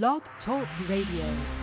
Blog Talk Radio.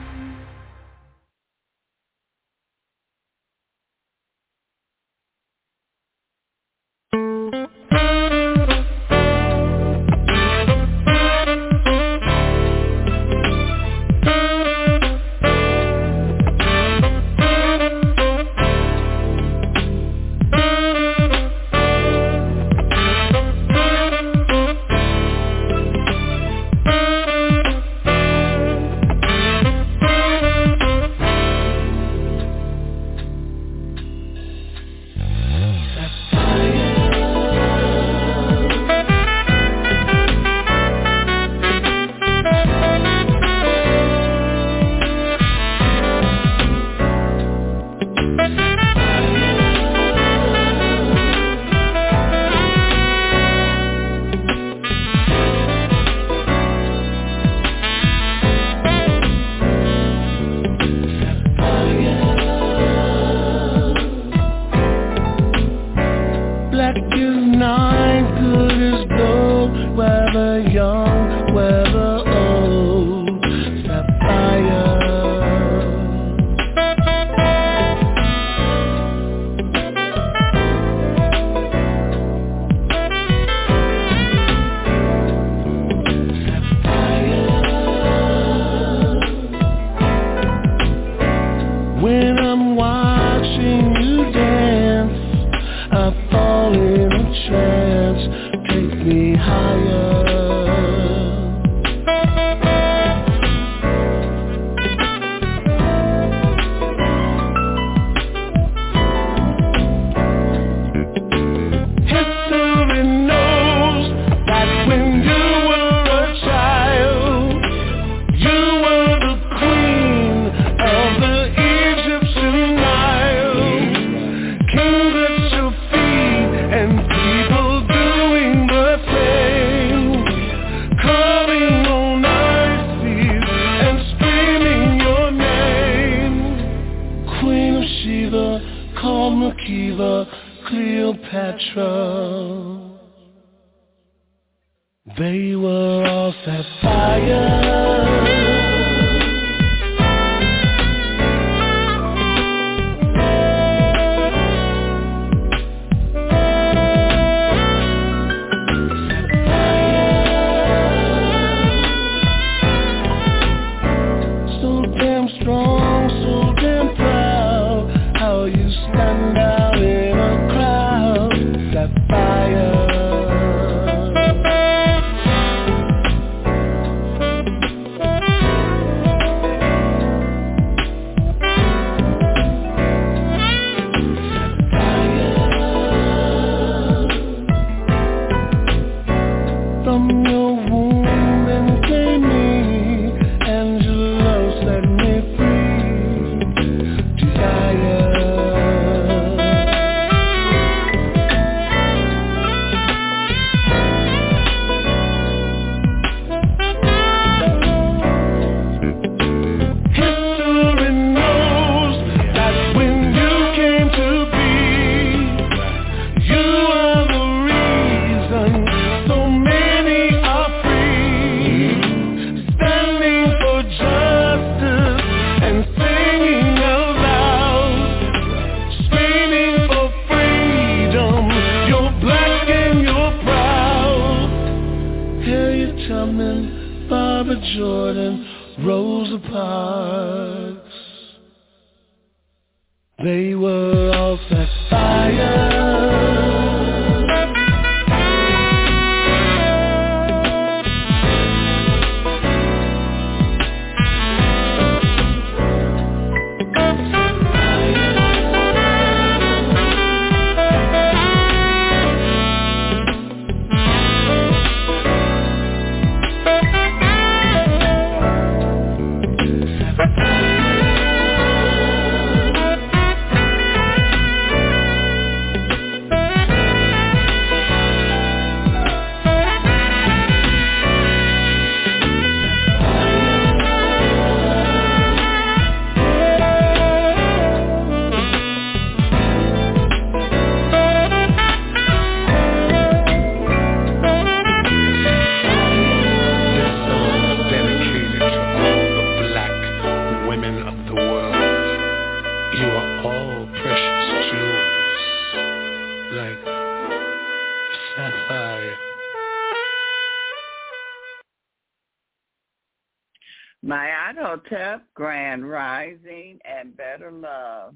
Grand Rising, and Better Love.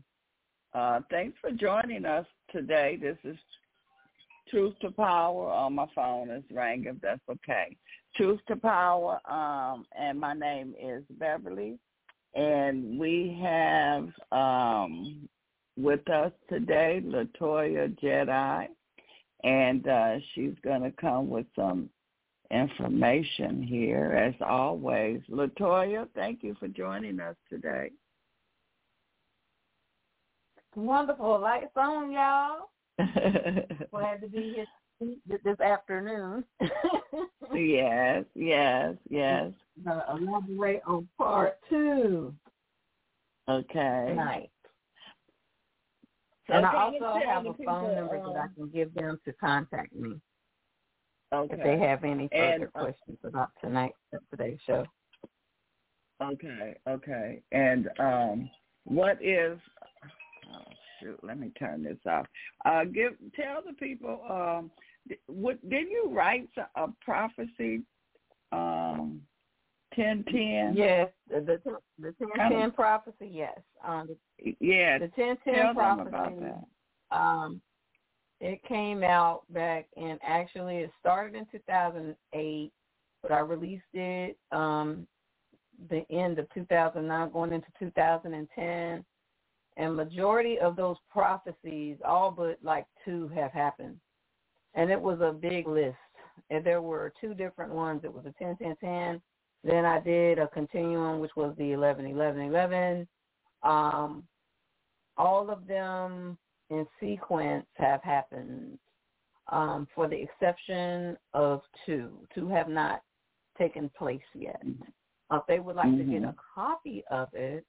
Uh, thanks for joining us today. This is Truth to Power. On my phone is ringing, if that's okay. Truth to Power, um, and my name is Beverly. And we have um, with us today Latoya Jedi, and uh, she's going to come with some information here as always. Latoya, thank you for joining us today. Wonderful. Lights on, y'all. Glad to be here this afternoon. yes, yes, yes. Uh, elaborate on part two. Okay. Tonight. So and I also have a phone number that I can give them to contact me. Okay. If they have any further and, uh, questions about tonight today's show. Okay, okay. And um what is oh shoot, let me turn this off. Uh give tell the people um what did you write a prophecy um ten ten? Yes, the the, ten ten prophecy. Yes, um, the, yeah. The ten ten prophecy. Um, it came out back in actually it started in 2008, but I released it um the end of 2009, going into 2010, and majority of those prophecies, all but like two, have happened, and it was a big list. And there were two different ones. It was a 10 10 10 then I did a continuum, which was the 11, 11, 11. Um, all of them in sequence have happened, um, for the exception of two. Two have not taken place yet. Uh, if they would like mm-hmm. to get a copy of it,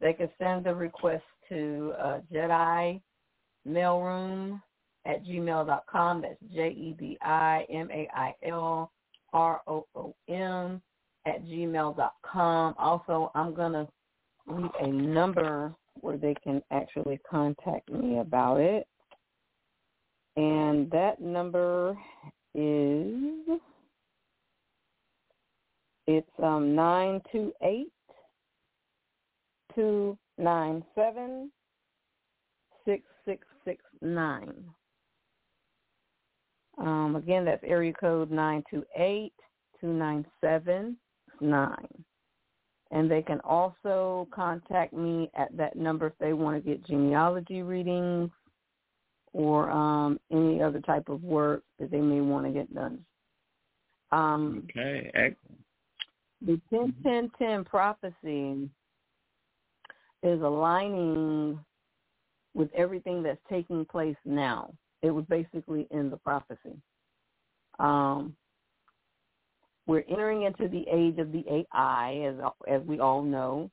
they can send the request to uh, Jedi Mailroom at gmail.com. That's J-E-D-I-M-A-I-L-R-O-O-M at gmail.com. Also, I'm going to leave a number where they can actually contact me about it. And that number is it's um nine two eight two nine seven six six six nine. Um, again, that's area code nine two eight two nine seven nine. And they can also contact me at that number if they want to get genealogy readings or um, any other type of work that they may want to get done. Um, okay, excellent. The 10 10 10 prophecy is aligning with everything that's taking place now. It was basically in the prophecy. Um, we're entering into the age of the AI, as as we all know.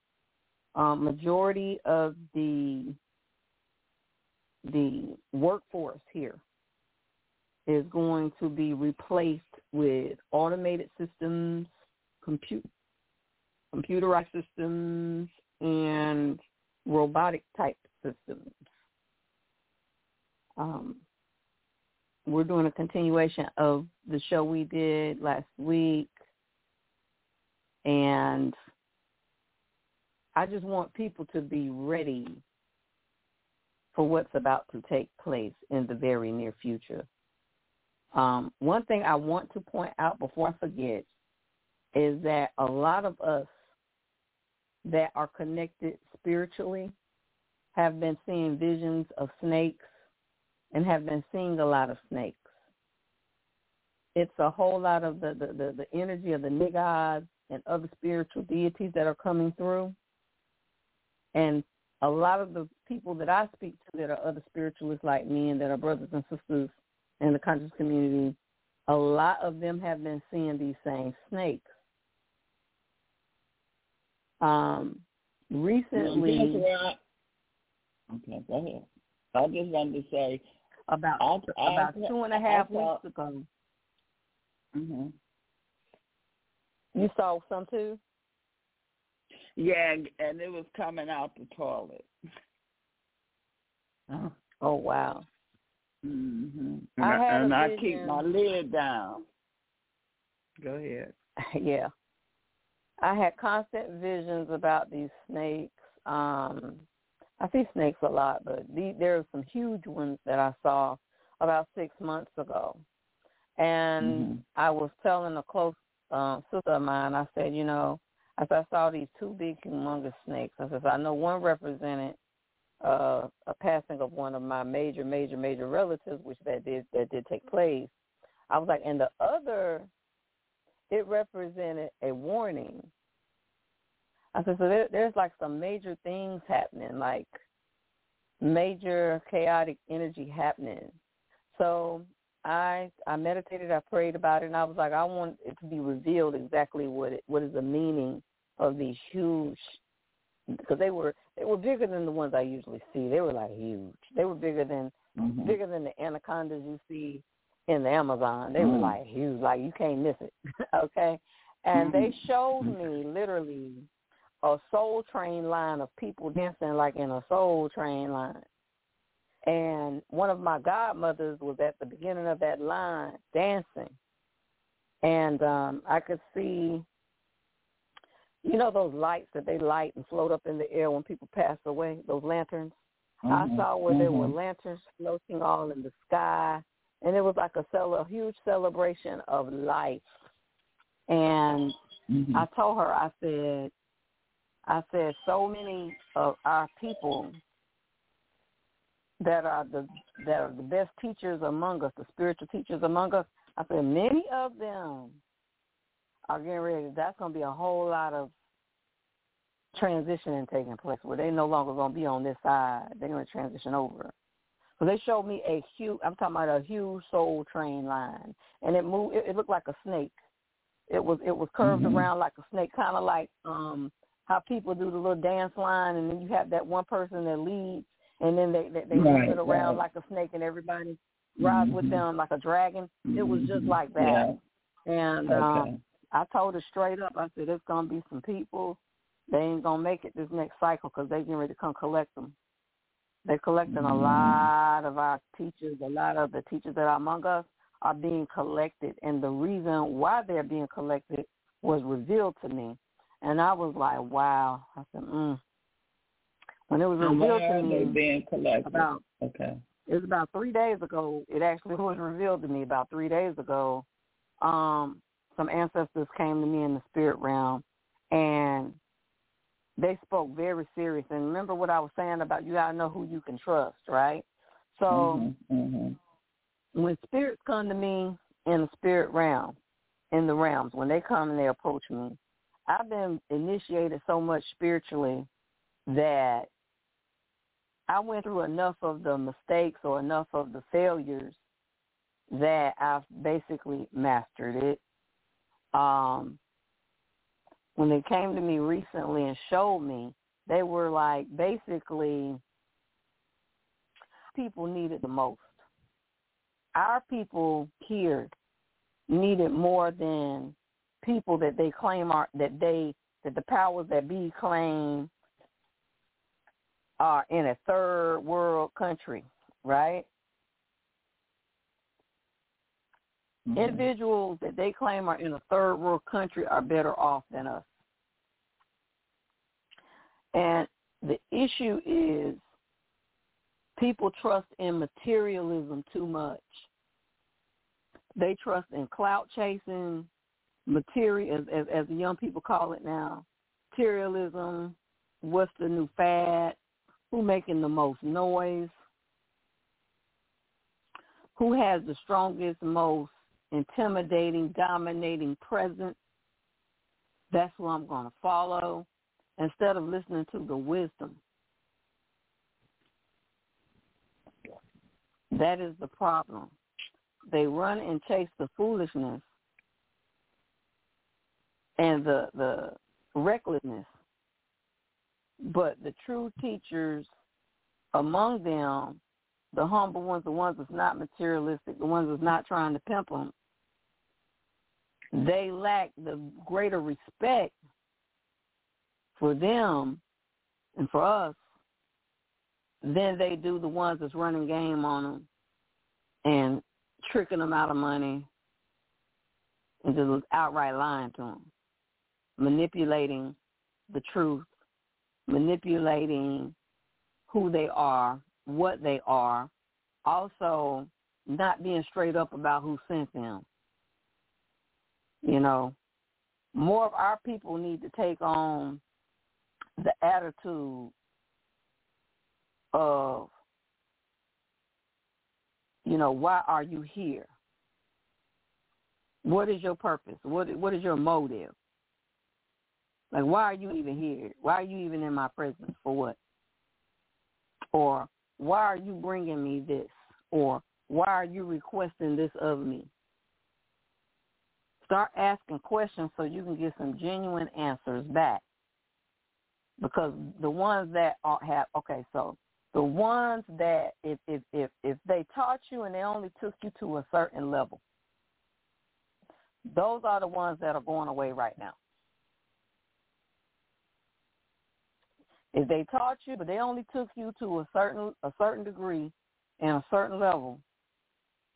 Um, majority of the the workforce here is going to be replaced with automated systems, compute, computerized systems, and robotic type systems. Um, we're doing a continuation of the show we did last week. And I just want people to be ready for what's about to take place in the very near future. Um, one thing I want to point out before I forget is that a lot of us that are connected spiritually have been seeing visions of snakes and have been seeing a lot of snakes. It's a whole lot of the, the, the, the energy of the nagas and other spiritual deities that are coming through. And a lot of the people that I speak to that are other spiritualists like me and that are brothers and sisters in the conscious community, a lot of them have been seeing these same snakes. Um, recently, okay, go ahead. I just wanted to say about I, about I, two and a half weeks ago. Mhm. You saw some too. Yeah, and it was coming out the toilet. Oh, oh wow. Mhm. And I, I and I keep my lid down. Go ahead. yeah. I had constant visions about these snakes. Um, I see snakes a lot, but the, there are some huge ones that I saw about six months ago. And Mm-hmm. I was telling a close uh, sister of mine, I said, you know, as I saw these two big, humongous snakes, I said, I know one represented uh, a passing of one of my major, major, major relatives, which that did that did take place. I was like, and the other, it represented a warning. I said, so there, there's like some major things happening, like major chaotic energy happening. So I I meditated, I prayed about it, and I was like, I want it to be revealed exactly what it what is the meaning of these huge because they were they were bigger than the ones I usually see. They were like huge. They were bigger than Mhm. bigger than the anacondas you see in the Amazon. They were Mm. like huge, like you can't miss it. okay, and they showed me literally a soul train line of people dancing like in a soul train line. And one of my godmothers was at the beginning of that line dancing. And um I could see you know those lights that they light and float up in the air when people pass away, those lanterns? I Mhm. saw where there were Mhm. lanterns floating all in the sky, and it was like a, cel- a huge celebration of life. And Mhm. I told her, I said, I said, so many of our people that are the that are the best teachers among us, the spiritual teachers among us. I said, many of them are getting ready. That's going to be a whole lot of transitioning taking place where they no longer going to be on this side. They're going to transition over. So they showed me a huge. I'm talking about a huge soul train line, and it moved. It, it looked like a snake. It was it was curved Mhm. around like a snake, kind of like um how people do the little dance line, and then you have that one person that leads, and then they they, they Right, it around right. like a snake, and everybody rides with Mhm. them like a dragon. It was just like that. And Okay. um I told her straight up. I said, "There's gonna be some people. They ain't gonna make it this next cycle because they getting ready to come collect them. They're collecting a Mhm. lot of our teachers. A lot of the teachers that are among us are being collected, and the reason why they're being collected was revealed to me. And I was like, "Wow!" I said, mm. "When it was revealed to me being collected? about okay. it was about three days ago. It actually was revealed to me about three days ago. Um, some ancestors came to me in the spirit realm, and they spoke very serious. And remember what I was saying about you gotta know who you can trust, right? So Mhm. Mhm. when spirits come to me in the spirit realm, in the realms, when they come and they approach me, I've been initiated so much spiritually that I went through enough of the mistakes or enough of the failures that I've basically mastered it. Um, when they came to me recently and showed me, they were like basically people needed the most. Our people here needed more than people that they claim are that they that the powers that be claim are in a third world country, right? Mhm. Individuals that they claim are in a third world country are better off than us. And the issue is people trust in materialism too much. They trust in clout chasing, material as, as as the young people call it now. Materialism, what's the new fad, who making the most noise, who has the strongest, most intimidating, dominating presence. That's who I'm going to follow instead of listening to the wisdom. That is the problem. They run and chase the foolishness and the the recklessness. But the true teachers among them, the humble ones, the ones that's not materialistic, the ones that's not trying to pimp them, they lack the greater respect for them and for us than they do the ones that's running game on them and tricking them out of money and just outright lying to them. Manipulating the truth, manipulating who they are, what they are, also not being straight up about who sent them. You know, more of our people need to take on the attitude of, you know, why are you here? What is your purpose? What what is your motive? Like, why are you even here? Why are you even in my presence? For what? Or why are you bringing me this? Or why are you requesting this of me? Start asking questions so you can get some genuine answers back. Because the ones that have okay, so the ones that if if if if they taught you and they only took you to a certain level, those are the ones that are going away right now. If they taught you, but they only took you to a certain a certain degree and a certain level,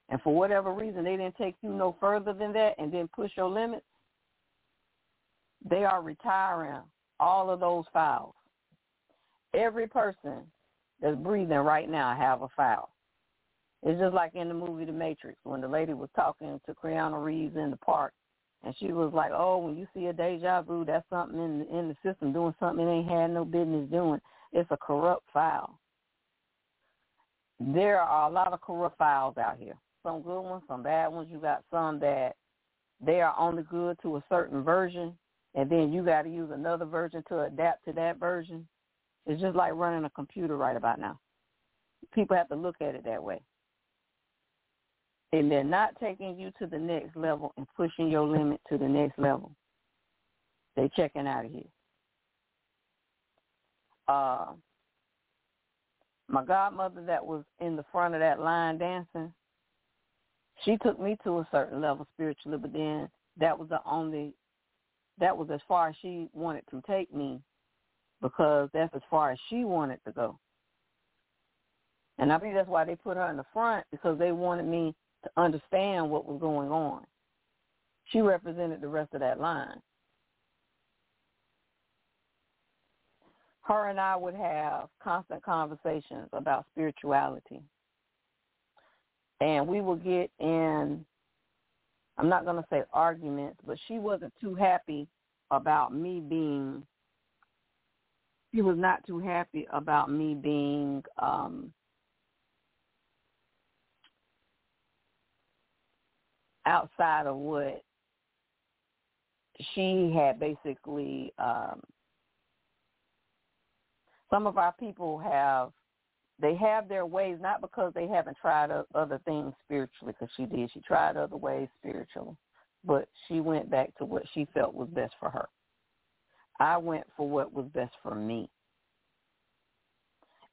and for whatever reason they didn't take you no further than that and then push your limits, they are retiring all of those files. Every person that's breathing right now have a file. It's just like in the movie The Matrix when the lady was talking to Keanu Reeves in the park and she was like, "Oh, when you see a deja vu, that's something in the, in the system doing something it ain't had no business doing. It's a corrupt file." There are a lot of corrupt files out here. Some good ones, some bad ones. You got some that they are only good to a certain version, and then you got to use another version to adapt to that version. It's just like running a computer right about now. People have to look at it that way and they're not taking you to the next level and pushing your limit to the next level. They checking out of here. Uh, my godmother that was in the front of that line dancing, she took me to a certain level spiritually, but then that was the only, that was as far as she wanted to take me because that's as far as she wanted to go. And I think that's why they put her in the front because they wanted me to understand what was going on. She represented the rest of that line. Her and I would have constant conversations about spirituality. And we would get in, I'm not going to say arguments, but she wasn't too happy about me being, she was not too happy about me being um, outside of what she had basically um some of our people have they have their ways not because they haven't tried other things spiritually because she did. She tried other ways spiritually but she went back to what she felt was best for her. I went for what was best for me.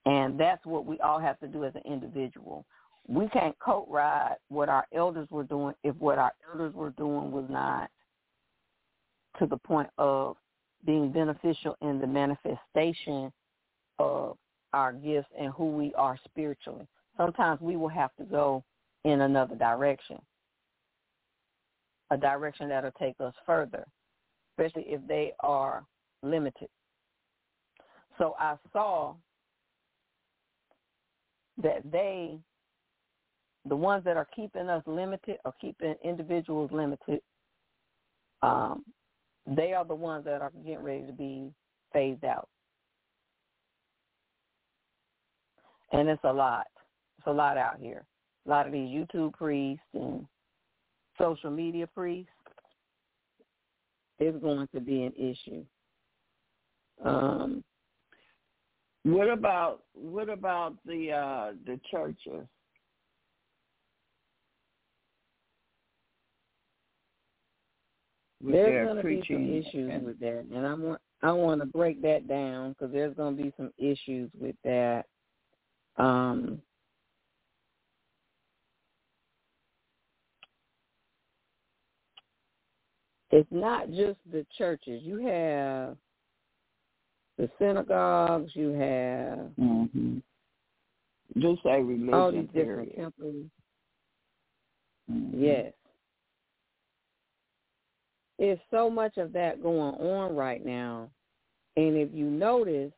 And that's what we all have to do as an individual we can't coat ride what our elders were doing if what our elders were doing was not to the point of being beneficial in the manifestation of our gifts and who we are spiritually. Sometimes we will have to go in another direction, a direction that'll take us further, especially if they are limited. So I saw that they the ones that are keeping us limited or keeping individuals limited, um, they are the ones that are getting ready to be phased out. And it's a lot. It's a lot out here. A lot of these YouTube priests and social media priests is going to be an issue. Um, what about what about the uh, the churches? There's going to be some issues and, with that, and I want I want to break that down because there's going to be some issues with that. Um, it's not just the churches. You have the synagogues. You have mm-hmm. just a religion. All these different temples. Mm-hmm. Yes. It's so much of that going on right now. And if you notice,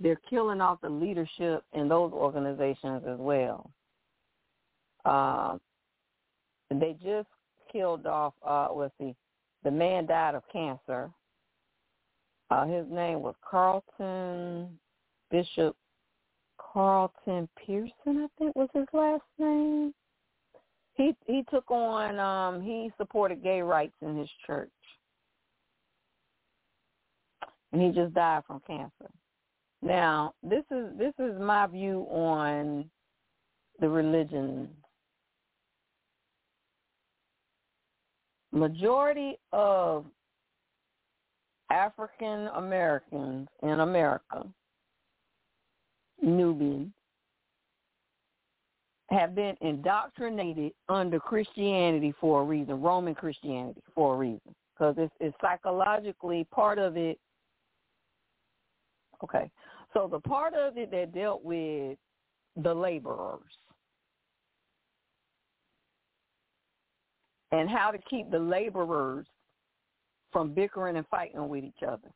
they're killing off the leadership in those organizations as well. Uh, they just killed off, uh, let's see, the man died of cancer. Uh, his name was Carlton Bishop Carlton Pearson, I think was his last name. He he took on um he supported gay rights in his church. And he just died from cancer. Now, this is this is my view on the religion. Majority of African Americans in America, Nubians, have been indoctrinated under Christianity for a reason, Roman Christianity for a reason, because it's, it's psychologically part of it. Okay, so the part of it that dealt with the laborers and how to keep the laborers from bickering and fighting with each other.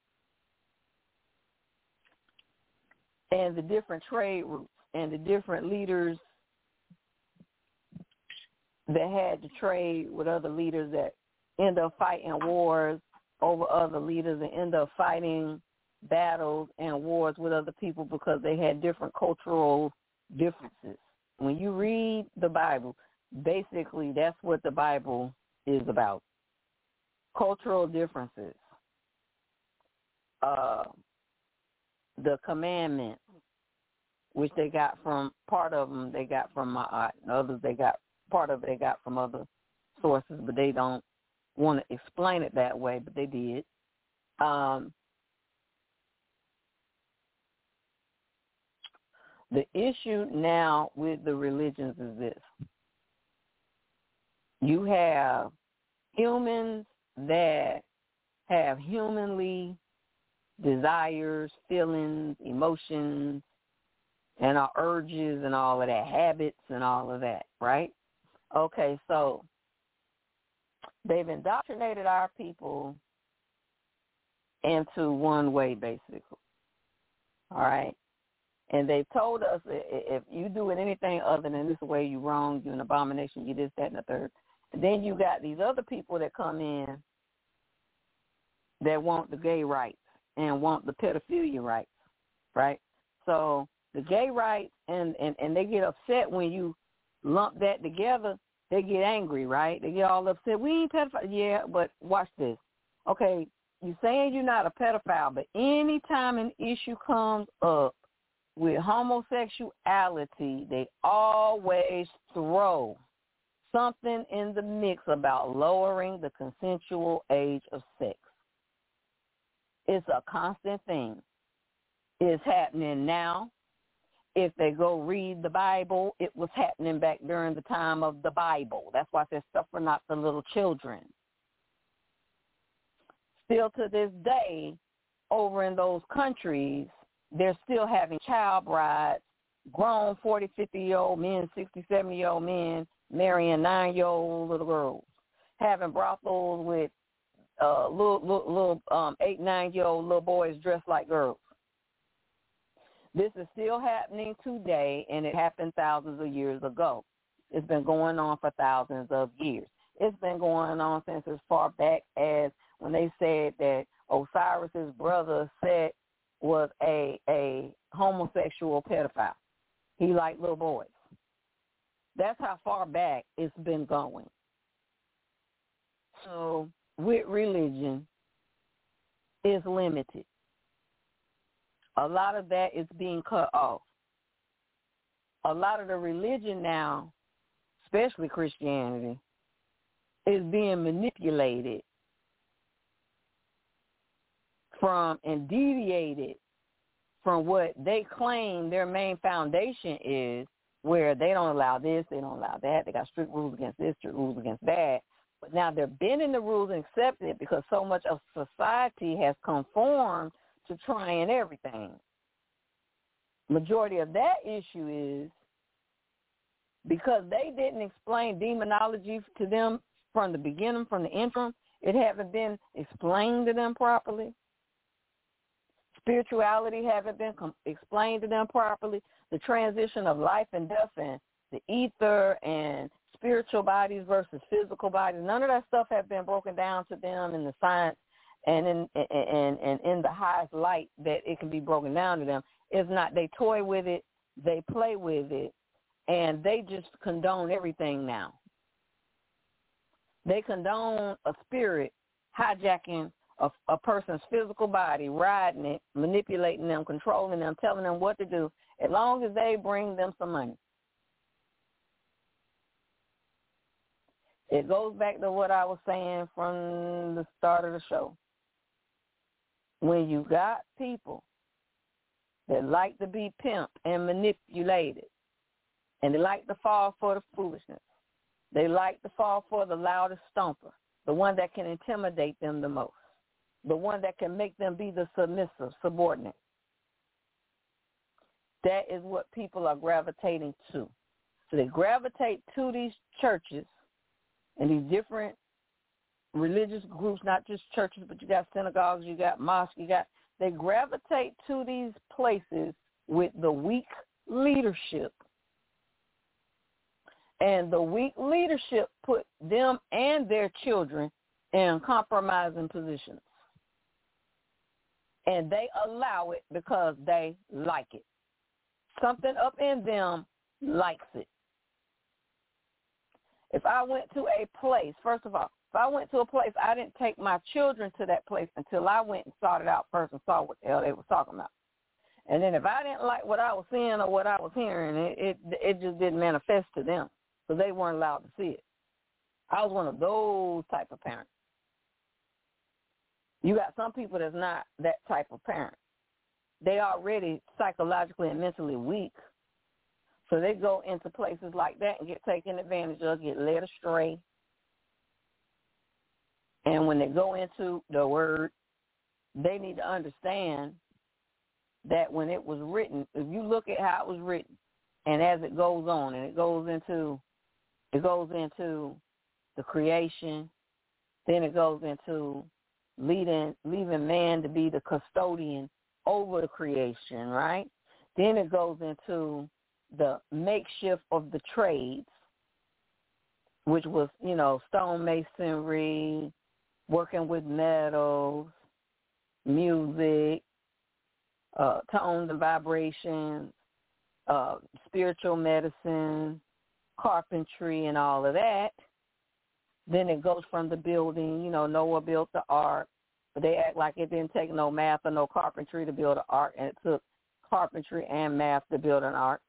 And the different trade routes and the different leaders that had to trade with other leaders that end up fighting wars over other leaders and end up fighting battles and wars with other people because they had different cultural differences. When you read the Bible, basically that's what the Bible is about. Cultural differences. Uh, the commandments, which they got from part of them they got from Ma'at, and others they got part of it they got from other sources, but they don't want to explain it that way, but they did. Um, the issue now with the religions is this. You have humans that have humanly desires, feelings, emotions, and our urges and all of that, habits and all of that, right? Okay, so they've indoctrinated our people into one way, basically. All right. And they've told us if you do it anything other than this way, you're wrong, you're an abomination, you this, that, and the third. And then you got these other people that come in that want the gay rights and want the pedophilia rights, right? So the gay rights and, and, and they get upset when you lump that together, they get angry, right? They get all upset. We ain't pedophile. Yeah, but watch this. Okay, you saying you're not a pedophile, but anytime an issue comes up with homosexuality, they always throw something in the mix about lowering the consensual age of sex. It's a constant thing. It's happening now if they go read the Bible, it was happening back during the time of the Bible. That's why I said suffer not the little children. Still to this day, over in those countries, they're still having child brides, grown 40, 50-year-old men, 60, 70-year-old men marrying nine-year-old little girls, having brothels with uh, little, little, little um, eight, nine-year-old little boys dressed like girls. This is still happening today, and it happened thousands of years ago. It's been going on for thousands of years. It's been going on since as far back as when they said that Osiris's brother Set was a a homosexual pedophile. He liked little boys. That's how far back it's been going. So with religion, is limited a lot of that is being cut off. A lot of the religion now, especially Christianity, is being manipulated from and deviated from what they claim their main foundation is, where they don't allow this, they don't allow that, they got strict rules against this, strict rules against that. But now they're bending the rules and accepting it because so much of society has conformed to trying everything. Majority of that issue is because they didn't explain demonology to them from the beginning, from the interim. It haven't been explained to them properly. Spirituality haven't been com- explained to them properly. The transition of life and death and the ether and spiritual bodies versus physical bodies. None of that stuff have been broken down to them in the science and in and and in the highest light that it can be broken down to them. If not, they toy with it, they play with it, and they just condone everything now. They condone a spirit hijacking a, a person's physical body, riding it, manipulating them, controlling them, telling them what to do, as long as they bring them some money. It goes back to what I was saying from the start of the show. When you got people that like to be pimped and manipulated, and they like to fall for the foolishness, they like to fall for the loudest stomper, the one that can intimidate them the most, the one that can make them be the submissive, subordinate. That is what people are gravitating to. So they gravitate to these churches and these different religious groups, not just churches, but you got synagogues, you got mosques, you got they gravitate to these places with the weak leadership. And the weak leadership put them and their children in compromising positions. And they allow it because they like it. Something up in them likes it. If I went to a place, first of all, if I went to a place, I didn't take my children to that place until I went and sought it out first and saw what the hell they were talking about. And then if I didn't like what I was seeing or what I was hearing, it it, it just didn't manifest to them, so they weren't allowed to see it. I was one of those type of parents. You got some people that's not that type of parent. They already psychologically and mentally weak so they go into places like that and get taken advantage of, get led astray. And when they go into the word, they need to understand that when it was written, if you look at how it was written, and as it goes on, and it goes into, it goes into the creation, then it goes into leading, leaving man to be the custodian over the creation, right? Then it goes into the makeshift of the trades, which was, you know, stonemasonry, working with metals, music, uh, tones and vibrations, uh, spiritual medicine, carpentry, and all of that. Then it goes from the building. You know, Noah built the ark, but they act like it didn't take no math or no carpentry to build an ark, and it took carpentry and math to build an ark.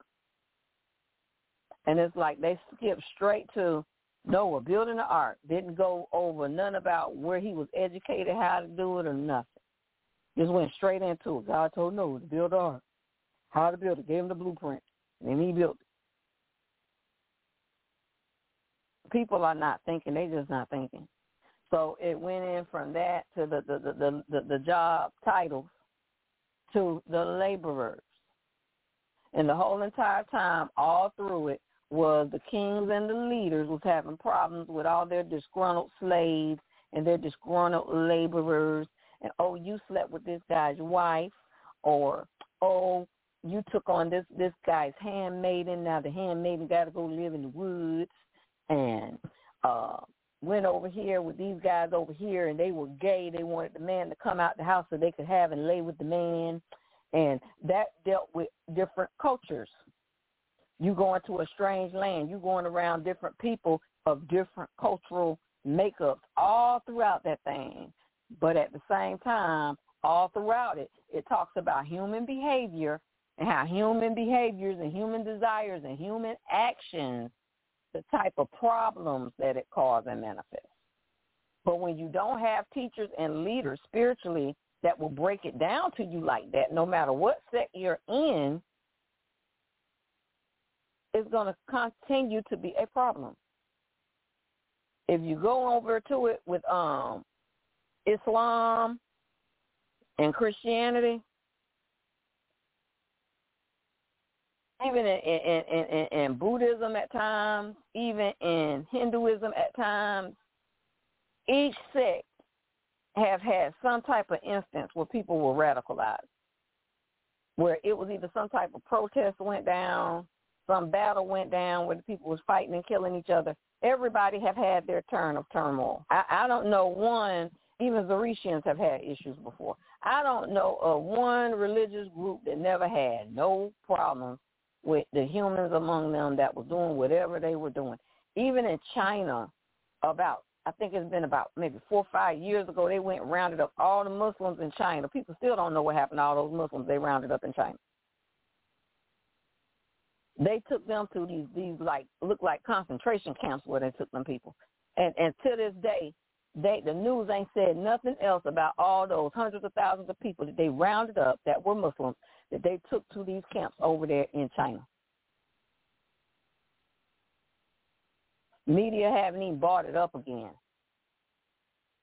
And it's like they skip straight to Noah building the ark. Didn't go over none about where he was educated, how to do it, or nothing. Just went straight into it. God told Noah to build the ark, how to build it. Gave him the blueprint, and he built it. People are not thinking; they just not thinking. So it went in from that to the the the the, the job titles to the laborers. And the whole entire time, all through it, was the kings and the leaders was having problems with all their disgruntled slaves and their disgruntled laborers. And oh you slept with this guy's wife or oh you took on this this guy's handmaiden. Now the handmaiden got to go live in the woods and uh went over here with these guys over here and they were gay. They wanted the man to come out the house so they could have and lay with the man. And that dealt with different cultures you going to a strange land. You going around different people of different cultural makeups all throughout that thing. But at the same time, all throughout it, it talks about human behavior and how human behaviors and human desires and human actions, the type of problems that it causes and manifests. But when you don't have teachers and leaders spiritually that will break it down to you like that, no matter what set you're in, is going to continue to be a problem. If you go over to it with um, Islam and Christianity, even in, in, in, in, Buddhism at times, even in Hinduism at times, each sect have had some type of instance where people were radicalized, where it was either some type of protest went down, some battle went down where the people was fighting and killing each other. Everybody have had their turn of turmoil. I, I don't know one, even Zaretians have had issues before. I don't know of one religious group that never had no problems with the humans among them that was doing whatever they were doing. Even in China, about I think it's been about maybe four or five years ago, they went rounded up all the Muslims in China. People still don't know what happened to all those Muslims they rounded up in China. They took them to these these like look like concentration camps where they took them people. And and to this day, they the news ain't said nothing else about all those hundreds of thousands of people that they rounded up that were Muslims that they took to these camps over there in China. Media haven't even brought it up again.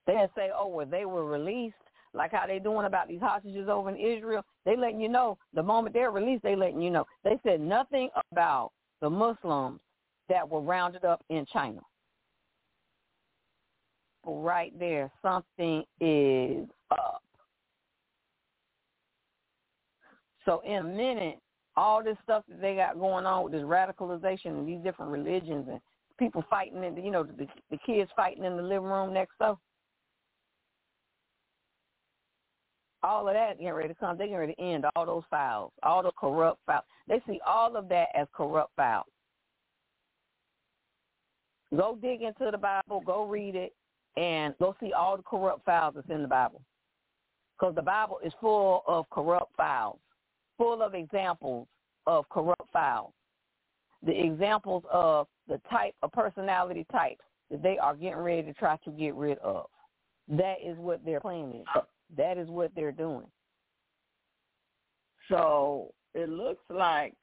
They say, oh, well, they were released, like how they doing about these hostages over in Israel. They letting you know the moment they're released, they letting you know. They said nothing about the Muslims that were rounded up in China. Right there, something is up. So in a minute, all this stuff that they got going on with this radicalization and these different religions and people fighting in the, you know, the, the kids fighting in the living room next door. All of that getting ready to come. They're getting ready to end all those files, all the corrupt files. They see all of that as corrupt files. Go dig into the Bible, go read it, and go see all the corrupt files that's in the Bible. Because the Bible is full of corrupt files, full of examples of corrupt files. The examples of the type of personality types that they are getting ready to try to get rid of. That is what their plan is. That is what they're doing. So it looks like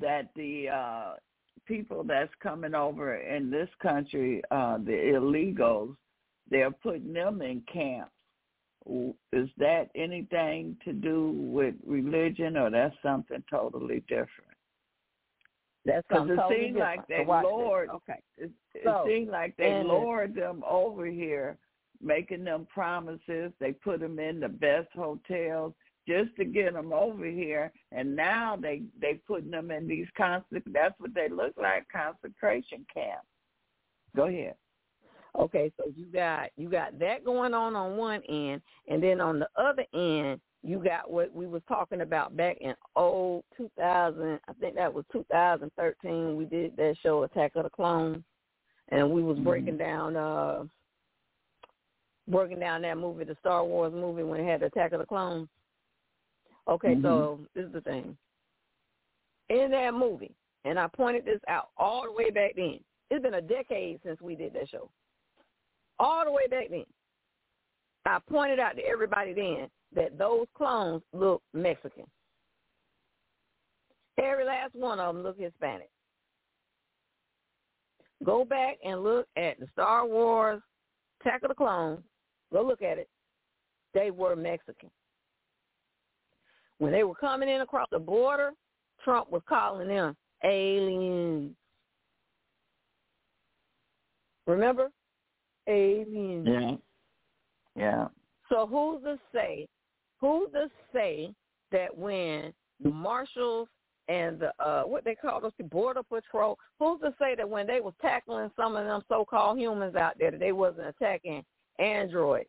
that the uh, people that's coming over in this country, uh, the illegals, they're putting them in camps. Is that anything to do with religion, or that's something totally different? That's because it totally seems like they lured. Okay. It, it So, seems like they lured them over here, making them promises. They put them in the best hotels just to get them over here, and now they they putting them in these constant. That's what they look like, concentration camps. Go ahead. Okay, so you got you got that going on on one end, and then on the other end, you got what we was talking about back in oh 2000. I think that was 2013. We did that show Attack of the Clones, and we was breaking down uh breaking down that movie, the Star Wars movie when it had Attack of the Clones. Okay, mm-hmm. so this is the thing. In that movie, and I pointed this out all the way back then. It's been a decade since we did that show all the way back then. I pointed out to everybody then that those clones look Mexican. Every last one of them look Hispanic. Go back and look at the Star Wars Attack of the Clones. Go look at it. They were Mexican. When they were coming in across the border, Trump was calling them aliens. Remember? aliens. Yeah. Yeah. So who's to say? Who's to say that when the marshals and the uh what they call those border patrol, who's to say that when they was tackling some of them so-called humans out there that they wasn't attacking androids?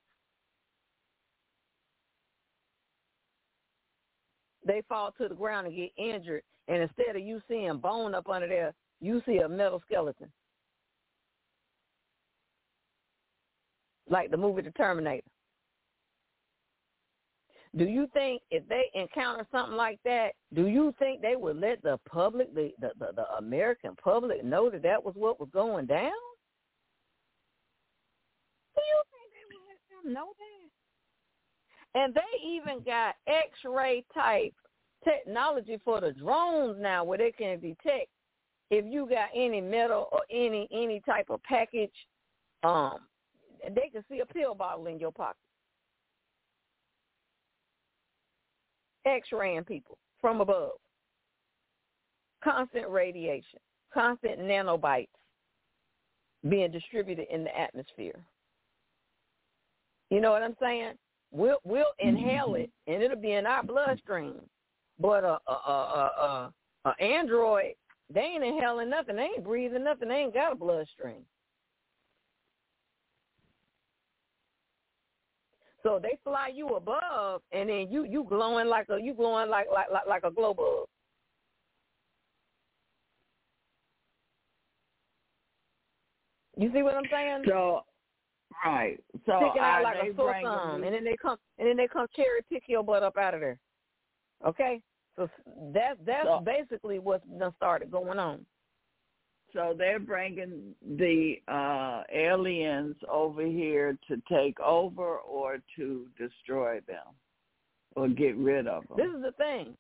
They fall to the ground and get injured, and instead of you seeing bone up under there, you see a metal skeleton. like the movie The Terminator. Do you think if they encounter something like that, do you think they would let the public, the, the, the, the American public know that that was what was going down? Do you think know that? And they even got X-ray type technology for the drones now where they can detect if you got any metal or any any type of package um they can see a pill bottle in your pocket. X-raying people from above. Constant radiation, constant nanobites being distributed in the atmosphere. You know what I'm saying? We'll we'll inhale mm-hmm. it and it'll be in our bloodstream. But a a a a, a android, they ain't inhaling nothing. They ain't breathing nothing. They ain't got a bloodstream. So they fly you above, and then you you glowing like a you glowing like like like, like a glow bug. You see what I'm saying? So, right. So Sticking out are like a sore thumb, and then they come and then they come cherry pick your butt up out of there. Okay, so that that's So- basically what's done started going on. So they're bringing the uh, aliens over here to take over or to destroy them or get rid of them. This is the thing.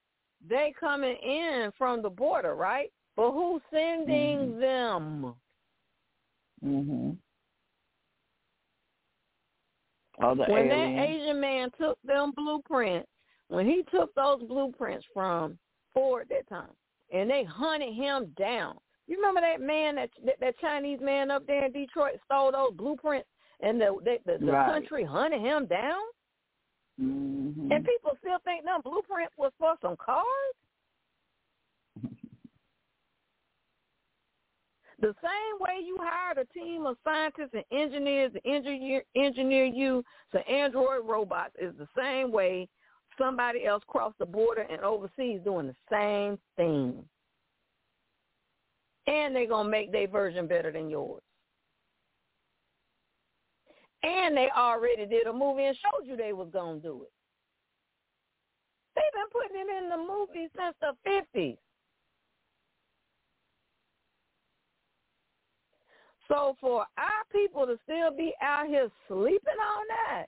They coming in from the border, right? But who's sending Mhm. them? Mhm. Oh, the when that. Asian man took them blueprints, when he took those blueprints from Ford that time, and they hunted him down. You remember that man, that that, that Chinese man up there in Detroit stole those blueprints, and the the, the, the Right. country hunted him down, Mhm. and people still think them blueprints was for some cars. The same way you hired a team of scientists and engineers to engineer, engineer you to android robots is the same way somebody else crossed the border and overseas doing the same thing. And they're going to make their version better than yours. And they already did a movie and showed you they was going to do it. They've been putting it in the movies since the 50s. So for our people to still be out here sleeping on that,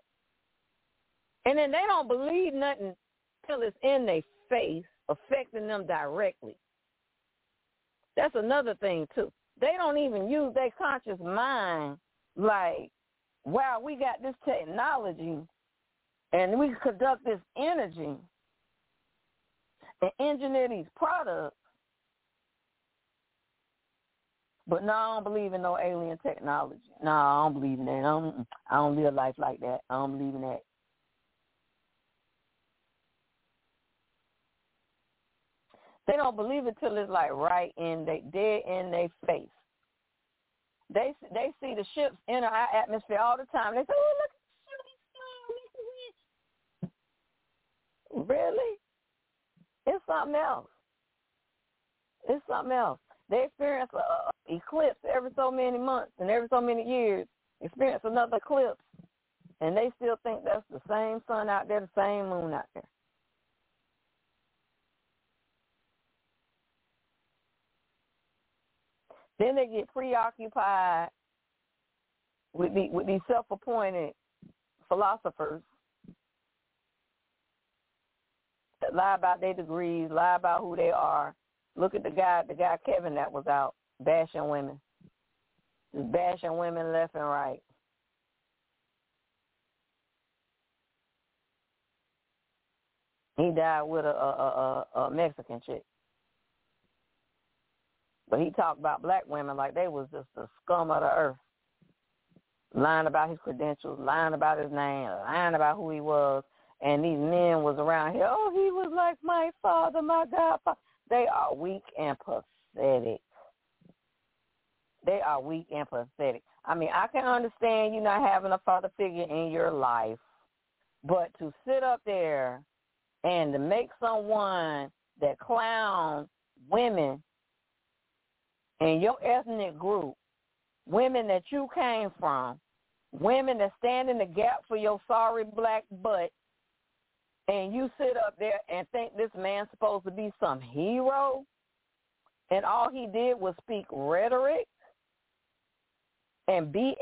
and then they don't believe nothing till it's in their face, affecting them directly. That's another thing too. They don't even use their conscious mind like, wow, we got this technology and we conduct this energy and engineer these products but no, I don't believe in no alien technology. No, I don't believe in that. I don't, I don't live life like that. I don't believe in that. They don't believe it till it's like right in they dead in their face. They they see the ships in our atmosphere all the time. They say, "Oh, look at the shooting star, Really? It's something else. It's something else. They experience a, eclipse every so many months and every so many years. Experience another eclipse, and they still think that's the same sun out there, the same moon out there. Then they get preoccupied with the, with these self-appointed philosophers that lie about their degrees, lie about who they are. Look at the guy, the guy Kevin that was out bashing women, just bashing women left and right. He died with a, a, a, a Mexican chick. But he talked about black women like they was just the scum of the earth. Lying about his credentials, lying about his name, lying about who he was. And these men was around here, oh, he was like my father, my godfather. They are weak and pathetic. They are weak and pathetic. I mean, I can understand you not having a father figure in your life, but to sit up there and to make someone that clown women in your ethnic group, women that you came from, women that stand in the gap for your sorry black butt, and you sit up there and think this man's supposed to be some hero, and all he did was speak rhetoric and BS?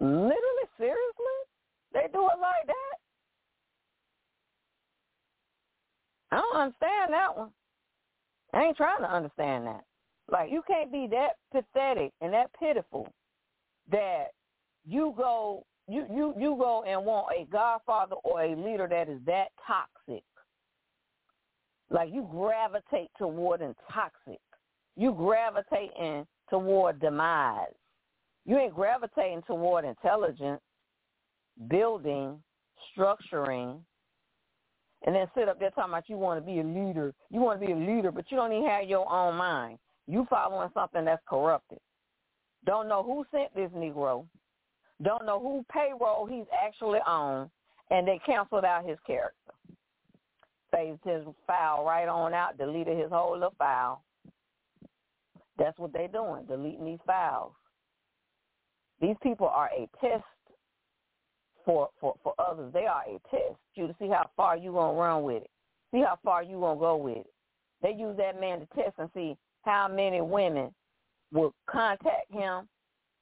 Literally, seriously? They do it like that? I don't understand that one. I ain't trying to understand that. Like you can't be that pathetic and that pitiful that you go you you you go and want a godfather or a leader that is that toxic. Like you gravitate toward and toxic. You gravitate in toward demise. You ain't gravitating toward intelligence, building, structuring, and then sit up there talking about you want to be a leader. You want to be a leader, but you don't even have your own mind. You following something that's corrupted. Don't know who sent this Negro. Don't know who payroll he's actually on, and they canceled out his character. Phased his file right on out, deleted his whole little file. That's what they're doing, deleting these files. These people are a test for, for, for others. They are a test you to see how far you to run with it. See how far you to go with it. They use that man to test and see how many women will contact him,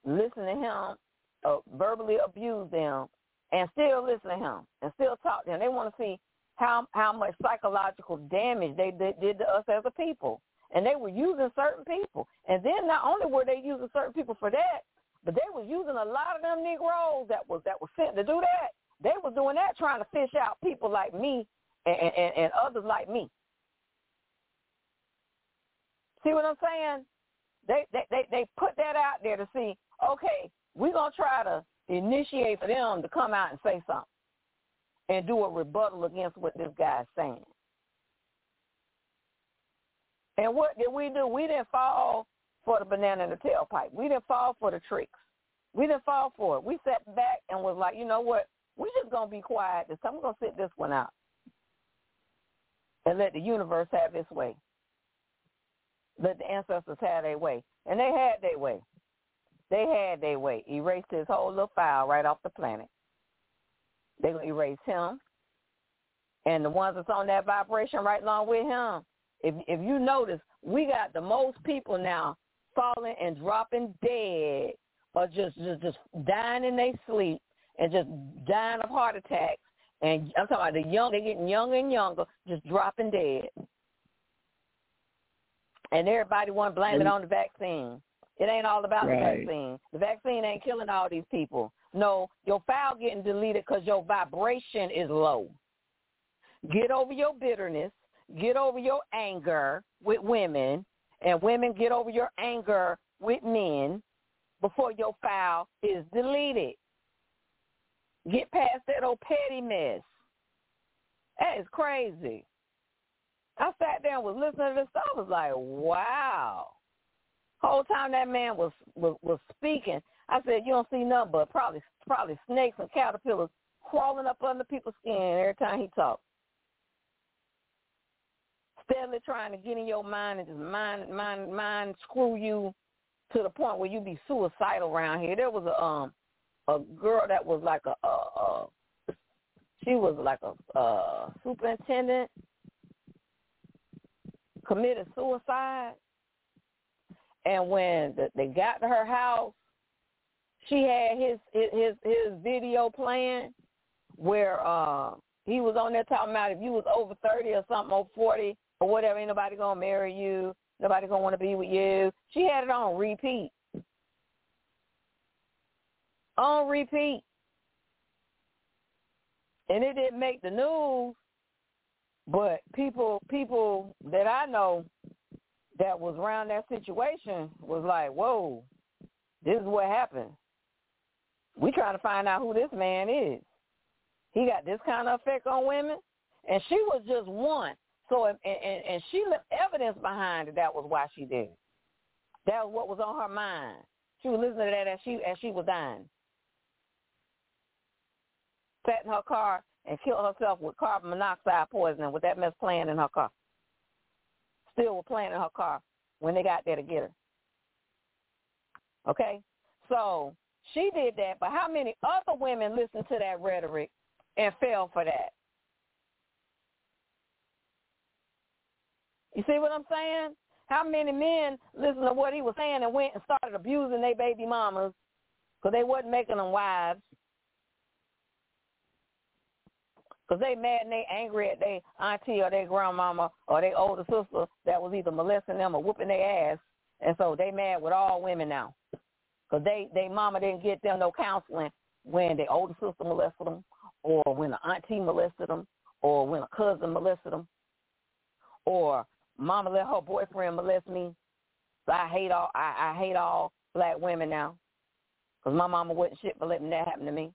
listen to him, uh, verbally abuse them, and still listen to him and still talk to him. They want to see how how much psychological damage they did, did to us as a people. And they were using certain people. And then not only were they using certain people for that, but they was using a lot of them Negroes that was that was sent to do that. They was doing that trying to fish out people like me and, and, and others like me. See what I'm saying? They, they they they put that out there to see, okay, we're gonna try to initiate for them to come out and say something and do a rebuttal against what this guy's saying. And what did we do? We didn't fall for the banana in the tailpipe. We didn't fall for the tricks. We didn't fall for it. We sat back and was like, you know what? We're just gonna be quiet. This I'm gonna sit this one out and let the universe have its way. Let the ancestors have their way, and they had their way. They had their way. Erased his whole little file right off the planet. They gonna erase him, and the ones that's on that vibration right along with him. If if you notice, we got the most people now falling and dropping dead or just just, just dying in their sleep and just dying of heart attacks. And I'm talking about the young, they're getting younger and younger, just dropping dead. And everybody want to blame it on the vaccine. It ain't all about right. the vaccine. The vaccine ain't killing all these people. No, your file getting deleted because your vibration is low. Get over your bitterness. Get over your anger with women and women get over your anger with men before your file is deleted. Get past that old petty mess. That is crazy. I sat there and was listening to this. I was like, wow. Whole time that man was, was was speaking, I said, you don't see nothing but probably probably snakes and caterpillars crawling up under people's skin every time he talked steadily trying to get in your mind and just mind mind mind screw you to the point where you be suicidal around here. There was a um a girl that was like a, a she was like a uh superintendent committed suicide and when the, they got to her house she had his his his video playing where uh he was on there talking about if you was over thirty or something or forty or whatever. Ain't nobody gonna marry you. Nobody gonna want to be with you. She had it on repeat. On repeat. And it didn't make the news, but people people that I know that was around that situation was like, Whoa, this is what happened. We trying to find out who this man is. He got this kind of effect on women. And she was just one. So and, and, and she left evidence behind it. That was why she did. That was what was on her mind. She was listening to that as she as she was dying. Sat in her car and killed herself with carbon monoxide poisoning with that mess playing in her car. Still were playing in her car when they got there to get her. Okay? So she did that, but how many other women listened to that rhetoric and fell for that? You see what I'm saying? How many men listened to what he was saying and went and started abusing their baby mamas because they wasn't making them wives? Because they mad and they angry at their auntie or their grandmama or their older sister that was either molesting them or whooping their ass. And so they mad with all women now. Because they, they mama didn't get them no counseling when their older sister molested them or when an auntie molested them or when a cousin molested them or Mama let her boyfriend molest me. So I hate all I, I hate all black women now. because my mama wasn't shit for letting that happen to me.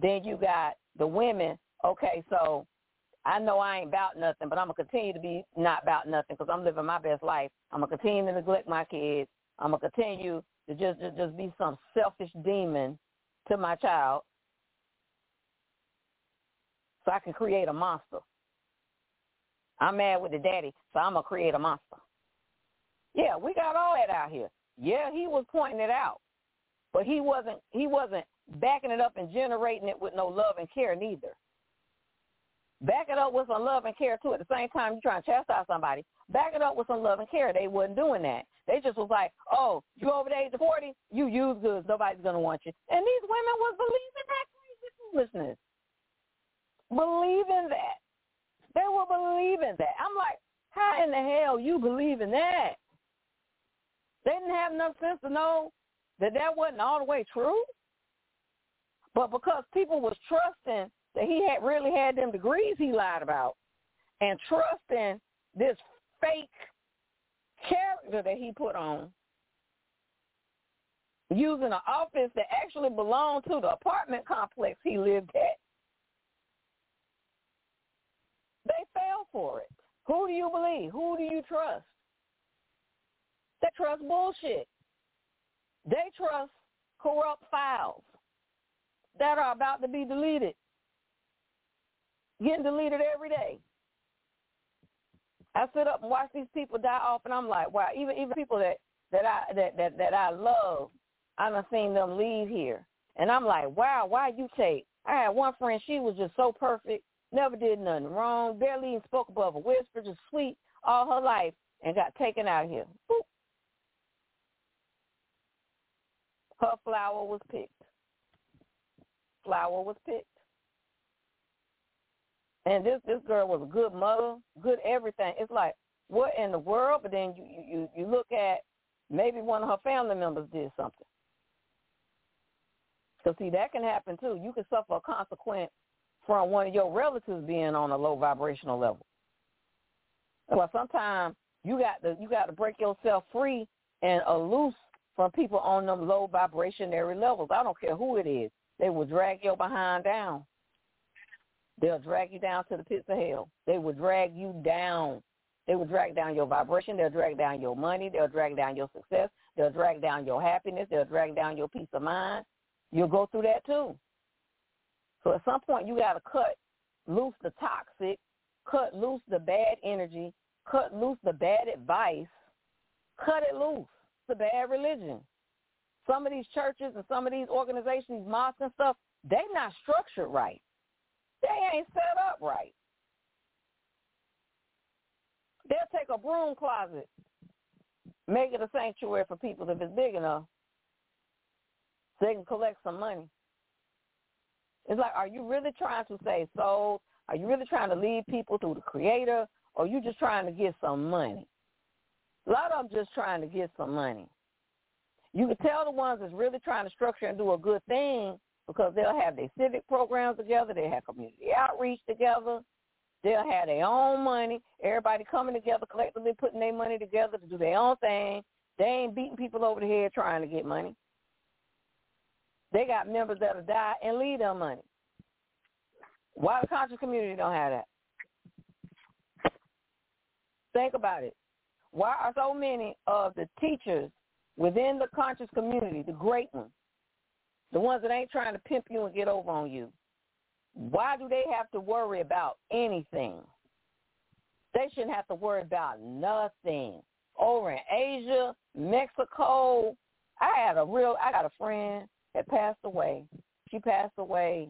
Then you got the women. Okay, so I know I ain't about nothing, but I'm gonna continue to be not about nothing because I'm living my best life. I'm gonna continue to neglect my kids. I'm gonna continue to just just, just be some selfish demon to my child, so I can create a monster. I'm mad with the daddy, so I'm gonna create a monster. Yeah, we got all that out here. Yeah, he was pointing it out, but he wasn't he wasn't backing it up and generating it with no love and care neither. Back it up with some love and care too. At the same time, you're trying to chastise somebody. Back it up with some love and care. They wasn't doing that. They just was like, "Oh, you over the age of forty, you use goods. Nobody's gonna want you." And these women was believing that crazy foolishness, believing that. They were believing that. I'm like, how in the hell you believe in that? They didn't have enough sense to know that that wasn't all the way true. But because people was trusting that he had really had them degrees he lied about and trusting this fake character that he put on using an office that actually belonged to the apartment complex he lived at. They fell for it. Who do you believe? Who do you trust? They trust bullshit. They trust corrupt files that are about to be deleted, getting deleted every day. I sit up and watch these people die off, and I'm like, wow. Even even people that that I that that that I love, I done seen them leave here, and I'm like, wow. Why you take? I had one friend. She was just so perfect, never did nothing wrong, barely even spoke above a whisper, just sweet all her life, and got taken out here. Boop. Her flower was picked. Flower was picked. And this this girl was a good mother, good everything. It's like what in the world? But then you you you look at maybe one of her family members did something. So see that can happen too. You can suffer a consequence from one of your relatives being on a low vibrational level. Well, sometimes you got to you got to break yourself free and loose from people on them low vibrationary levels. I don't care who it is. They will drag your behind down. They'll drag you down to the pits of hell. They will drag you down. They will drag down your vibration. They'll drag down your money. They'll drag down your success. They'll drag down your happiness. They'll drag down your peace of mind. You'll go through that too. So at some point you got to cut loose the toxic, cut loose the bad energy, cut loose the bad advice, cut it loose. It's a bad religion. Some of these churches and some of these organizations, mosques and stuff, they're not structured right. They ain't set up right. They'll take a broom closet, make it a sanctuary for people if it's big enough, so they can collect some money. It's like, are you really trying to save souls? Are you really trying to lead people to the Creator, or are you just trying to get some money? A lot of them just trying to get some money. You can tell the ones that's really trying to structure and do a good thing because they'll have their civic programs together. They have community outreach together. They'll have their own money. Everybody coming together collectively, putting their money together to do their own thing. They ain't beating people over the head trying to get money. They got members that'll die and leave their money. Why the conscious community don't have that? Think about it. Why are so many of the teachers within the conscious community, the great ones, the ones that ain't trying to pimp you and get over on you, why do they have to worry about anything? They shouldn't have to worry about nothing. Over in Asia, Mexico, I had a real, I got a friend that passed away. She passed away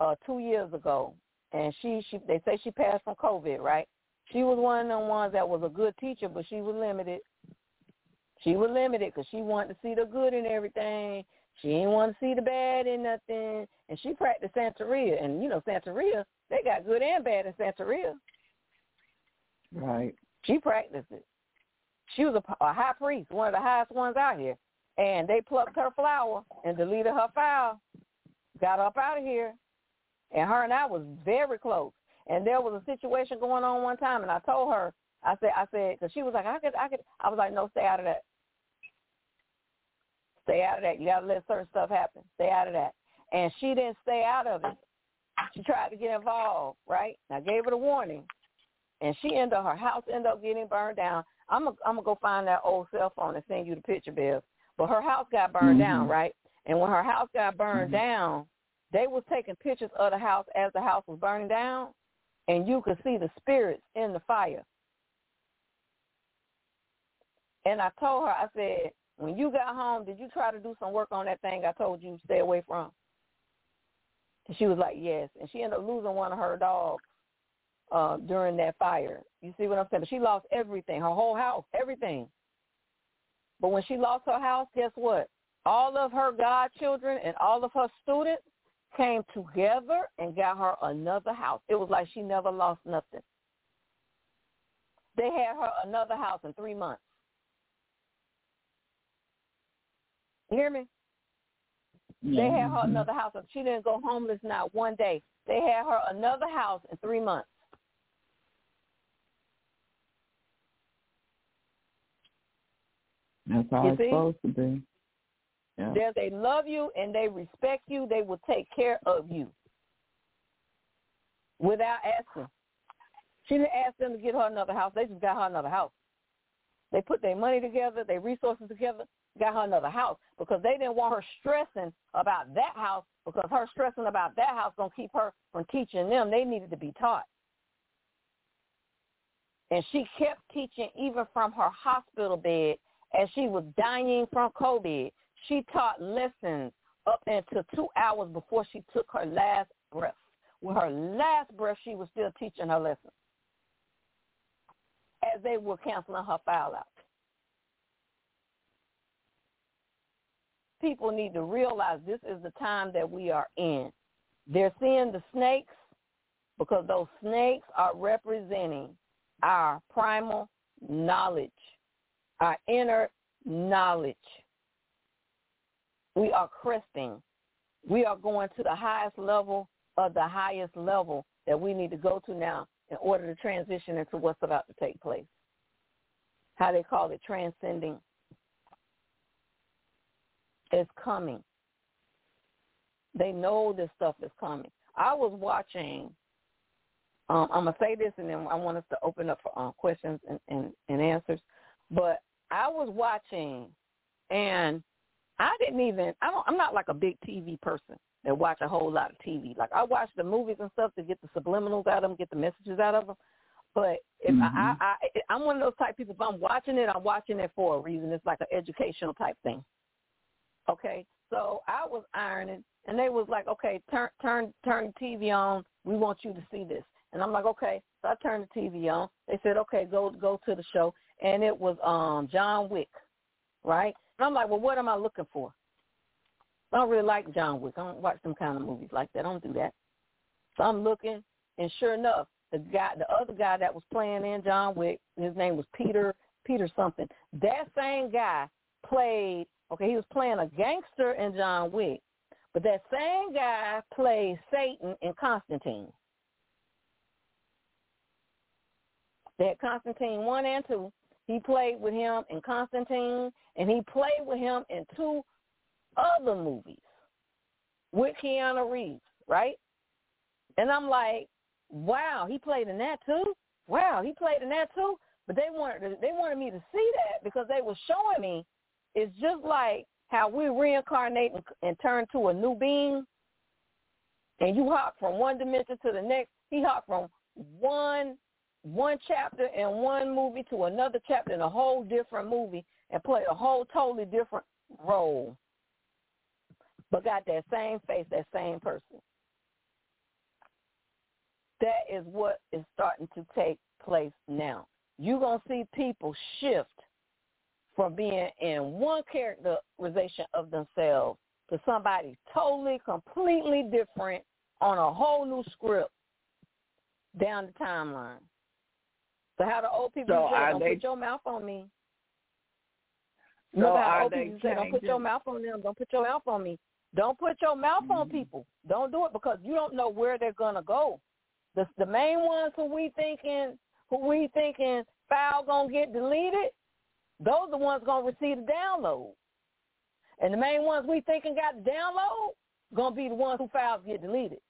uh two years ago, and she, she, they say she passed from COVID, right? She was one of them ones that was a good teacher, but she was limited. She was limited because she wanted to see the good in everything. She didn't want to see the bad in nothing. And she practiced Santeria. And, you know, Santeria, they got good and bad in Santeria. Right. She practiced it. She was a, a high priest, one of the highest ones out here. And they plucked her flower and deleted her file, got up out of here. And her and I was very close. And there was a situation going on one time, and I told her, I said, I said, because she was like, I could, I could. I was like, no, stay out of that. Stay out of that. You got to let certain stuff happen. Stay out of that. And she didn't stay out of it. She tried to get involved, right? I gave her the warning, and she ended up her house ended up getting burned down. I'm gonna I'm gonna go find that old cell phone and send you the picture, Bill. But her house got burned Mm-hmm. down, right? And when her house got burned Mhm. down, they was taking pictures of the house as the house was burning down, and you could see the spirits in the fire. And I told her, I said, when you got home, did you try to do some work on that thing I told you to stay away from? And she was like, yes. And she ended up losing one of her dogs uh, during that fire. You see what I'm saying? She lost everything, her whole house, everything. But when she lost her house, guess what? All of her godchildren and all of her students came together and got her another house. It was like she never lost nothing. They had her another house in three months. You hear me? They had her Mhm. another house. She didn't go homeless not one day. They had her another house in three months. That's how You it's see? supposed to be. Yeah. There they love you and they respect you. They will take care of you without asking. She didn't ask them to get her another house. They just got her another house. They put their money together, their resources together, got her another house because they didn't want her stressing about that house because her stressing about that house to keep her from teaching them. They needed to be taught. And she kept teaching even from her hospital bed as she was dying from COVID. She taught lessons up until two hours before she took her last breath. With her last breath, she was still teaching her lessons as they were canceling her file out. People need to realize this is the time that we are in. They're seeing the snakes because those snakes are representing our primal knowledge, our inner knowledge. We are cresting. We are going to the highest level of the highest level that we need to go to now in order to transition into what's about to take place. How they call it transcending. It's coming. They know this stuff is coming. I was watching. Um, I'm gonna say this, and then I want us to open up for uh, questions and, and, and answers. But I was watching, and I didn't even. I don't. I'm not like a big TV person that watch a whole lot of TV. Like I watch the movies and stuff to get the subliminals out of them, get the messages out of them. But if Mhm. I, I, I, I'm one of those type people. If I'm watching it, I'm watching it for a reason. It's like an educational type thing. Okay, so I was ironing, and they was like, "Okay, turn turn turn the TV on. We want you to see this." And I'm like, "Okay." So I turned the TV on. They said, "Okay, go go to the show," and it was um John Wick, right? And I'm like, "Well, what am I looking for?" I don't really like John Wick. I don't watch them kind of movies like that. I don't do that. So I'm looking, and sure enough, the guy, the other guy that was playing in John Wick, his name was Peter Peter something. That same guy played. Okay, he was playing a gangster in John Wick, but that same guy played Satan in Constantine. Had Constantine one and two. He played with him in Constantine, and he played with him in two other movies with Keanu Reeves, right? And I'm like, wow, he played in that too. Wow, he played in that too. But they wanted they wanted me to see that because they were showing me it's just like how we reincarnate and, and turn to a new being, and you hop from one dimension to the next. He hopped from one one chapter in one movie to another chapter in a whole different movie and play a whole totally different role, but got that same face, that same person. That is what is starting to take place now. You're going to see people shift from being in one characterization of themselves to somebody totally, completely different on a whole new script down the timeline. So how the old people So say, don't they- put your mouth on me. So Remember how old people say, don't put your mouth on them, don't put your mouth on me. Don't put your mouth on Mhm. people. Don't do it because you don't know where they're gonna go. The the main ones who we thinking who we thinking file gonna get deleted, those are the ones gonna receive the download. And the main ones we thinking got the download gonna be the ones who files get deleted.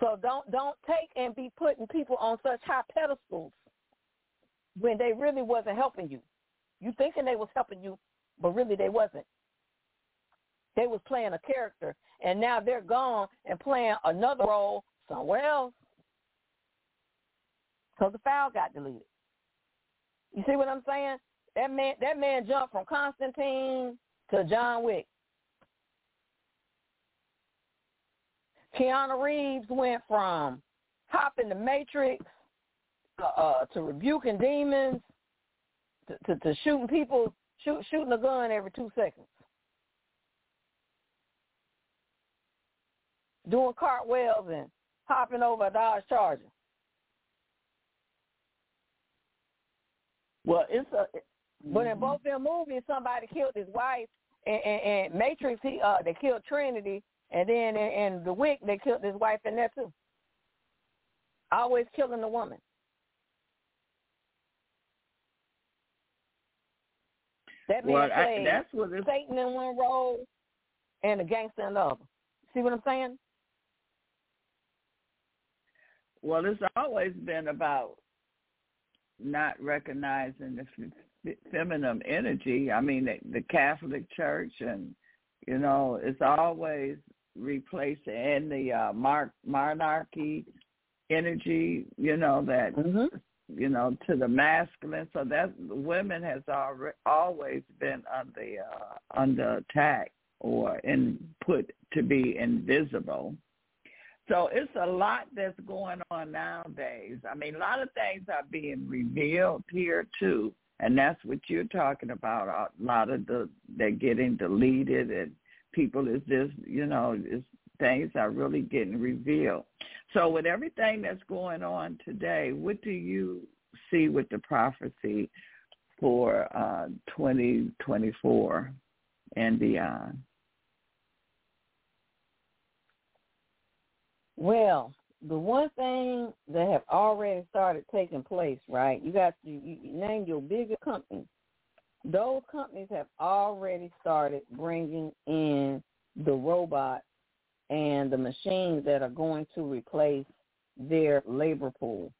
So don't don't take and be putting people on such high pedestals when they really wasn't helping you. You thinking they was helping you, but really they wasn't. They was playing a character, and now they're gone and playing another role somewhere else. So the file got deleted. You see what I'm saying? That man, that man jumped from Constantine to John Wick. Keanu Reeves went from hopping the Matrix uh, uh, to rebuking demons to, to, to shooting people, shoot, shooting a gun every two seconds. Doing cartwheels and hopping over a Dodge Charger. Well, it's a. But in both them movies, somebody killed his wife, and, and, and Matrix, he uh, they killed Trinity, and then in, in the Wick, they killed his wife in there too. Always killing the woman. That man well, played I, that's what it's, Satan in one role and a gangster in the other. See what I'm saying? Well, it's always been about not recognizing the f- feminine energy. I mean, the, the Catholic Church, and you know, it's always replacing and the uh, mar- monarchy energy. You know that Mm-hmm. you know to the masculine. So that women has already always been under uh, under attack or in put to be invisible. So it's a lot that's going on nowadays. I mean, a lot of things are being revealed here too, and that's what you're talking about. A lot of the they're getting deleted, and people is just you know, is things are really getting revealed. So with everything that's going on today, what do you see with the prophecy for uh, 2024 and beyond? Well, the one thing that have already started taking place, right? You got you, you name your bigger companies. Those companies have already started bringing in the robots and the machines that are going to replace their labor pool.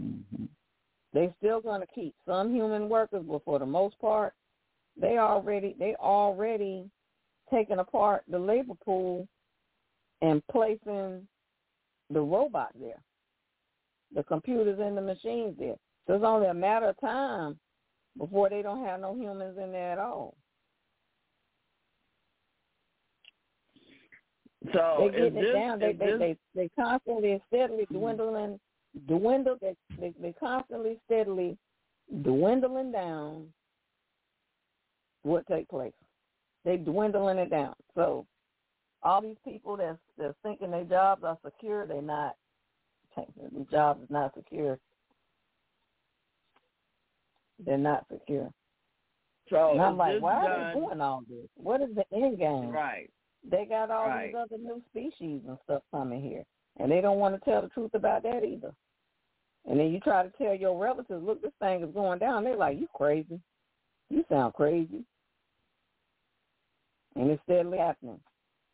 Mm-hmm. They're still going to keep some human workers, but for the most part, they already they already taking apart the labor pool and placing the robot there, the computers and the machines there. So it's only a matter of time before they don't have no humans in there at all. So they getting it down. They they, they they constantly and steadily dwindling, dwindle. They they they constantly steadily dwindling down. What take place? They dwindling it down. So all these people that's that's thinking their jobs are secure, they're not. The job is not secure. They're not secure. so and I'm like, why are they doing all this? What is the end game? Right. They got all Right. these other new species and stuff coming here, and they don't want to tell the truth about that either. And then you try to tell your relatives, look, this thing is going down. They're like, you crazy. You sound crazy. And it's steadily happening.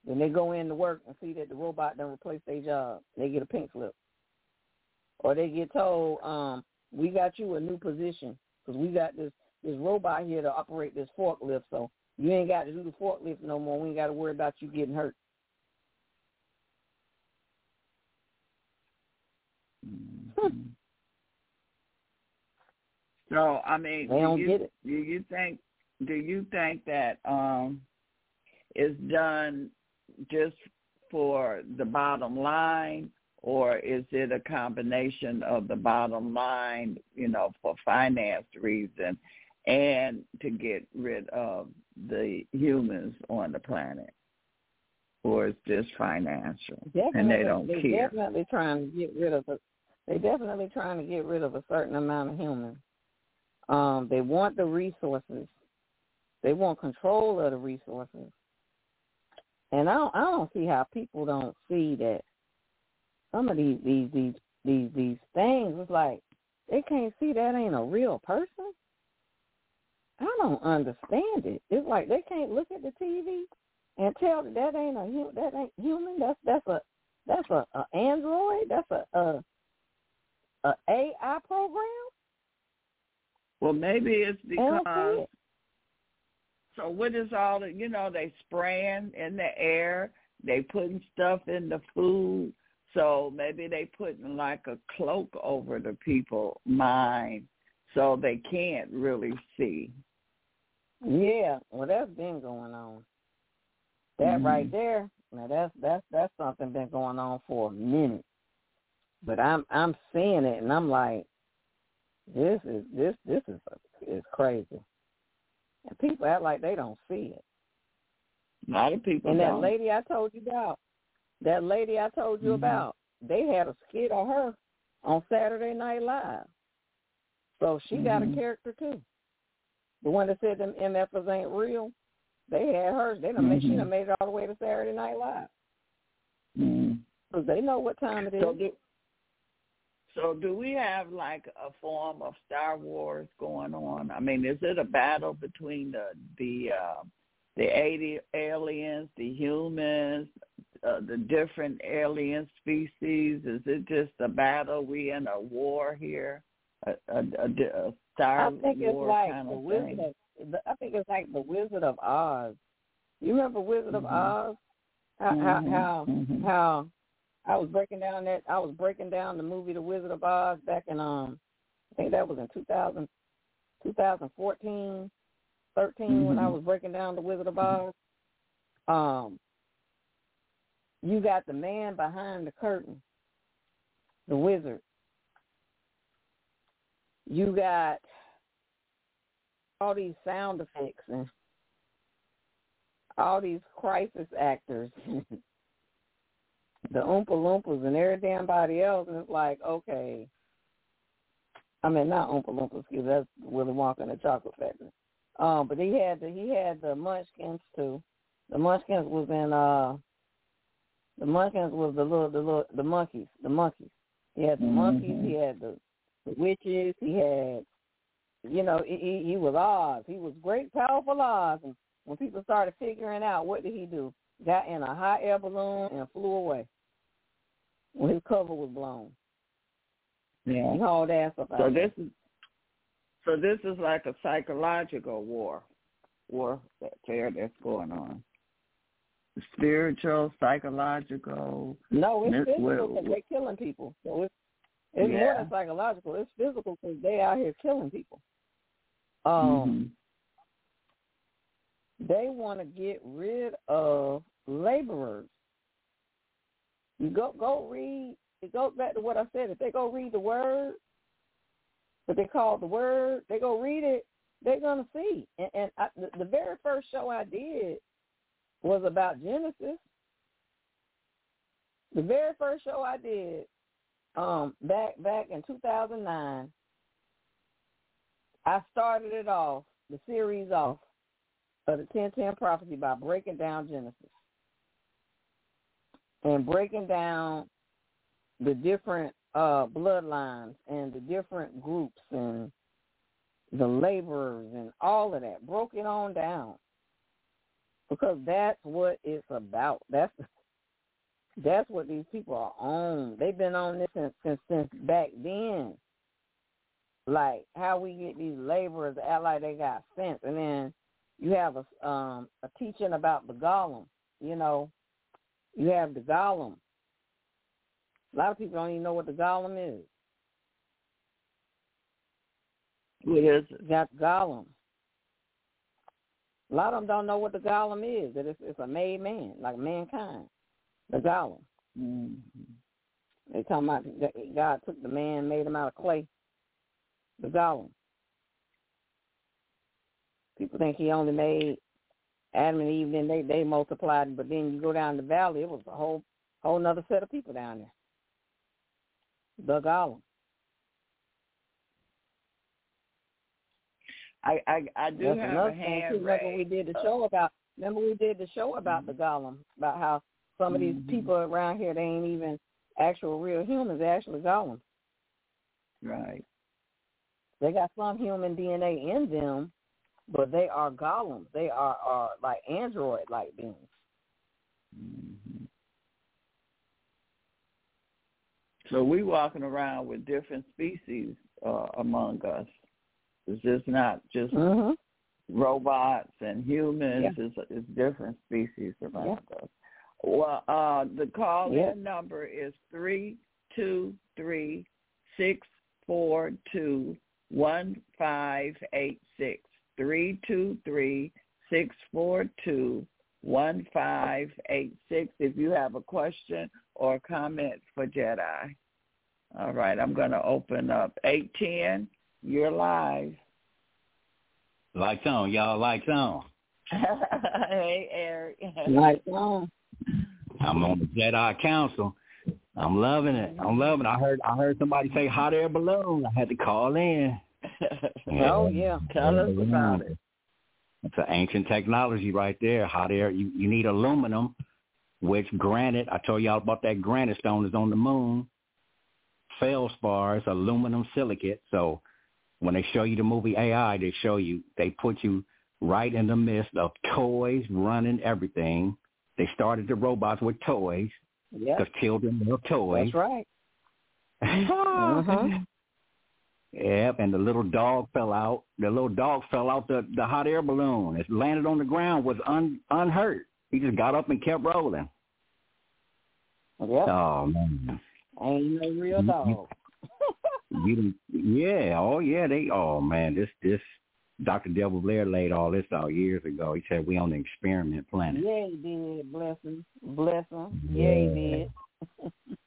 Then they go in to work and see that the robot done replace their job. They get a pink slip. Or they get told, um, we got you a new position because we got this, this robot here to operate this forklift. So you ain't got to do the forklift no more. We ain't got to worry about you getting hurt. So I mean, They do you. Do you think? Do you think that um, is done just for the bottom line, or is it a combination of the bottom line, you know, for finance reasons, and to get rid of the humans on the planet, or is this financial Definitely, and they don't they care? definitely trying to get rid of a, they definitely trying to get rid of a certain amount of humans. Um, they want the resources. They want control of the resources. And I don't, I don't see how people don't see that some of these these these these these things. It's like they can't see that ain't a real person. I don't understand it. It's like they can't look at the TV and tell that that ain't a that ain't human. That's that's a that's a, a android. That's a, a a AI program. Well, maybe it's because. So what is all the you know they spraying in the air, they putting stuff in the food. So maybe they putting like a cloak over the people mind, so they can't really see. Yeah, well, that's been going on. That mm-hmm. right there, now that's that's that's something been going on for a minute. But I'm I'm seeing it, and I'm like, this is this this is is crazy. And people act like they don't see it. A lot of people. And don't. that lady I told you about, that lady I told you mm-hmm. about, they had a skit on her on Saturday Night Live. So she mm-hmm. got a mm-hmm. character too. The one that said them MFers ain't real, they had her. They done mm-hmm. made, she done mm-hmm. made it all the way to Saturday Night Live. Mm-hmm. Because they know what time it is. So do, so do we have like a form of Star Wars going on? I mean, is it a battle between the the uh, the eighty aliens, the humans, uh, the different alien species? Is it just a battle? We in a war here? A, a, a, a Star I think it's like kind the of Wizard thing. of. I think it's like the Wizard of Oz. You remember Wizard mm-hmm. of Oz? How mm-hmm. how how, mm-hmm. how I was breaking down that I was breaking down the movie The Wizard of Oz back in um I think that was in 2000, 2014, 13 mm-hmm. when I was breaking down The Wizard of Oz. Um, you got the man behind the curtain, the wizard. You got all these sound effects and all these crisis actors the Oompa Loompas and every damn body else, and it's like, okay. I mean, not Oompa Loompas, excuse me, that's Willy Wonka and the Chocolate Factory. Um, but he had the he had the Munchkins too. The Munchkins was in uh, the Munchkins was the little the little the monkeys, the monkeys. He had the mm-hmm. monkeys. He had the, the witches. He had, you know, he he was Oz. He was great, powerful Oz. And when people started figuring out what did he do, got in a hot air balloon and flew away when his cover was blown. Yeah. He hauled ass up So this is so this is like a psychological war, warfare that's going on. Spiritual, psychological. No, it's physical because they're killing people. So it's it's yeah. more than psychological. It's physical because they out here killing people. Um, mm-hmm. they want to get rid of laborers. You go go read. It goes back to what I said. If they go read the word, what they call the word, they go read it. They're gonna see. And, and I, the, the very first show I did was about Genesis. The very first show I did, um, back back in 2009, I started it off the series off of the 1010 prophecy by breaking down Genesis and breaking down the different uh, bloodlines and the different groups and the laborers and all of that, broke it on down because that's what it's about. That's that's what these people are on. They've been on this since since, since back then. Like how we get these laborers act like they got sense, and then you have a um a teaching about the golem. You know, you have the golem. A lot of people don't even know what the golem is. What is it? You got golem. A lot of them don't know what the golem is. That it's, it's a made man, like mankind. The golem. Mm-hmm. They talking about God took the man, made him out of clay. The golem. People think he only made Adam and Eve, then they they multiplied, but then you go down the valley, it was a whole whole another set of people down there. The golem. I I, I do That's have another a hand thing too. Remember we did the show about. Remember we did the show about mm-hmm. the golem, about how some of these mm-hmm. people around here they ain't even actual real humans. They're actually golems. Right. They got some human DNA in them, but they are golems. They are are like android like beings. Mhm. So we walking around with different species uh, among us. It's just not just Mm-hmm. robots and humans. Yeah. It's, it's different species around Yeah. us. Well, uh, the call in Yeah. number is three two three six four two one five eight six. Three two three six four two one five eight six. If you have a question or comment for Jedi. All right, I'm going to open up eight ten. You're live. Lights on, y'all. Lights on. hey, Eric. Right on. I'm on the Jedi Council. I'm loving it. I'm loving it. I heard I heard somebody say hot air balloon. I had to call in. Oh yeah. Tell us about it. It's an ancient technology right there. Hot air. You you need aluminum, which granite. I told y'all about that granite stone is on the moon. Feldspar is aluminum silicate. So when they show you the movie AI, they show you they put you right in the midst of toys running everything. They started the robots with toys Yeah. because children love toys. That's right. Mhm. Yep, and the little dog fell out. The little dog fell out the the hot air balloon. It landed on the ground, was un, unhurt. He just got up and kept rolling. Yep. Oh man, Ain't no real dog. you yeah, oh yeah, they oh man, this this Dr. Delbert Blair laid all this out years ago. He said we on the experiment planet. Yeah, he did. Bless him. Bless him. Yeah, he did.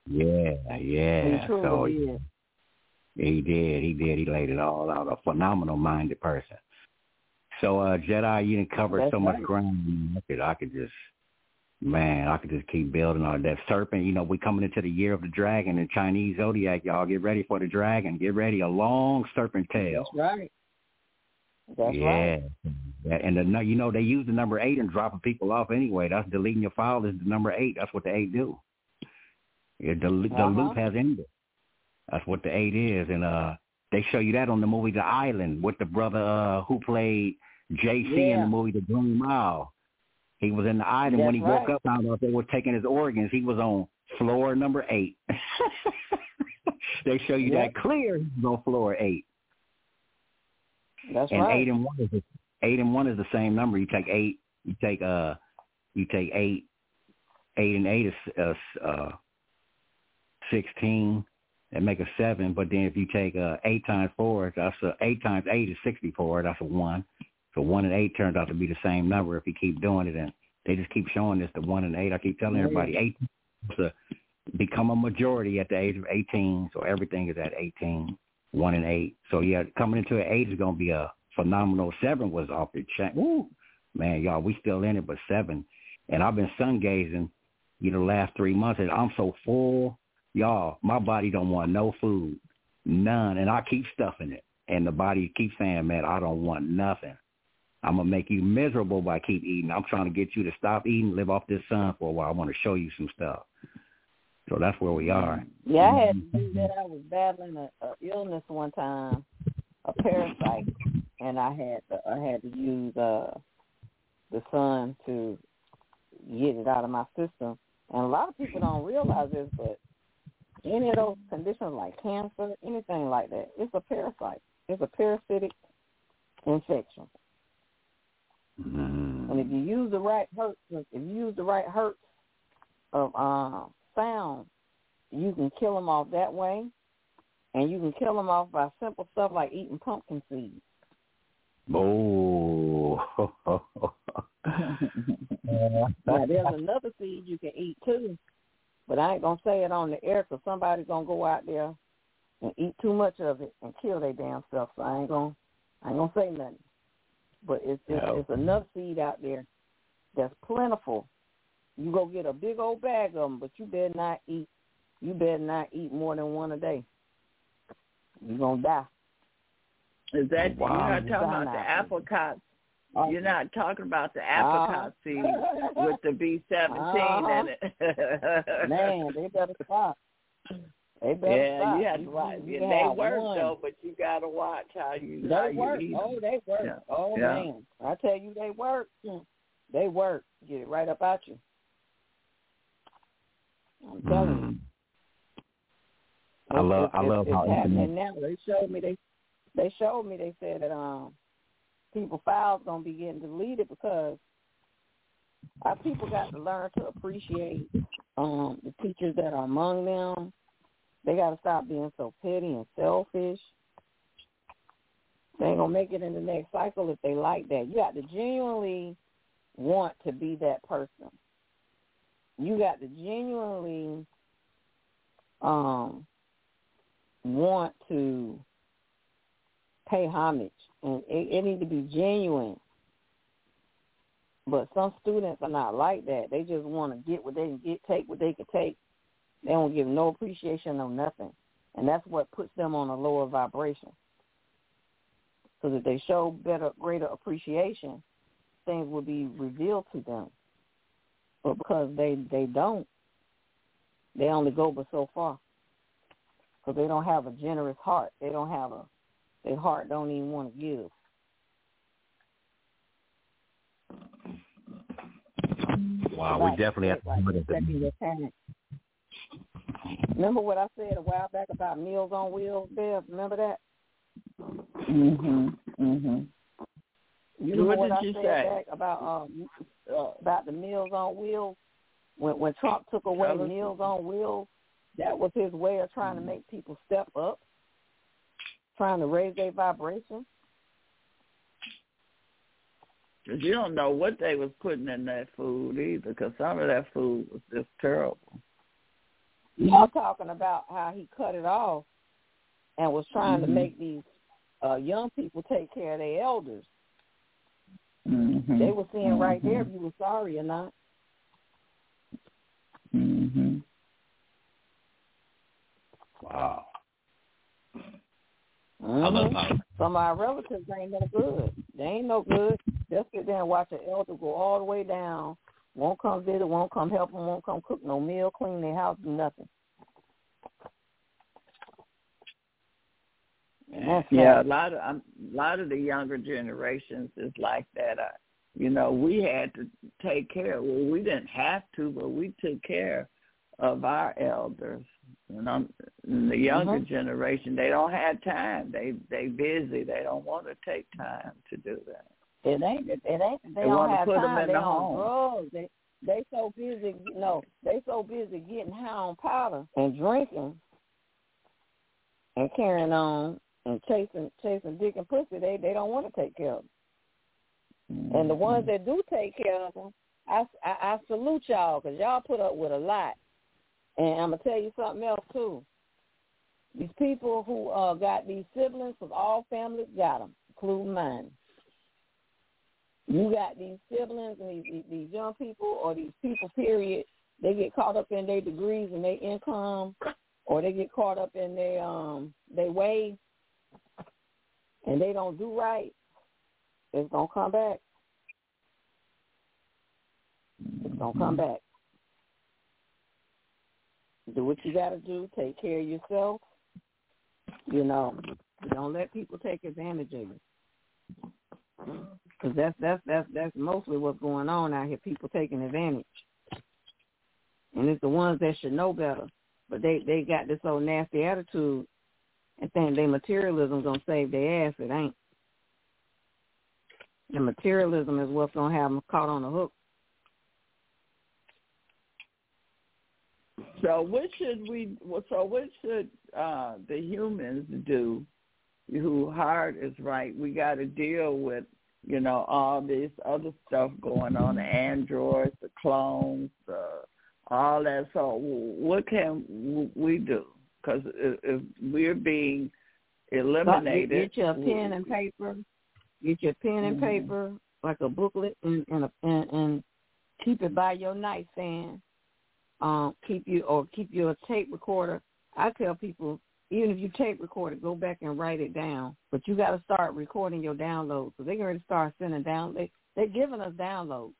Yeah, yeah. he so did. He did. He did. He laid it all out. A phenomenal minded person. So, uh, Jedi, you didn't cover That's so much right. ground. I could, I could just, man, I could just keep building on that serpent. You know, we coming into the year of the dragon and Chinese zodiac. Y'all get ready for the dragon. Get ready. A long serpent tail. That's right. That's yeah. right. Yeah, and the you know they use the number eight and dropping people off anyway. That's deleting your file is the number eight. That's what the eight do. The the Uh-huh. loop has ended. That's what the eight is, and uh, they show you that on the movie The Island with the brother uh, who played JC in the movie The Green Mile. He was in the island when he That's woke right. up, found out they were taking his organs. He was on floor number eight. they show you Yep. that clear. He's on floor eight That's and right. eight and one is the, eight and one is the same number. You take eight, you take uh, you take eight, eight and eight is uh, uh sixteen, and make a seven. But then if you take uh eight times four, that's a, eight times eight is sixty four. That's a one. So one and eight turns out to be the same number if you keep doing it, and they just keep showing this the one and eight. I keep telling everybody eight to become a majority at the age of eighteen. So everything is at eighteen one and eight. So yeah, coming into an eight is gonna be a phenomenal. Seven was off the chain. Woo, man, y'all, we still in it, but seven. And I've been sun gazing, you know, last three months, and I'm so full, y'all. My body don't want no food, none, and I keep stuffing it, and the body keeps saying, man, I don't want nothing. I'm gonna make you miserable by keep eating. I'm trying to get you to stop eating, live off this sun for a while. I want to show you some stuff. So that's where we are. Yeah, I had to do that. I was battling a, a illness one time, a parasite, and I had to, I had to use uh the sun to get it out of my system. And a lot of people don't realize this, but any of those conditions like cancer, anything like that, it's a parasite. It's a parasitic infection. Mm. And if you use the right hertz, if you use the right hertz of um, sound, you can kill them off that way, and you can kill them off by simple stuff like eating pumpkin seeds. Oh. Now, there's another seed you can eat too, but I ain't gonna say it on the air because somebody's gonna go out there and eat too much of it and kill their damn self. So I ain't gonna, I ain't gonna say nothing. But it's it's, No. it's enough seed out there that's plentiful. You go get a big old bag of them, but you better not eat. You better not eat more than one a day. You're gonna die. Is that Wow. you're not talking about the that. apricot? Oh. You're not talking about the apricot seed with the B seventeen in it. Man, they better stop. They better yeah, stop. you have to watch. You Yeah, they work one. though, but you gotta watch how you They how work. you eat them. Oh, they work. Yeah. Oh Yeah. man, I tell you, they work. They work. Get it right up out you. I'm telling you. Mhm. I love It's- I love it's how happening internet. now. They showed me they they showed me they said that um people files gonna be getting deleted because our people got to learn to appreciate um the teachers that are among them. They got to stop being so petty and selfish. They ain't gonna make it in the next cycle if they like that. You got to genuinely want to be that person. You got to genuinely um want to pay homage it, it needs to be genuine. But some students are not like that. They just want to get what they can get, take what they can take. They don't give no appreciation or nothing. And that's what puts them on a lower vibration. So that they show better, greater appreciation, things will be revealed to them. But because they they don't, they only go but so far. Because they don't have a generous heart. They don't have a, their heart don't even want to give. Wow, we definitely have like to look at respecting your parents. Remember what I said a while back about Meals on Wheels, Bev? Remember that? Mhm. Mhm. You know What what, did I you said say? back about um uh, about the Meals on Wheels? When when Trump took away Tell. Meals on Wheels, that was his way of trying to make people step up, trying to raise their vibration. 'Cause you don't know what they was putting in that food either, because some of that food was just terrible. I'm talking about how he cut it off and was trying to Mhm. make these uh young people take care of their elders. Mhm. They were seeing right there if Mhm. you were sorry or not. Mhm. Wow. Mhm. love Some of our relatives ain't no good. They ain't no good. They'll sit there and watch an elder go all the way down. Won't come visit, won't come help them, won't come cook no meal, clean their house, do nothing. And Yeah, a lot of um, a lot of the younger generations is like that. I, you know, we had to take care. Well, we didn't have to, but we took care of our elders. And, I'm, and the younger Mhm. generation, they don't have time. They they busy. They don't want to take time to do that. It ain't. It ain't. They, They don't have time. in they the on home. drugs. They they so busy. No, they so busy getting high on powder and drinking and carrying on and chasing chasing dick and pussy. They they don't want to take care of them. And the ones that do take care of them, I, I, I salute y'all because y'all put up with a lot. And I'm gonna tell you something else too. These people who uh, got these siblings, because all families got them, including mine. You got these siblings and these, these, these young people or these people, period, they get caught up in their degrees and their income or they get caught up in their um their ways and they don't do right, it's gonna come back. It's gonna come back. Do what you gotta do, take care of yourself. You know, don't let people take advantage of you. Because that's that's that's that's mostly what's going on out here. People taking advantage, and it's the ones that should know better, but they they got this old nasty attitude and think their materialism gonna save their ass. It ain't. The materialism is what's gonna have them caught on the hook. So what should we? So what should uh, the humans do? Who heart is right? We got to deal with you know all this other stuff going on, the androids, the clones, uh, all that. So what can we do? Because if, if we're being eliminated, Get, your pen and paper. Get your pen and Mhm. paper, like a booklet, and and, a, and and keep it by your nightstand. Um, keep you or keep your tape recorder. I tell people, even if you tape record it, go back and write it down. But you got to start recording your downloads. So they're going to start sending down. They they're giving us downloads.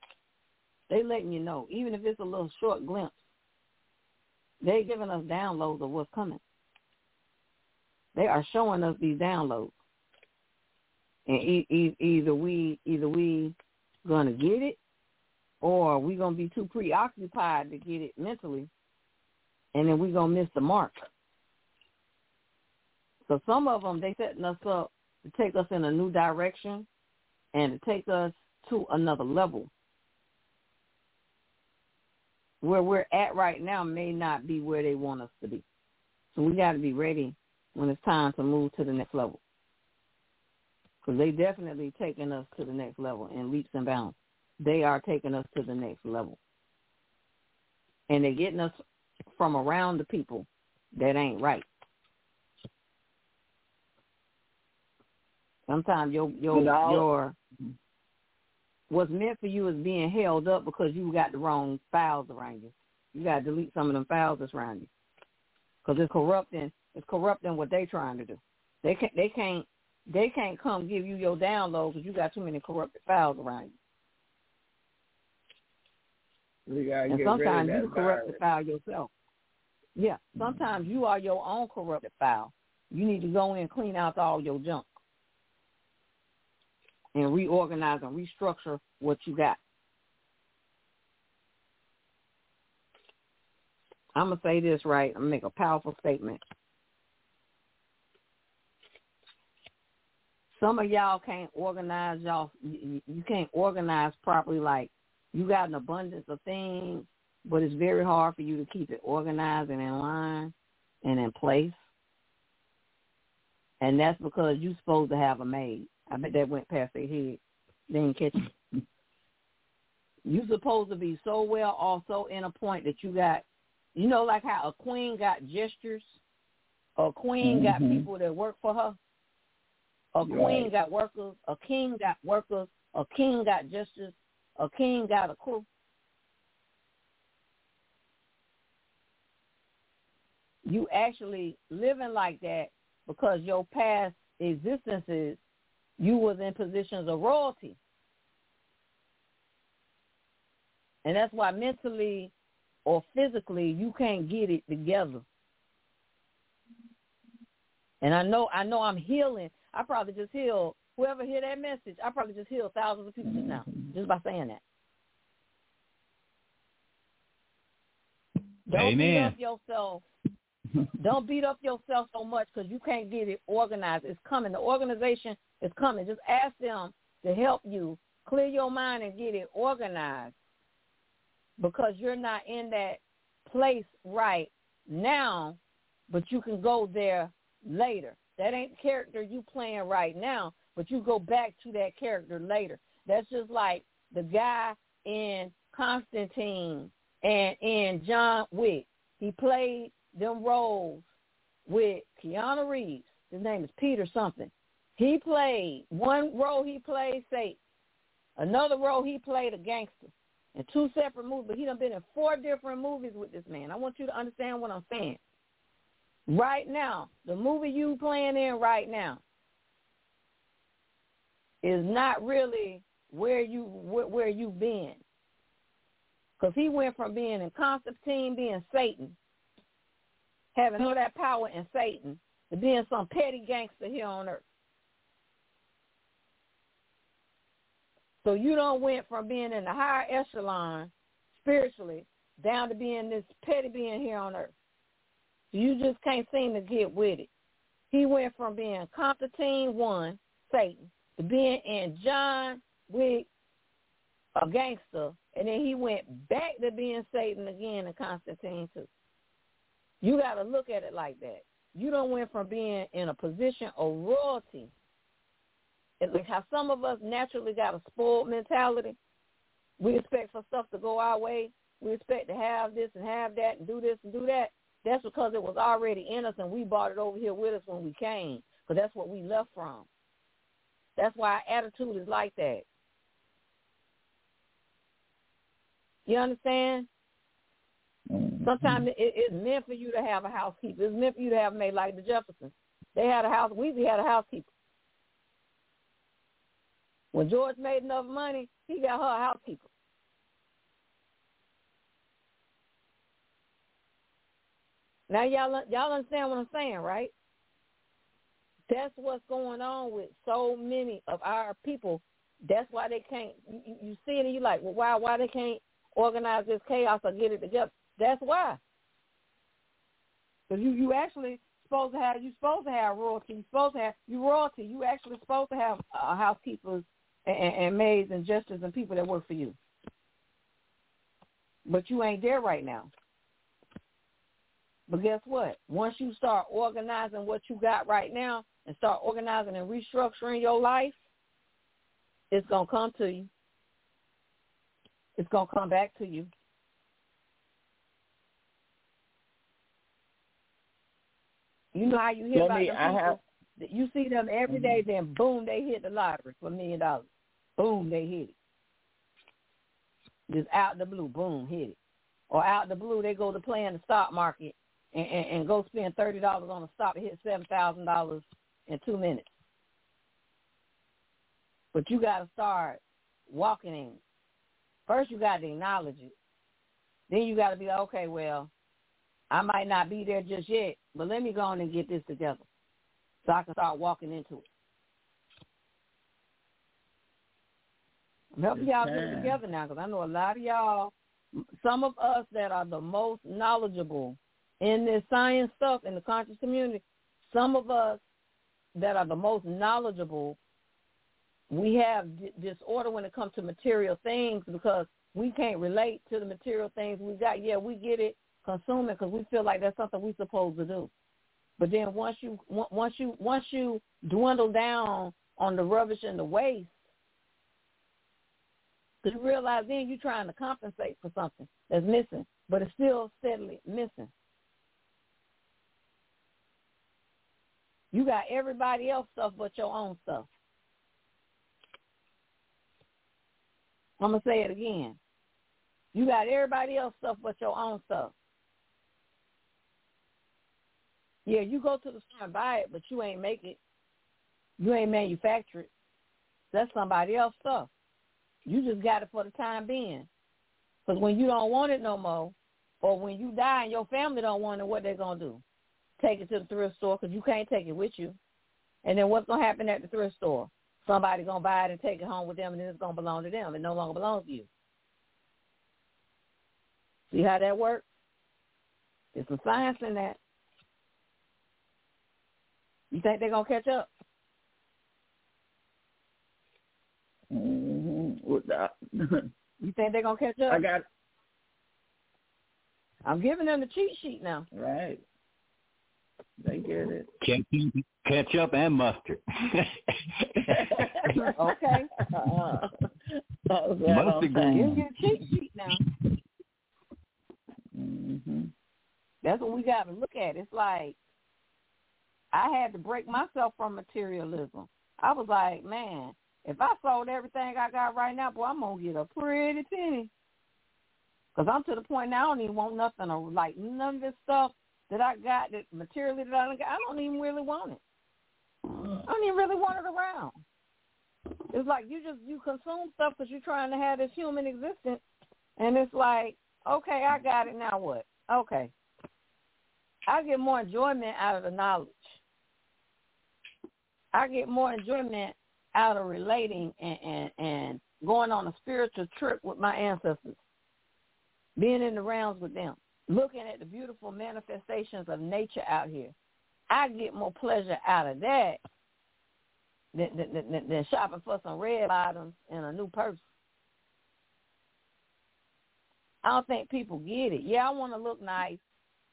They letting you know, even if it's a little short glimpse. They're giving us downloads of what's coming. They are showing us these downloads, and e- e- either we either we gonna get it, or we're gonna be too preoccupied to get it mentally, and then we're gonna miss the mark. So some of them they setting us up to take us in a new direction, and to take us to another level. Where we're at right now may not be where they want us to be. So we got to be ready when it's time to move to the next level. Because they definitely taking us to the next level in leaps and bounds. They are taking us to the next level. And they're getting us from around the people that ain't right. Sometimes your your your what's meant for you is being held up because you got the wrong files around you. You got to delete some of them files that's around you because it's corrupting. It's corrupting what they're trying to do. They can't. They can't. They can't come give you your download because you got too many corrupted files around you. And sometimes you corrupt the file yourself. Yeah, sometimes you are your own corrupted file. You need to go in and clean out all your junk and reorganize and restructure what you got. I'm gonna say this right. I'm gonna make a powerful statement. Some of y'all can't organize y'all. You you can't organize properly. Like you got an abundance of things, but it's very hard for you to keep it organized and in line and in place. And that's because you're supposed to have a maid. I bet that went past their head. They didn't catch it. You're supposed to be so well also in a point that you got, you know, like how a queen got gestures. A queen got Mhm. people that work for her. A queen Right. got workers. A king got workers. A king got gestures. A king got a crew. You actually living like that because your past existences, you was in positions of royalty. And that's why mentally or physically you can't get it together. And I know I know I'm healing. I probably just healed whoever hear that message, I probably just healed thousands of people just now, just by saying that. Don't Amen. beat up yourself. Don't beat up yourself so much because you can't get it organized. It's coming. The organization is coming. Just ask them to help you clear your mind and get it organized because you're not in that place right now, but you can go there later. That ain't the character you playing right now, but you go back to that character later. That's just like the guy in Constantine and in John Wick. He played them roles with Keanu Reeves. His name is Peter something. He played one role. He played Satan. Another role he played a gangster. In two separate movies, but he done been in four different movies with this man. I want you to understand what I'm saying. Right now, the movie you playing in right now is not really where you where, you've been. Because he went from being in Constantine, being Satan, having all that power in Satan, to being some petty gangster here on earth. So you don't went from being in the higher echelon spiritually down to being this petty being here on earth. You just can't seem to get with it. He went from being Constantine one, Satan, being in John Wick, a gangster, and then he went back to being Satan again in Constantine too. You got to look at it like that. You don't went from being in a position of royalty. It's like how some of us naturally got a spoiled mentality. We expect for stuff to go our way. We expect to have this and have that and do this and do that. That's because it was already in us and we brought it over here with us when we came. Because that's what we left from. That's why our attitude is like that. You understand? Mm-hmm. Sometimes it, it's meant for you to have a housekeeper. It's meant for you to have a maid like the Jeffersons. They had a house. Weezy had a housekeeper. When George made enough money, he got her a housekeeper. Now y'all y'all understand what I'm saying, right? That's what's going on with so many of our people. That's why they can't. You, you see it and you're like, well, why? Why they can't organize this chaos or get it together? That's why. Because you you actually supposed to have you supposed to have royalty. You supposed to have you royalty. You actually supposed to have uh, housekeepers and, and maids and jesters and people that work for you. But you ain't there right now. But guess what? Once you start organizing what you got right now and start organizing and restructuring your life, it's going to come to you. It's going to come back to you. You know how you hear about me, I have- that You see them every day, mm-hmm. then boom, they hit the lottery for a million dollars. Boom, they hit it. Just out the blue, boom, hit it. Or out the blue, they go to play in the stock market and, and, and go spend thirty dollars on a stock to hit seven thousand dollars in two minutes. But you got to start walking in. it. First, you got to acknowledge it. Then you got to be like, okay, well, I might not be there just yet, but let me go on and get this together so I can start walking into it. I'm helping y'all get it together now because I know a lot of y'all, some of us that are the most knowledgeable in this science stuff in the conscious community, some of us that are the most knowledgeable, we have d- disorder when it comes to material things because we can't relate to the material things we got. Yeah, we get it, consume it because we feel like that's something we're supposed to do. But then once you on- once you once you dwindle down on the rubbish and the waste, you realize then you're trying to compensate for something that's missing, but it's still steadily missing. You got everybody else stuff but your own stuff. I'm gonna say it again. You got everybody else stuff but your own stuff. Yeah, you go to the store and buy it, but you ain't make it. You ain't manufacture it. That's somebody else's stuff. You just got it for the time being. Because when you don't want it no more, or when you die and your family don't want it, what they going to do? Take it to the thrift store because you can't take it with you. And then what's going to happen at the thrift store? Somebody's going to buy it and take it home with them, and then it's going to belong to them. It no longer belongs to you. See how that works? There's some science in that. You think they're going to catch up? Mhm. The- You think they're going to catch up? I got it. I'm giving them the cheat sheet now. right. They get it. Ketchup, ketchup and mustard. okay. Uh, that was Must what I'm agree. Give saying. you a cheat sheet now. hmm That's what we got to look at. It's like I had to break myself from materialism. I was like, man, if I sold everything I got right now, boy, I'm gonna get a pretty penny. Cause I'm to the point now I don't even want nothing or like none of this stuff that I got, that materially that I got. I don't even really want it. Mm. I don't even really want it around. It's like you just you consume stuff because you're trying to have this human existence, and it's like, okay, I got it. Now what? Okay, I get more enjoyment out of the knowledge. I get more enjoyment out of relating and, and, and going on a spiritual trip with my ancestors, being in the realms with them, looking at the beautiful manifestations of nature out here. I get more pleasure out of that than, than, than, than shopping for some red bottoms and a new purse. I don't think people get it. Yeah, I want to look nice.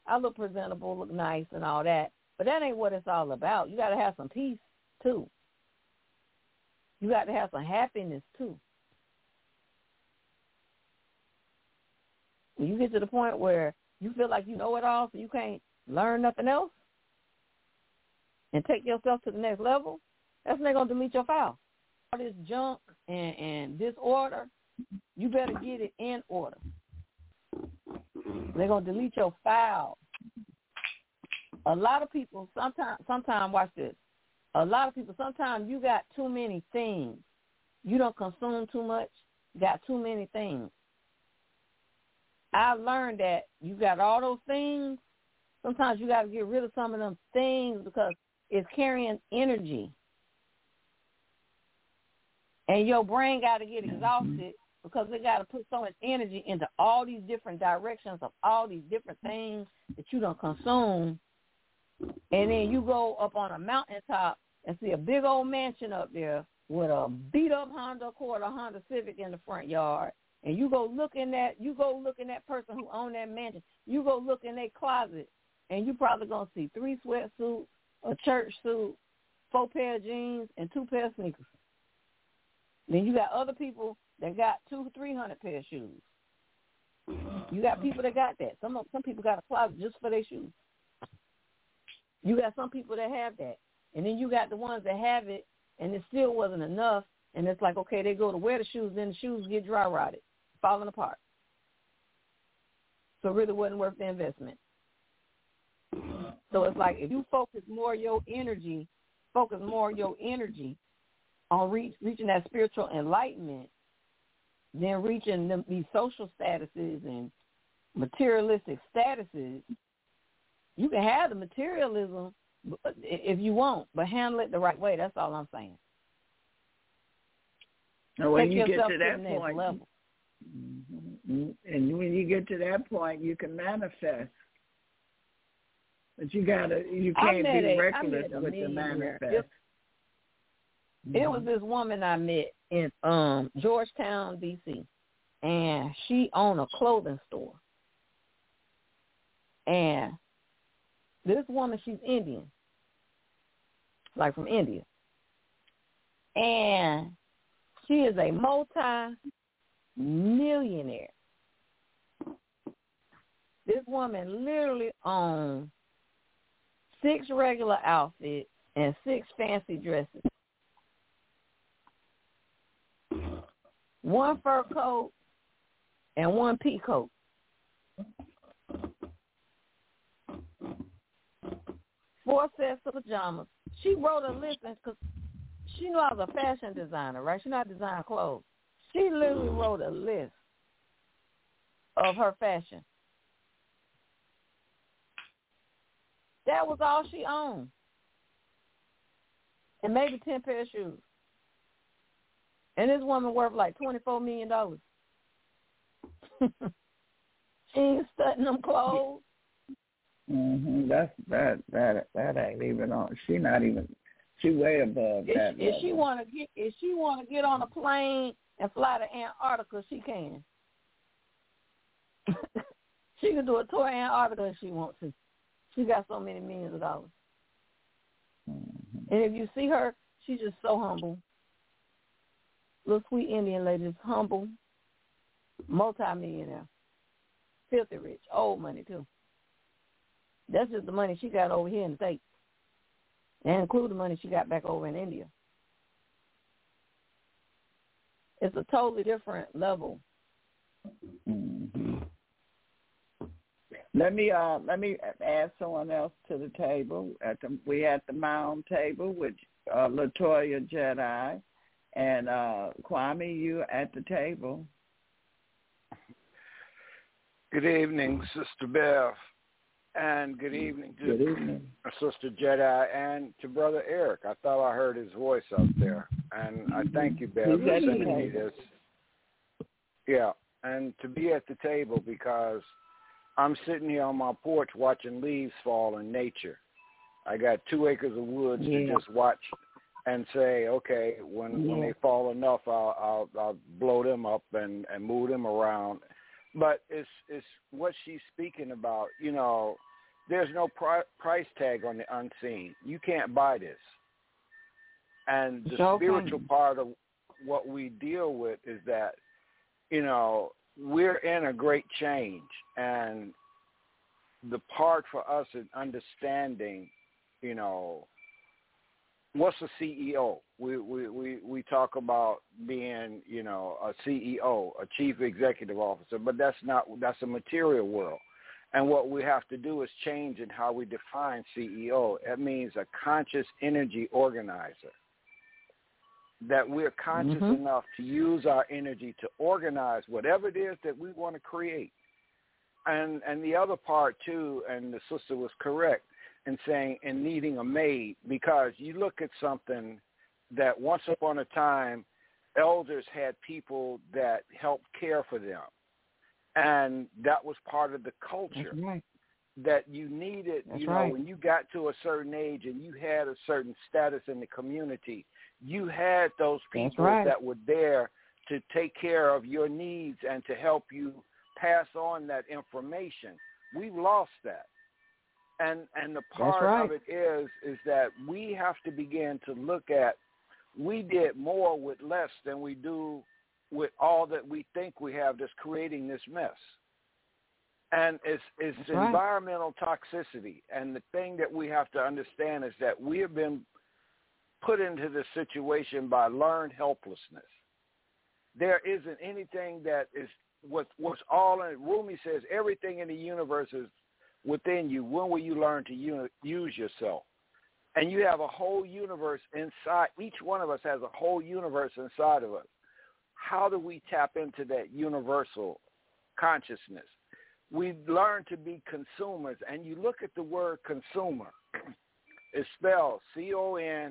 I look presentable, look nice and all that. But that ain't what it's all about. You got to have some peace too. You got to have some happiness too. When you get to the point where you feel like you know it all, so you can't learn nothing else and take yourself to the next level, that's when they're going to delete your file. All this junk and, and disorder, you better get it in order. They're going to delete your file. A lot of people, sometimes, sometimes, watch this. A lot of people, sometimes you got too many things. You don't consume too much, got too many things. I learned that you got all those things. Sometimes you got to get rid of some of them things because is carrying energy. And your brain got to get mm-hmm. exhausted because it got to put so much energy into all these different directions of all these different things that you don't consume. And then you go up on a mountaintop and see a big old mansion up there with a beat up Honda Accord or Honda Civic in the front yard. And you go look in that you go look in that person who owned that mansion. You go look in their closet and you probably gonna see three sweatsuits, a church suit, four pair of jeans, and two pair of sneakers. Then you got other people that got two, three hundred pair of shoes. You got people that got that. Some some people got a closet just for their shoes. You got some people that have that, and then you got the ones that have it, and it still wasn't enough. And it's like, okay, they go to wear the shoes, then the shoes get dry rotted, falling apart. So it really wasn't worth the investment. So it's like if you focus more your energy, focus more your energy on reach, reaching that spiritual enlightenment, then reaching them, these social statuses and materialistic statuses, you can have the materialism if you want, but handle it the right way. That's all I'm saying. And when Take you get yourself to that next point, level. And when you get to that point, you can manifest. But you gotta, you can't be a- reckless with the manifest. It was this woman I met in um Georgetown, DC, and she owned a clothing store. And this woman, she's Indian, like from India, and she is a multi-millionaire. This woman literally owns six regular outfits and six fancy dresses. one fur coat and one pea coat. Four sets of pajamas. She wrote a list because she knew I was a fashion designer, right? She not design clothes. She literally wrote a list of her fashion. That was all she owned. And maybe ten pair of shoes. And this woman worth like twenty four million dollars. she ain't studying them clothes. hmm That's that that that ain't even on. She not even. She way above If, that. if she wanna get if she wanna get on a plane and fly to Antarctica, she can. she can do a tour of Antarctica if she wants to. She got so many millions of dollars. Mhm. And if you see her, she's just so humble. Little sweet Indian lady, just humble, multi-millionaire, filthy rich, old money too. That's just the money she got over here in the States. And include the money she got back over in India. It's a totally different level. Mhm. Let me uh let me add someone else to the table. At the we at the mound table with uh, Latoya Jedi and uh Kwame. You at the table. Good evening, Sister Beth, and good evening to Good evening. Sister Jedi and to Brother Eric. I thought I heard his voice out there, and I thank you, Beth, He's for sending me this. Yeah, and to be at the table because I'm sitting here on my porch watching leaves fall in nature. I got two acres of woods to just watch and say, okay, when when they fall enough, I'll I'll, I'll blow them up and and move them around. But it's it's what she's speaking about. You know, there's no pri- price tag on the unseen. You can't buy this. And the Sure spiritual can. part of what we deal with is that, you know, we're in a great change, and the part for us is understanding, you know, what's a CEO? We we we we talk about being, you know, a CEO, a chief executive officer, but that's not that's a material world. And what we have to do is change in how we define CEO. It means a conscious energy organizer. That we're conscious Mhm. enough to use our energy to organize whatever it is that we want to create. And and the other part too, and the sister was correct, in saying in needing a maid because you look at something that once upon a time elders had people that helped care for them and that was part of the culture right. that you needed That's you know right. when you got to a certain age and you had a certain status in the community you had those people right. that were there to take care of your needs and to help you pass on that information we've lost that and and the part right. of it is is that we have to begin to look at we did more with less than we do with all that we think we have that's creating this mess and it's it's That's right. environmental toxicity and the thing that we have to understand is that we have been put into this situation by learned helplessness there isn't anything that is what what's all in it. Rumi says everything in the universe is within you. When will you learn to use yourself? And you have a whole universe inside. Each one of us has a whole universe inside of us. How do we tap into that universal consciousness? We learn to be consumers, and you look at the word consumer. It's spelled C-O-N-S-U-M-E-R.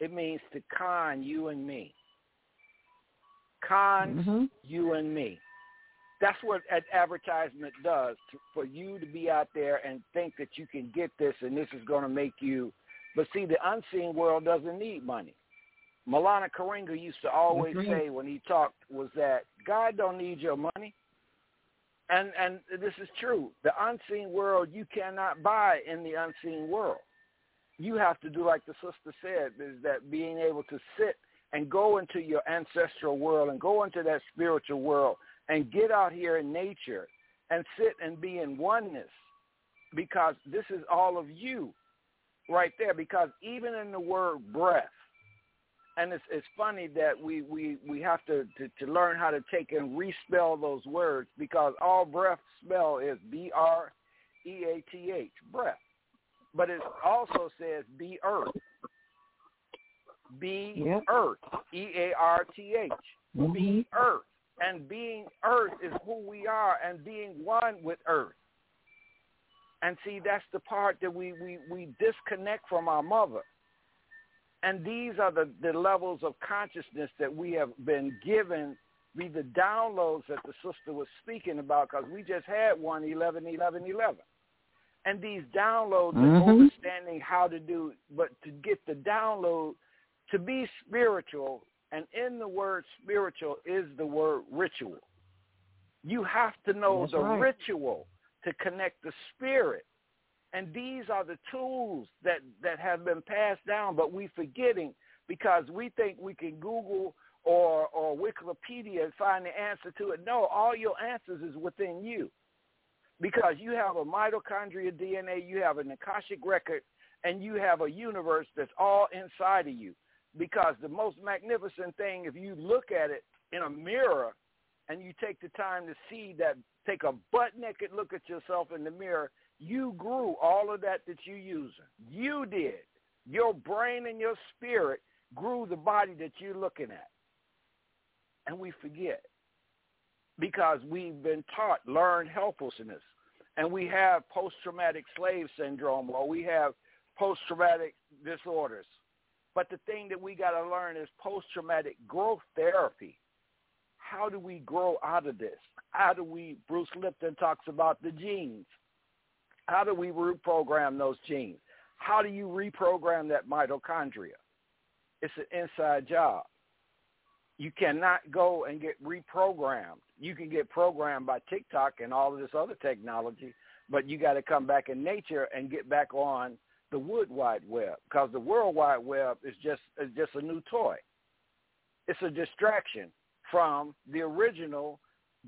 It means to con you and me. Cons Mhm. you and me. That's what an advertisement does to, for you to be out there and think that you can get this and this is going to make you. But see, the unseen world doesn't need money. Maulana Karenga used to always say when he talked was that God don't need your money. And and this is true. The unseen world you cannot buy in the unseen world. You have to do like the sister said, is that being able to sit and go into your ancestral world and go into that spiritual world and get out here in nature and sit and be in oneness because this is all of you right there because even in the word breath and it's it's funny that we we we have to, to to learn how to take and respell those words because all breath spell is b r e a t h breath. But it also says be earth. Be Yep. earth e a r t h. Mhm. be earth. And being earth is who we are and being one with earth. And see that's the part that we we we disconnect from our mother and these are the the levels of consciousness that we have been given be the downloads that the sister was speaking about because we just had one eleven eleven eleven and these downloads Mhm. of understanding how to do but to get the download to be spiritual and in the word spiritual is the word ritual you have to know That's the right. ritual to connect the spirit and these are the tools that that have been passed down but we're forgetting because we think we can google or or wikipedia and find the answer to it. No all your answers is within you. Because you have a mitochondria dna you have an akashic record and you have a universe that's all inside of you. Because the most magnificent thing if you look at it in a mirror and you take the time to see that take a butt naked look at yourself in the mirror you grew all of that that you using. You did. Your brain and your spirit grew the body that you're looking at. And we forget because we've been taught learned helplessness. And we have post-traumatic slave syndrome or we have post-traumatic disorders. But the thing that we got to learn is post-traumatic growth therapy. How do we grow out of this? How do we bruce lipton talks about the genes how do we reprogram those genes how do you reprogram that mitochondria it's an inside job you cannot go and get reprogrammed. You can get programmed by TikTok and all of this other technology, but you got to come back in nature and get back on the wood wide web because the world wide web is just is just a new toy. It's a distraction from the original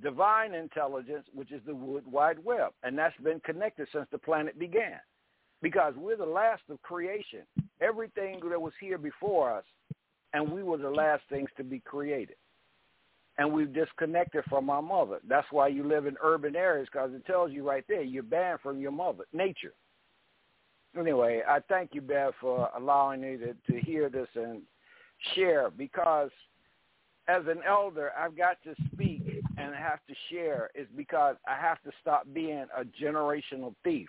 divine intelligence, which is the wood wide web, and that's been connected since the planet began. Because we're the last of creation. Everything that was here before us and we were the last things to be created. And we've disconnected from our mother. That's why you live in urban areas because it tells you right there you're banned from your mother, nature. Anyway, I thank you, Bev, for allowing me to, to hear this and share because as an elder, I've got to speak and I have to share is because I have to stop being a generational thief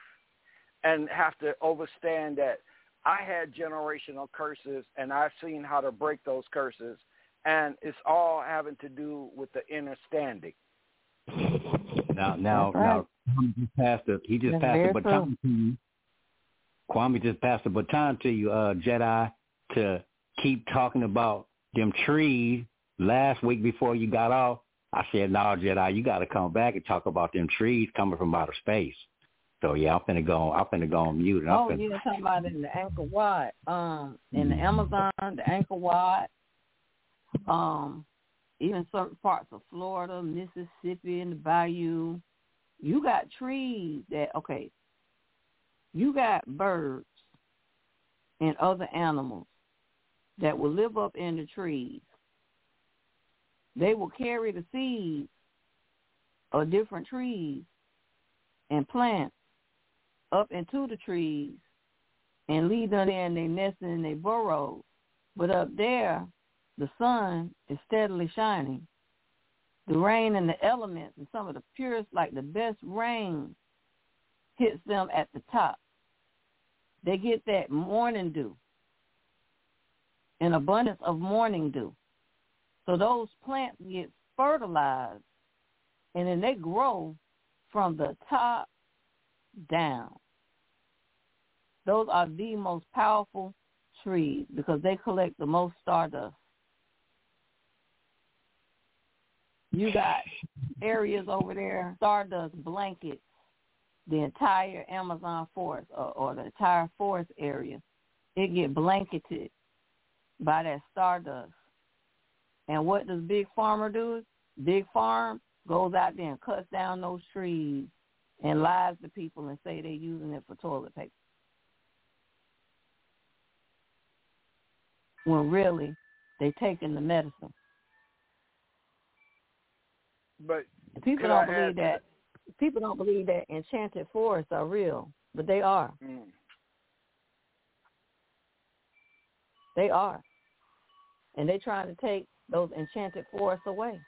and have to understand that I had generational curses and I've seen how to break those curses and it's all having to do with the understanding. Now, now, right. now, Kwame just passed the he just That's passed very the baton to you. Kwame just passed the baton to you, uh, Jedi, to keep talking about them trees. Last week before you got off, I said, "No, Jedi, you got to come back and talk about them trees coming from outer space." So yeah, I'm finna go. I'm finna go on mute. And Oh, finna, you're talking about in the Angkor Wat, um, in the Amazon, the Angkor Wat, um, even certain parts of Florida, Mississippi, and the Bayou. You got trees that okay. You got birds and other animals that will live up in the trees. They will carry the seeds of different trees and plants up into the trees and leave them there in their nests and their burrows. But up there, the sun is steadily shining. The rain and the elements and some of the purest, like the best rain, hits them at the top. They get that morning dew, an abundance of morning dew. So those plants get fertilized and then they grow from the top down. Those are the most powerful trees because they collect the most stardust. You got areas over there, stardust blankets, the entire Amazon forest or, or the entire forest area. It get blanketed by that stardust. And what does Big Pharma do? Big Farm goes out there and cuts down those trees and lies to people and say they're using it for toilet paper. When really they taking the medicine. But People don't believe add- that people don't believe that enchanted forests are real, but they are. mm, They are. And they're trying to take those enchanted forests away.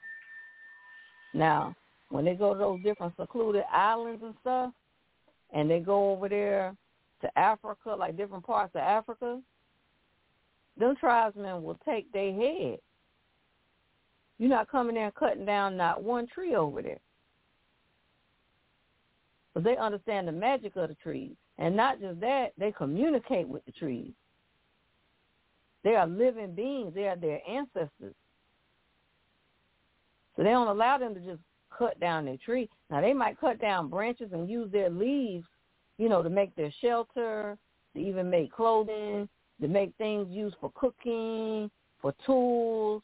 Now, when they go to those different secluded islands and stuff, and they go over there to Africa, like different parts of Africa, them tribesmen will take their head. You're not coming there and cutting down not one tree over there. But they understand the magic of the trees. And not just that, they communicate with the trees. They are living beings. They are their ancestors. So they don't allow them to just cut down their tree. Now they might cut down branches and use their leaves, you know, to make their shelter, to even make clothing, to make things used for cooking, for tools,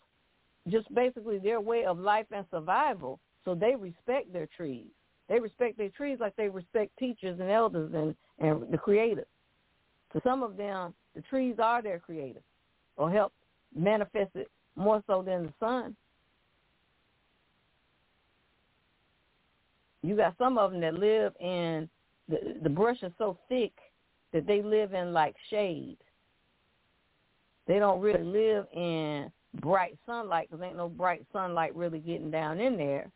just basically their way of life and survival. So they respect their trees. They respect their trees like they respect teachers and elders and, and the creator. To some of them, the trees are their creator or help manifest it more so than the sun. You got some of them that live in the the brush is so thick that they live in like shade. They don't really live in bright sunlight because ain't no bright sunlight really getting down in there.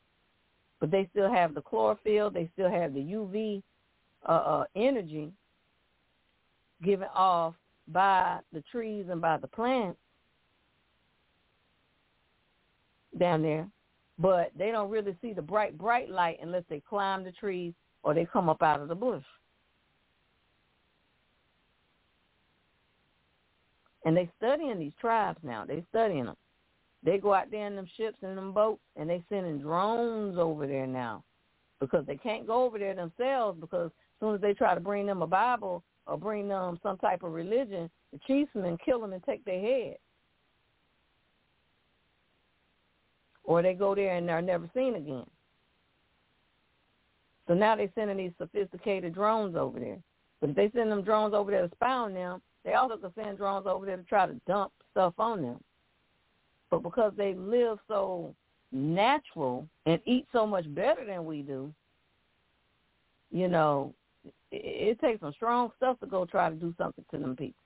But they still have the chlorophyll. They still have the UV uh, uh, energy given off by the trees and by the plants down there. But they don't really see the bright, bright light unless they climb the trees or they come up out of the bush. And they studying these tribes now. They studying them. They go out there in them ships and them boats, and they sending drones over there now because they can't go over there themselves because as soon as they try to bring them a Bible or bring them some type of religion, the chiefsmen kill them and take their head. Or they go there and they're never seen again. So now they're sending these sophisticated drones over there. But if they send them drones over there to spy on them, they also can send drones over there to try to dump stuff on them. But because they live so natural and eat so much better than we do, you know, it, it takes some strong stuff to go try to do something to them people.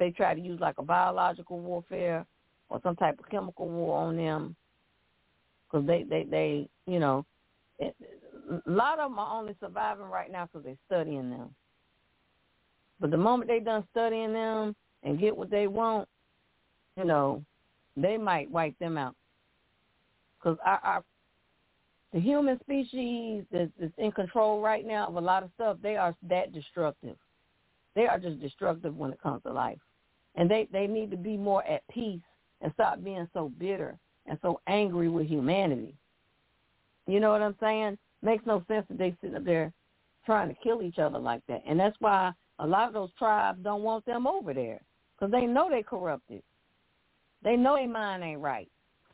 They try to use like a biological warfare or some type of chemical war on them. because they, they, they, you know, it, a lot of them are only surviving right now because they're studying them. But the moment they done studying them and get what they want, you know, they might wipe them out. Because our, our the human species is, that's in control right now of a lot of stuff, they are that destructive. They are just destructive when it comes to life. And they, they need to be more at peace and stop being so bitter and so angry with humanity. You know what I'm saying? Makes no sense that they sitting up there trying to kill each other like that. And that's why a lot of those tribes don't want them over there because they know they corrupted. They know their mind ain't right.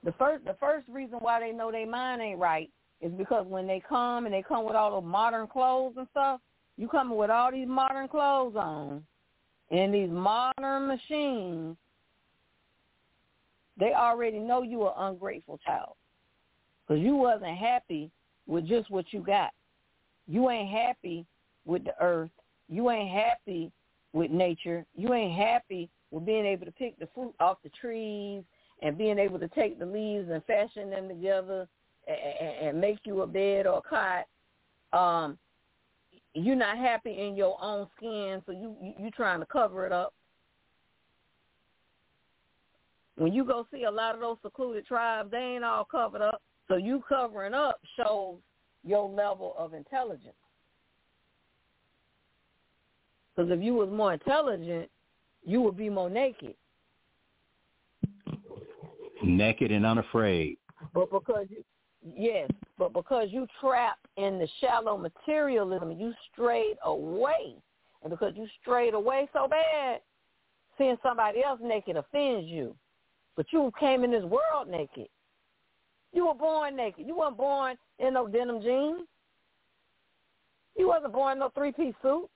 The first the first reason why they know their mind ain't right is because when they come and they come with all the modern clothes and stuff, you coming with all these modern clothes on and these modern machines, they already know you an ungrateful child because you wasn't happy with just what you got. You ain't happy with the earth. You ain't happy with nature. You ain't happy with being able to pick the fruit off the trees and being able to take the leaves and fashion them together and, and make you a bed or a cot. Um, you're not happy in your own skin, so you, you you trying to cover it up. When you go see a lot of those secluded tribes, they ain't all covered up. So you covering up shows your level of intelligence. Because if you was more intelligent, you would be more naked. Naked and unafraid. But because you, yes, but because you trapped in the shallow materialism, you strayed away. And because you strayed away so bad, seeing somebody else naked offends you. But you came in this world naked. You were born naked. You weren't born in no denim jeans. You wasn't born in no three-piece suit.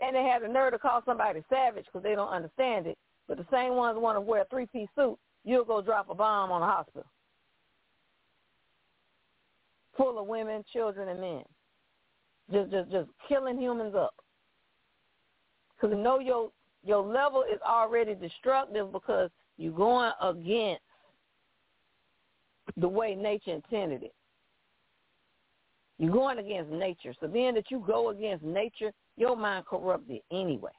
And they had the nerve to call somebody savage because they don't understand it. But the same ones want to wear a three-piece suit, you'll go drop a bomb on a hospital full of women, children, and men. Just, just, just killing humans up. Because you know your your level is already destructive because you're going against the way nature intended it. You're going against nature. So being that you go against nature, your mind corrupted anyway.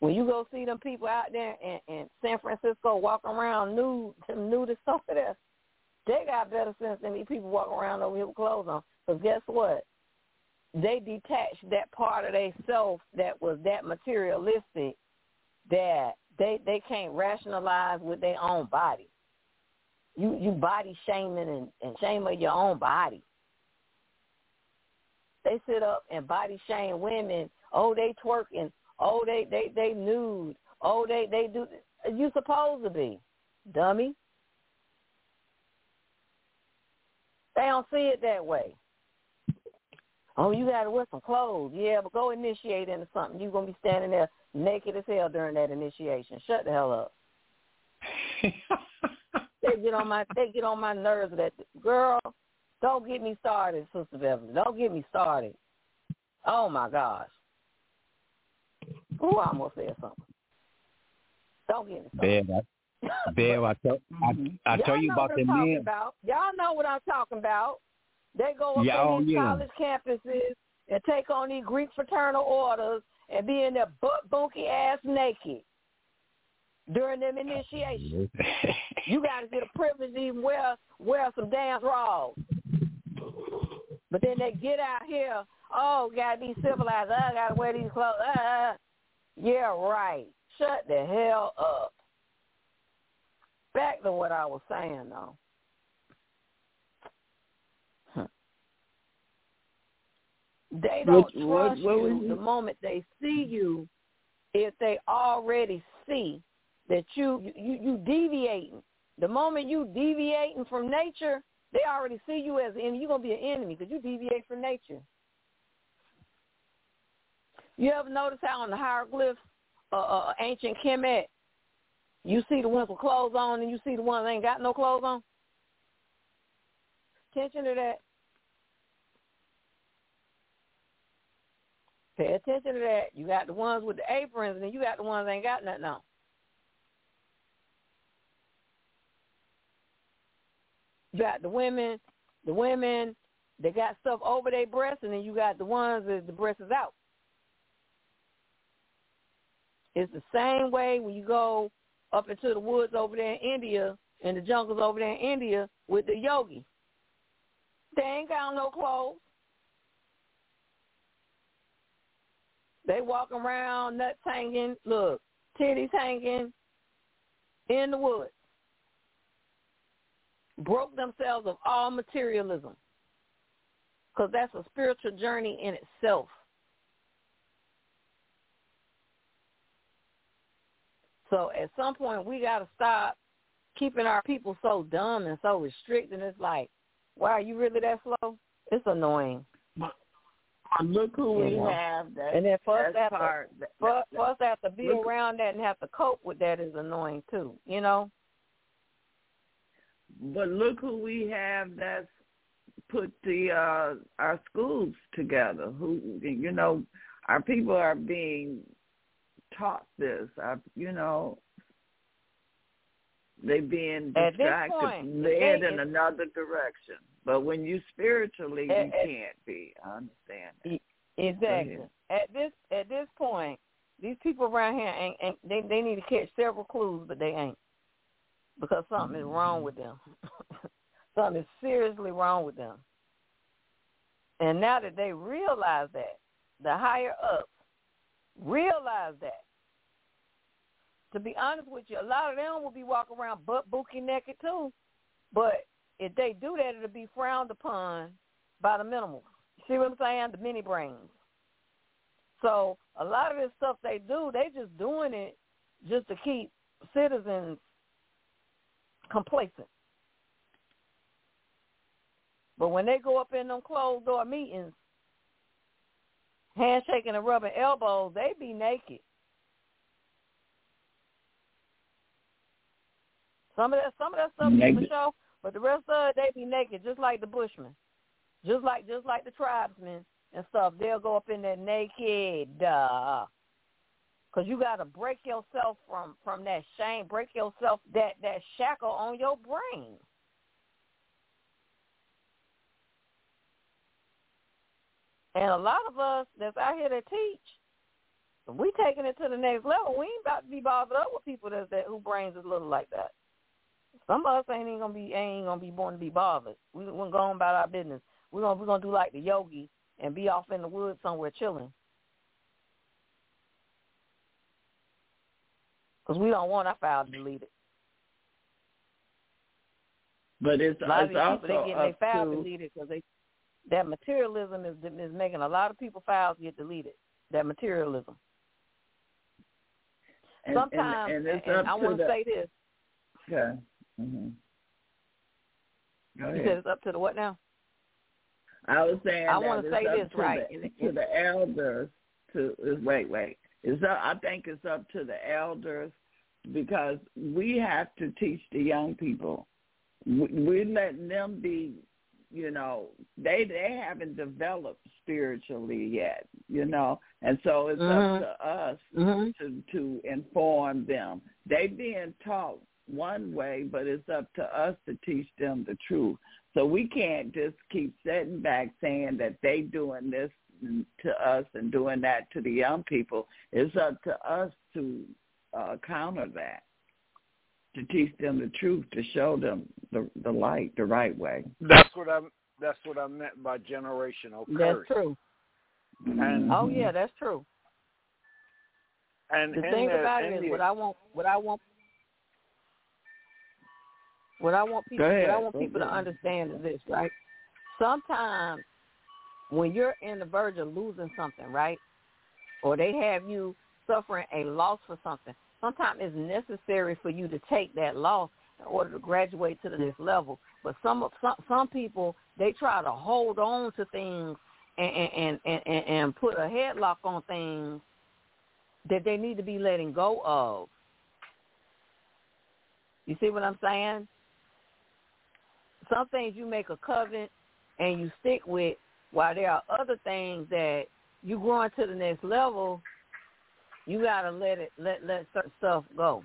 When you go see them people out there in, in San Francisco walking around nude, them nudist over there, they got better sense than these people walking around over here with clothes on. Because guess what? They detached that part of their self that was that materialistic that they they can't rationalize with their own body. You you body shaming and, and shaming your own body. They sit up and body shame women. Oh, they twerking. Oh, they they they nude. Oh, they they do. You supposed to be, dummy. They don't see it that way. Oh, you got to wear some clothes. Yeah, but go initiate into something. You're going to be standing there naked as hell during that initiation. Shut the hell up. they get on my they get on my nerves that girl, don't get me started, Sister Beverly. Don't get me started. Oh my gosh. Ooh, I almost said something. Don't get me started. Bev, I, Bev, I tell I, I tell you about the men. About. Y'all know what I'm talking about. They go up yeah, in these yeah. college campuses and take on these Greek fraternal orders and be in their butt bunky ass naked during them initiations. you got to get a privilege to even wear wear some damn raws. But then they get out here, oh, gotta be civilized. I gotta wear these clothes. Uh, uh, uh, yeah, right. Shut the hell up. Back to what I was saying, though. They don't What- trust what- what you the moment they see you if they already see that you you you deviating. The moment you deviating from nature, they already see you as an enemy. You're gonna be an enemy because you deviate from nature. You ever notice how on the hieroglyphs, uh, uh, ancient Kemet, you see the ones with clothes on and you see the ones that ain't got no clothes on? Attention to that. Pay attention to that. You got the ones with the aprons, and you got the ones that ain't got nothing on. You got the women, the women they got stuff over their breasts, and then you got the ones that the breast is out. It's the same way when you go up into the woods over there in India and the jungles over there in India with the yogi. They ain't got no clothes. They walk around, nuts hanging, look, titties hanging in the woods. Broke themselves of all materialism. Because that's a spiritual journey in itself. So at some point, we got to stop keeping our people so dumb and so restricted. It's like, wow, are you really that slow? It's annoying. Look who we Yeah. have. That, And then for us that's to have to- that- For, that- to have to be Look- around that and have to cope with that is annoying too. You know? But look who we have that's put the uh our schools together. Who you know, our people are being taught this. Our, you know, they being distracted, point, led in another direction. But when you spiritually, At- you at- can't be. I understand. That. Exactly. At this at this point, these people around here ain't, ain't they they need to catch several clues, but they ain't because something is wrong mm-hmm. with them. something is seriously wrong with them. And now that they realize that, the higher ups realize that. To be honest with you, a lot of them will be walking around butt bookie naked too. But if they do that, it'll be frowned upon by the minimals. See what I'm saying? The mini brains. So a lot of this stuff they do, they just doing it just to keep citizens complacent. But when they go up in them closed door meetings, handshaking and rubbing elbows, they be naked. Some of that, some of that stuff for Naked. But the rest of it, they be naked, just like the Bushmen, just like just like the tribesmen and stuff. They'll go up in there naked, uh, cause you got to break yourself from from that shame, break yourself that that shackle on your brain. And a lot of us that's out here that teach, we taking it to the next level. We ain't about to be bothered up with people that's that who brains is little like that. Some of us ain't even gonna be ain't gonna be born to be bothered. We we're going about our business. We're gonna we're gonna do like the yogi and be off in the woods somewhere chilling. Because we don't want our file deleted. But it's, A lot of it's these people they getting their up file to deleted because they that materialism is is making a lot of people files get deleted. That materialism. and, Sometimes, and, and and I want to say this. Okay. Hmm Go You said it's up to the what now? I was saying I wanna say this, to right, The, to the elders to wait, wait. It's up, I think it's up to the elders because we have to teach the young people. We, we're letting them be, you know, they they haven't developed spiritually yet, you know, and so it's Mhm. up to us Mm-hmm. to to inform them. They being taught one way, but it's up to us to teach them the truth. So we can't just keep sitting back saying that they doing this to us and doing that to the young people. It's up to us to uh, counter that, to teach them the truth, to show them the the light, the right way. That's what I'm. that's what I meant by generational curse. That's true. And Oh yeah, that's true. and The thing the, about it is, the- what I want, what I want, what I want people, what I want people to understand is this, right? Sometimes when you're in the verge of losing something, right, or they have you suffering a loss for something, sometimes it's necessary for you to take that loss in order to graduate to the next level. But some some some people they try to hold on to things and and and and, and put a headlock on things that they need to be letting go of. You see what I'm saying? Some things you make a covenant and you stick with, while there are other things that you growing to the next level, you gotta let it let let certain stuff go.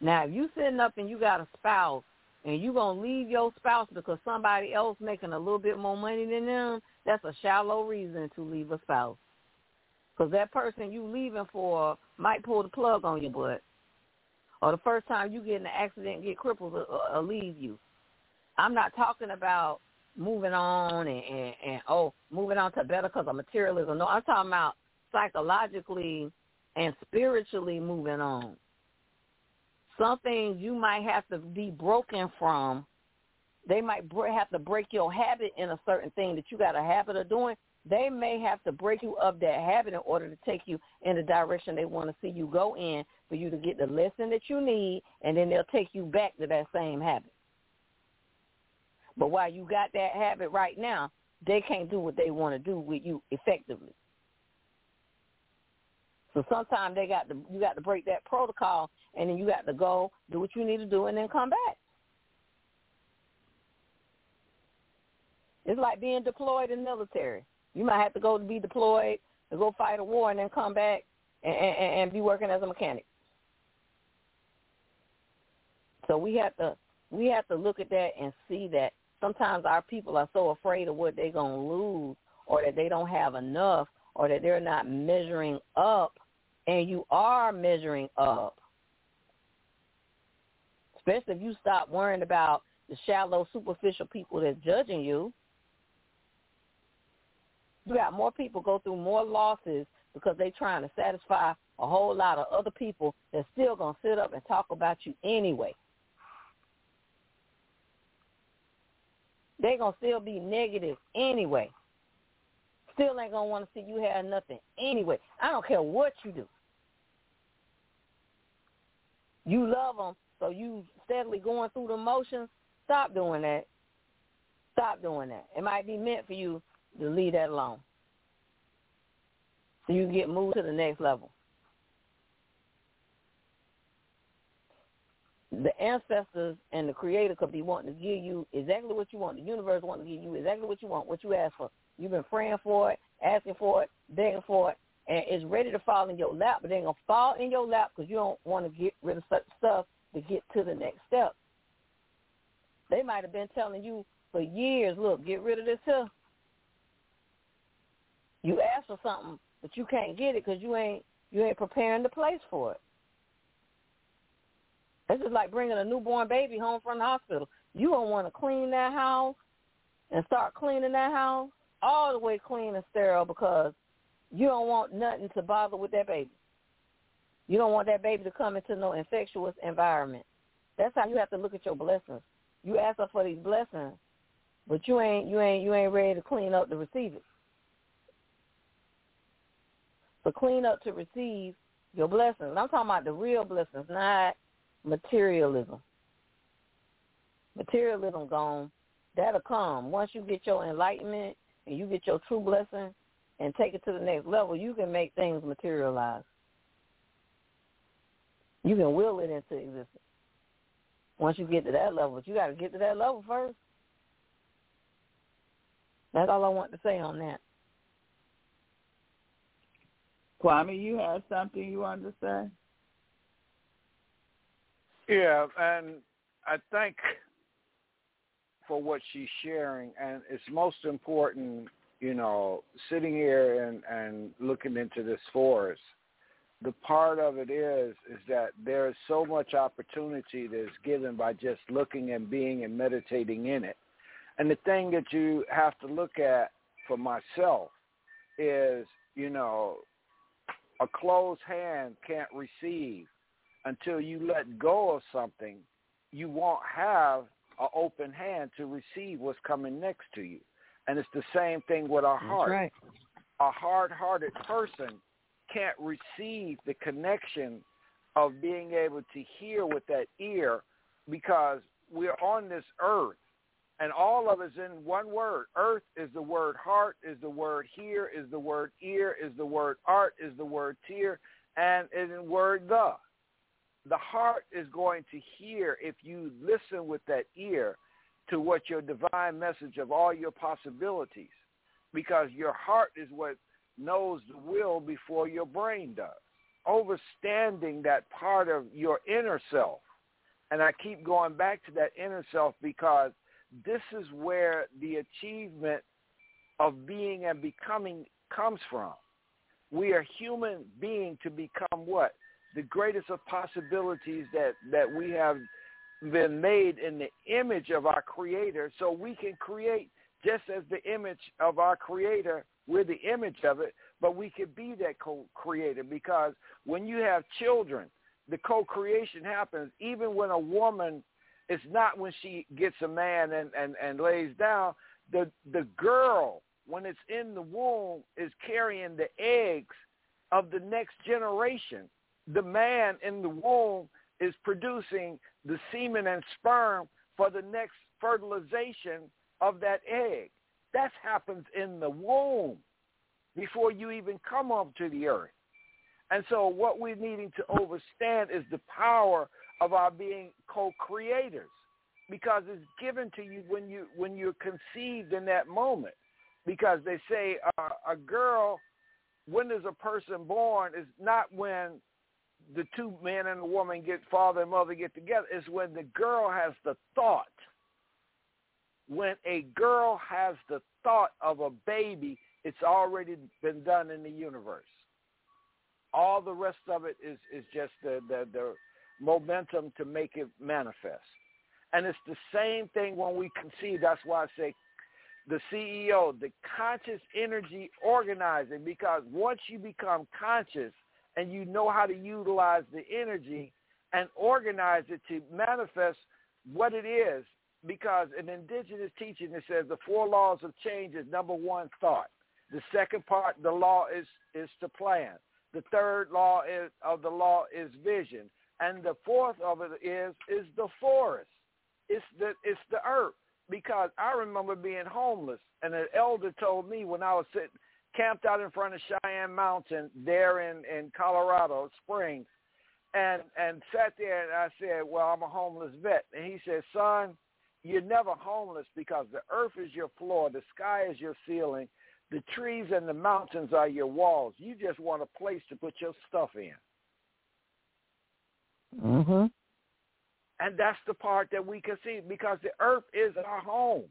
Now, if you sitting up and you got a spouse and you gonna leave your spouse because somebody else making a little bit more money than them, that's a shallow reason to leave a spouse. Because that person you leaving for might pull the plug on your butt, or the first time you get in an accident and get crippled, or, uh, or uh, leave you. I'm not talking about moving on and, and, and oh, moving on to better because of materialism. No, I'm talking about psychologically and spiritually moving on. Some things you might have to be broken from. They might have to break your habit in a certain thing that you got a habit of doing. They may have to break you of that habit in order to take you in the direction they want to see you go in for you to get the lesson that you need, and then they'll take you back to that same habit. But while you got that habit right now, they can't do what they want to do with you effectively. So sometimes they got to you got to break that protocol, and then you got to go do what you need to do, and then come back. It's like being deployed in the military. You might have to go to be deployed to go fight a war, and then come back and, and, and be working as a mechanic. So we have to we have to look at that and see that sometimes our people are so afraid of what they're going to lose or that they don't have enough or that they're not measuring up and you are measuring up. Especially if you stop worrying about the shallow, superficial people that's judging you. You got more people go through more losses because they're trying to satisfy a whole lot of other people that's still going to sit up and talk about you anyway. They're going to still be negative anyway. Still ain't to want to see you have nothing anyway. I don't care what you do. You love them, so you steadily going through the motions. Stop doing that. Stop doing that. It might be meant for you to leave that alone. So you get moved to the next level. The ancestors and the creator could be wanting to give you exactly what you want. The universe wants to give you exactly what you want, what you ask for. You've been praying for it, asking for it, begging for it, and it's ready to fall in your lap, but it ain't going to fall in your lap because you don't want to get rid of such stuff to get to the next step. They might have been telling you for years, look, get rid of this here. You ask for something, but you can't get it because you ain't you ain't preparing the place for it. It's is like bringing a newborn baby home from the hospital. You don't want to clean that house and start cleaning that house all the way clean and sterile because you don't want nothing to bother with that baby. You don't want that baby to come into no infectious environment. That's how you have to look at your blessings. You ask her for these blessings, but you ain't you ain't you ain't ready to clean up to receive it. So clean up to receive your blessings. I'm talking about the real blessings, not materialism. Materialism gone. That'll come. Once you get your enlightenment and you get your true blessing and take it to the next level, you can make things materialize. You can will it into existence. Once you get to that level, but you got to get to that level first. That's all I want to say on that. Kwame, you have something you want to say? Yeah, and I think for what she's sharing, and it's most important, you know, sitting here and and looking into this forest. The part of it is is that there is so much opportunity that is given by just looking and being and meditating in it. And the thing that you have to look at for myself is, you know, a closed hand can't receive until you let go of something, you won't have an open hand to receive what's coming next to you. And it's the same thing with our heart. Right. A hard-hearted person can't receive the connection of being able to hear with that ear because we're on this earth and all of us in one word. Earth is the word heart, is the word hear, is the word ear, is the word art, is the word tear, and is the word the the heart is going to hear if you listen with that ear to what your divine message of all your possibilities because your heart is what knows the will before your brain does. Overstanding that part of your inner self And I keep going back to that inner self because this is where the achievement of being and becoming comes from. We are human being to become what? The greatest of possibilities that, that we have been made in the image of our creator. So we can create just as the image of our creator we're the image of it but we can be that co-creator because when you have children the co-creation happens even when a woman it's not when she gets a man and, and, and lays down. The the girl when it's in the womb is carrying the eggs of the next generation the man in the womb is producing the semen and sperm for the next fertilization of that egg. That happens in the womb before you even come up to the earth. And so what we're needing to understand is the power of our being co-creators because it's given to you when you when you're conceived in that moment because they say uh, a girl when is a person born is not when the two men and the woman get father and mother get together is when the girl has the thought. When a girl has the thought of a baby, it's already been done in the universe. All the rest of it is, is just the, the, the momentum to make it manifest. And it's the same thing when we conceive. That's why I say the CEO, the conscious energy organizing, because once you become conscious, and you know how to utilize the energy and organize it to manifest what it is. Because in indigenous teaching it says the four laws of change is number one thought. The second part the law is is to plan. The third law is, of the law is vision. And the fourth of it is is the forest. It's the it's the earth. Because i remember being homeless and an elder told me when i was sitting camped out in front of Cheyenne Mountain there in, in Colorado Springs and and sat there and I said, Well, I'm a homeless vet and he said, Son, you're never homeless because the earth is your floor, the sky is your ceiling, the trees and the mountains are your walls. You just want a place to put your stuff in. Mhm. And that's the part that we can see because the earth is our home.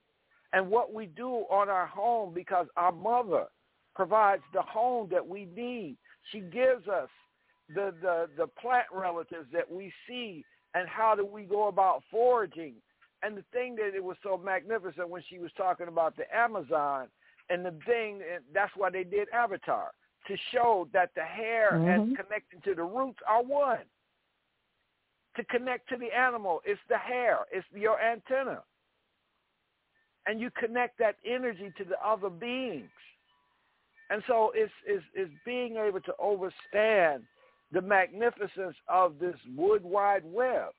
And what we do on our home because our mother provides the home that we need. She gives us the, the, the plant relatives that we see and how do we go about foraging. And the thing that it was so magnificent when she was talking about the Amazon and the thing, that's why they did Avatar, to show that the hair mm-hmm. and connecting to the roots are one. To connect to the animal, it's the hair, it's your antenna. And you connect that energy to the other beings. And so it's, it's, it's being able to understand the magnificence of this wood wide web.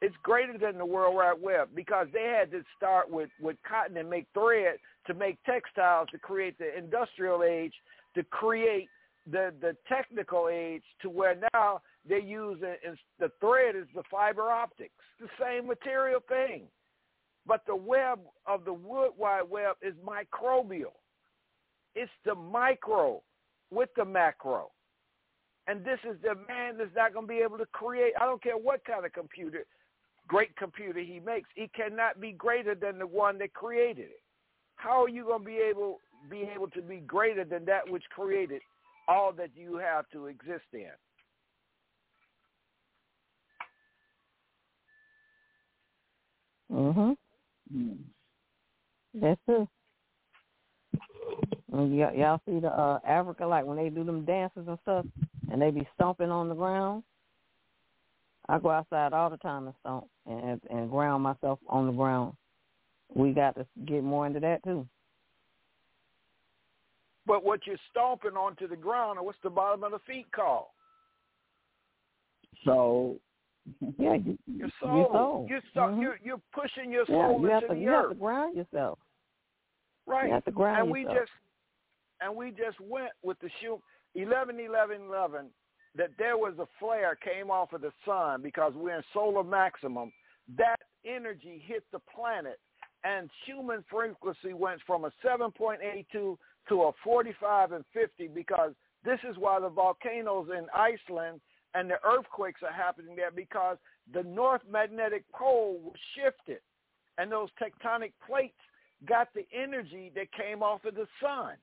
It's greater than the World Wide Web because they had to start with, with cotton and make thread to make textiles to create the industrial age, to create the, the technical age to where now they use the thread is the fiber optics, the same material thing. But the web of the wood wide web is microbial. It's the micro with the macro. And this is the man that's not going to be able to create, I don't care what kind of computer, great computer he makes. He cannot be greater than the one that created it. How are you going to be able, be able to be greater than that which created all that you have to exist in? Mhm. That's it. And y- y'all see the uh, Africa, like when they do them dances and stuff, and they be stomping on the ground. I go outside all the time and stomp and and ground myself on the ground. We got to get more into that too. But what you're stomping onto the ground, or what's the bottom of the feet called? So, yeah, you, your soul. Your soul. You're, so, mm-hmm. you're, you're pushing your soul yeah, you into have to, the you earth. have to ground yourself. Right. You have to ground and yourself. we just and we just went with the shoe 11 11 11 that there was a flare came off of the sun because we're in solar maximum that energy hit the planet and human frequency went from a 7.82 to a 45 and 50 because this is why the volcanoes in Iceland and the earthquakes are happening there because the north magnetic pole shifted, and those tectonic plates got the energy that came off of the sun.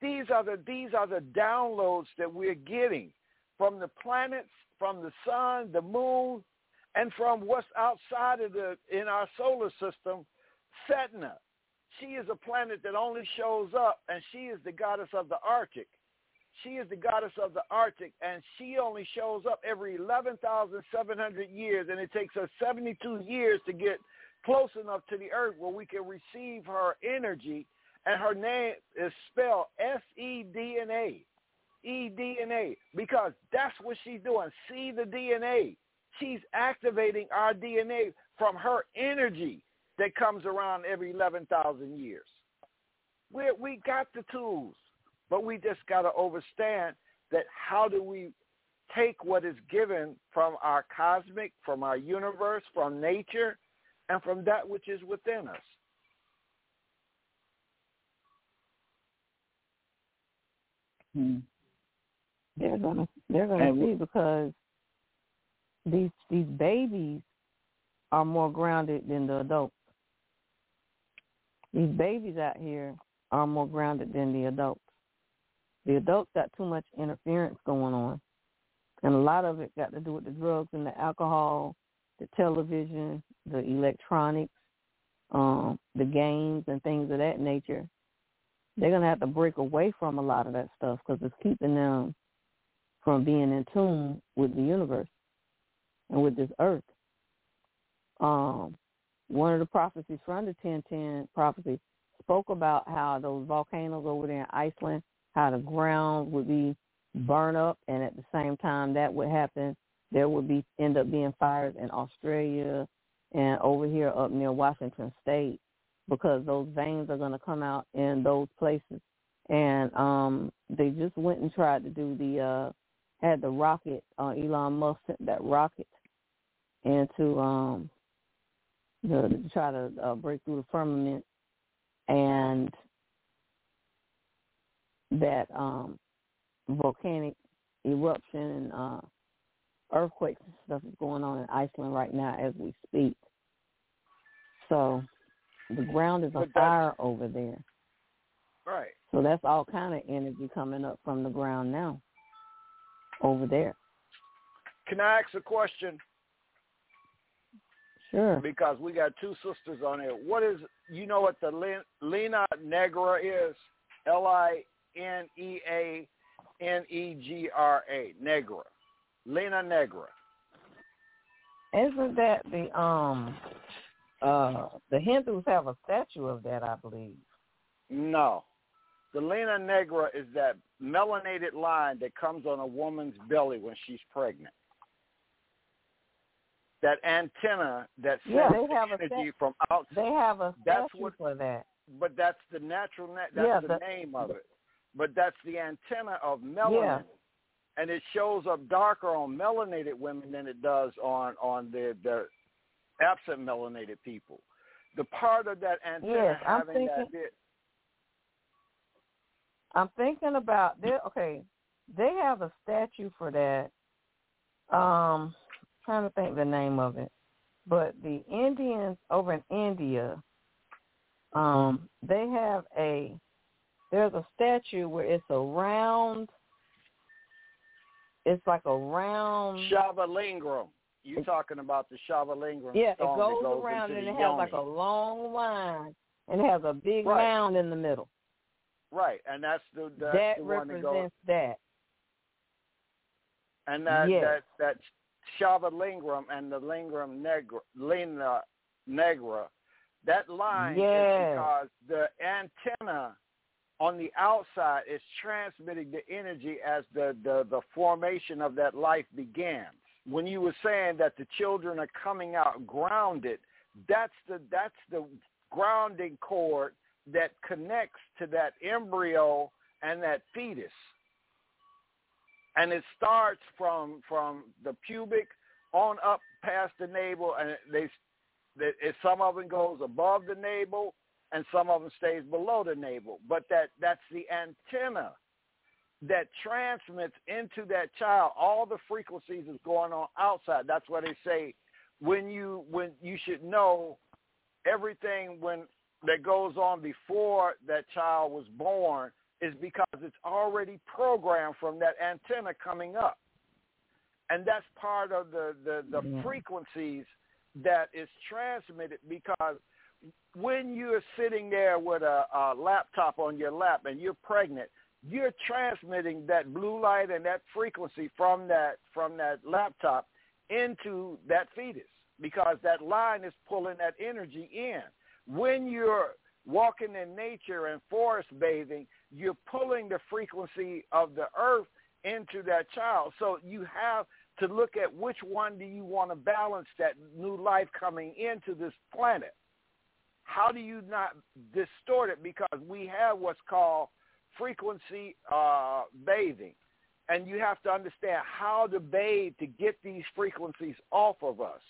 These are the these are the downloads that we're getting from the planets, from the sun, the moon, and from what's outside of the in our solar system, Sedna. She is a planet that only shows up, and she is the goddess of the Arctic. She is the goddess of the Arctic, and she only shows up every 11,700 years, and it takes us 72 years to get close enough to the Earth where we can receive her energy, and her name is spelled S-E-D-N-A, E-D-N-A, because that's what she's doing. See the DNA. She's activating our DNA from her energy that comes around every 11,000 years. We we got the tools. But we just got to understand that how do we take what is given from our cosmic, from our universe, from nature, and from that which is within us. Hmm. They're gonna they're gonna see because these these babies are more grounded than the adults. These babies out here are more grounded than the adults. The adults got too much interference going on. And a lot of it got to do with the drugs and the alcohol, the television, the electronics, um, the games and things of that nature. They're going to have to break away from a lot of that stuff because it's keeping them from being in tune with the universe and with this earth. Um, one of the prophecies from the 1010 prophecy spoke about how those volcanoes over there in Iceland how the ground would be burned up, and at the same time that would happen, there would be end up being fires in Australia and over here up near Washington State because those veins are going to come out in those places. And um they just went and tried to do the uh had the rocket uh Elon Musk sent that rocket into um the, to try to uh, break through the firmament and that um, volcanic eruption and uh, earthquakes and stuff is going on in Iceland right now as we speak. So the ground is on fire over there. Right. So that's all kind of energy coming up from the ground now over there. Can I ask a question? Sure. Because we got two sisters on here. What is you know what the Lina Negra is? L I N E A N E G R A, Negra. Lena Negra. Isn't that the um uh the Hindus have a statue of that, I believe. No. The Lena Negra is that melanated line that comes on a woman's belly when she's pregnant. That antenna that sends yeah, they have energy a from outside. They have a statue that's what, for that. But that's the natural. Na- that's yeah, the, the name of it but that's the antenna of melanin. Yeah. And it shows up darker on melanated women than it does on on the the absent melanated people. The part of that antenna yes, I'm having thinking, that bit. I'm thinking about they okay. They have a statue for that. Um, trying to think the name of it, but the Indians over in India, um, they have a there's a statue where it's a round it's like a round Shavalingram. You're talking about the Shavalingram Yeah, stone it goes, goes around and it has like a long line and it has a big Right. mound in the middle. Right, and that's the that's that the one that goes represents that. and that Yes. that that Shavalingram and the Lingram Negra Lina Negra, that line Yes. is because the antenna on the outside is transmitting the energy as the, the, the formation of that life begins. When you were saying that the children are coming out grounded, that's the that's the grounding cord that connects to that embryo and that fetus. And it starts from from the pubic on up past the navel, and they, they some of them goes above the navel, and some of them stays below the navel. But that that's the antenna that transmits into that child all the frequencies that's going on outside. That's why they say when you when you should know everything when that goes on before that child was born is because it's already programmed from that antenna coming up. And that's part of the, the, the mm-hmm. frequencies that is transmitted because when you're sitting there with a, a laptop on your lap and you're pregnant, you're transmitting that blue light and that frequency from that from that laptop into that fetus because that line is pulling that energy in. When you're walking in nature and forest bathing, you're pulling the frequency of the earth into that child. So you have to look at which one do you want to balance that new life coming into this planet. How do you not distort it? Because we have what's called frequency uh, bathing. And you have to understand how to bathe to get these frequencies off of us.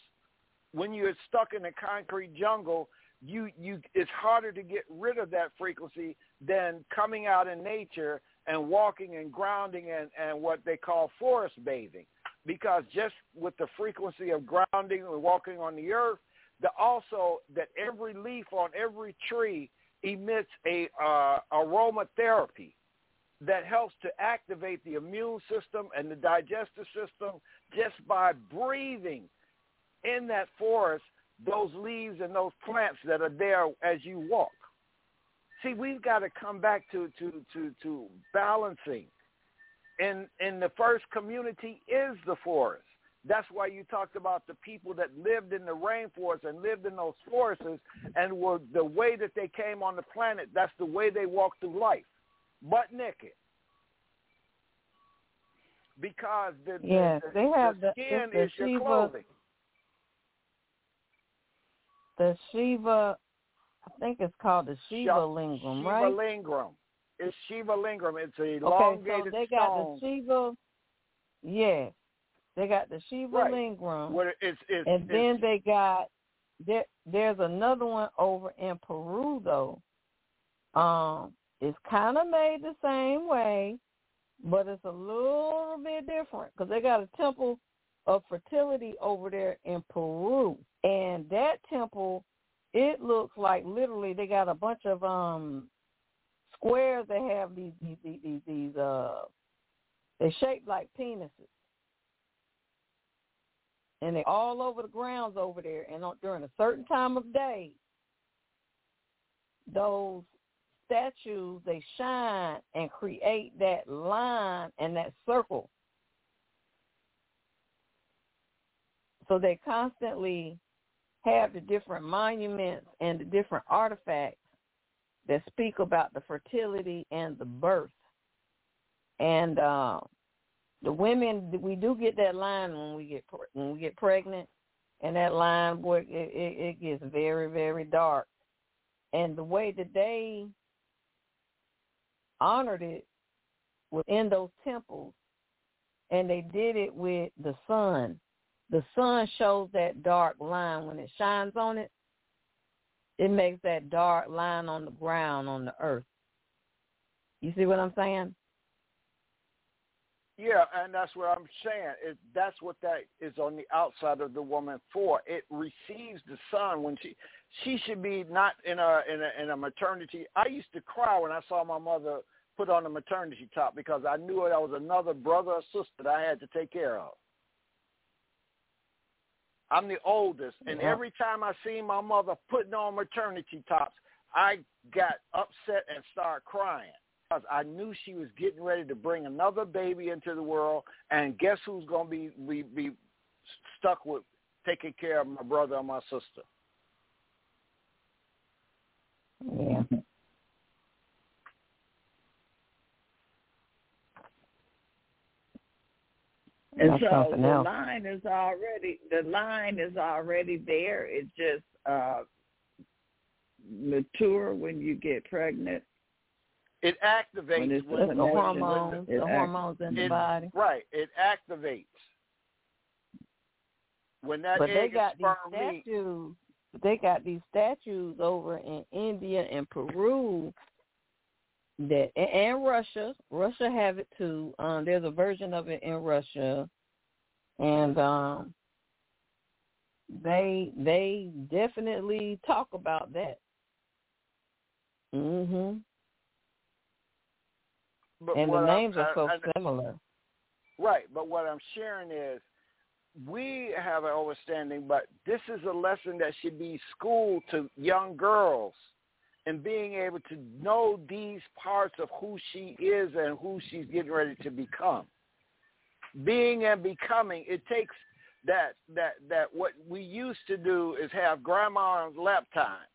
When you're stuck in a concrete jungle, you, you it's harder to get rid of that frequency than coming out in nature and walking and grounding and, and what they call forest bathing. Because just with the frequency of grounding and walking on the earth, the, also that every leaf on every tree emits a uh, aromatherapy that helps to activate the immune system and the digestive system just by breathing in that forest those leaves and those plants that are there as you walk. See, we've got to come back to to to to balancing. And and the first community is the forest. That's why you talked about the people that lived in the rainforest and lived in those forests and were the way that they came on the planet. That's the way they walked through life, butt naked. Because the, yes, the, they have the skin the, is Shiva, your clothing. The Shiva, I think it's called the Shiva lingam, Shiva right? lingam. It's Shiva lingam. It's a okay, so they got stone. the Shiva. Yeah, they got the Shiva right. lingam, What it's, it's, and it's, then they got there. There's another one over in Peru though. Um, it's kind of made the same way, but it's a little bit different because they got a temple of fertility over there in Peru, and that temple, it looks like literally they got a bunch of um squares that have these these these, these uh they shaped like penises and they're all over the grounds over there. And on, during a certain time of day, those statues they shine and create that line and that circle. So they constantly have the different monuments and the different artifacts that speak about the fertility and the birth. And uh, the women we do get that line when we get when we get pregnant, and that line boy it, it, it gets very very dark, and the way that they honored it within those temples, and they did it with the sun. The sun shows that dark line when it shines on it. It makes that dark line on the ground on the earth. You see what I'm saying? Yeah, and that's what I'm saying. It, that's what that is on the outside of the woman for. It receives the sun when she she should be not in a in a in a maternity. I used to cry when I saw my mother put on a maternity top because I knew it was another brother or sister that I had to take care of. I'm the oldest, and Yeah. every time I seen my mother putting on maternity tops, I got upset and started crying because I knew she was getting ready to bring another baby into the world, and guess who's going to be, be be stuck with taking care of my brother and my sister? Yeah. And That's so the else. line is already the line is already there. It just uh mature when you get pregnant. It activates When it's when, That's the hormones, it the hormones in the it- body. right. It activates when that But they got and these sperm meet. statues. They got these statues over in India and Peru that and Russia, Russia have it too. Um, there's a version of it in Russia, and um, they they definitely talk about that. Mhm. But And the names I'm, are so I, I, similar. Right, but what I'm sharing is we have an understanding, but this is a lesson that should be schooled to young girls and being able to know these parts of who she is and who she's getting ready to become. Being and becoming, it takes that that that what we used to do is have grandma's lap time.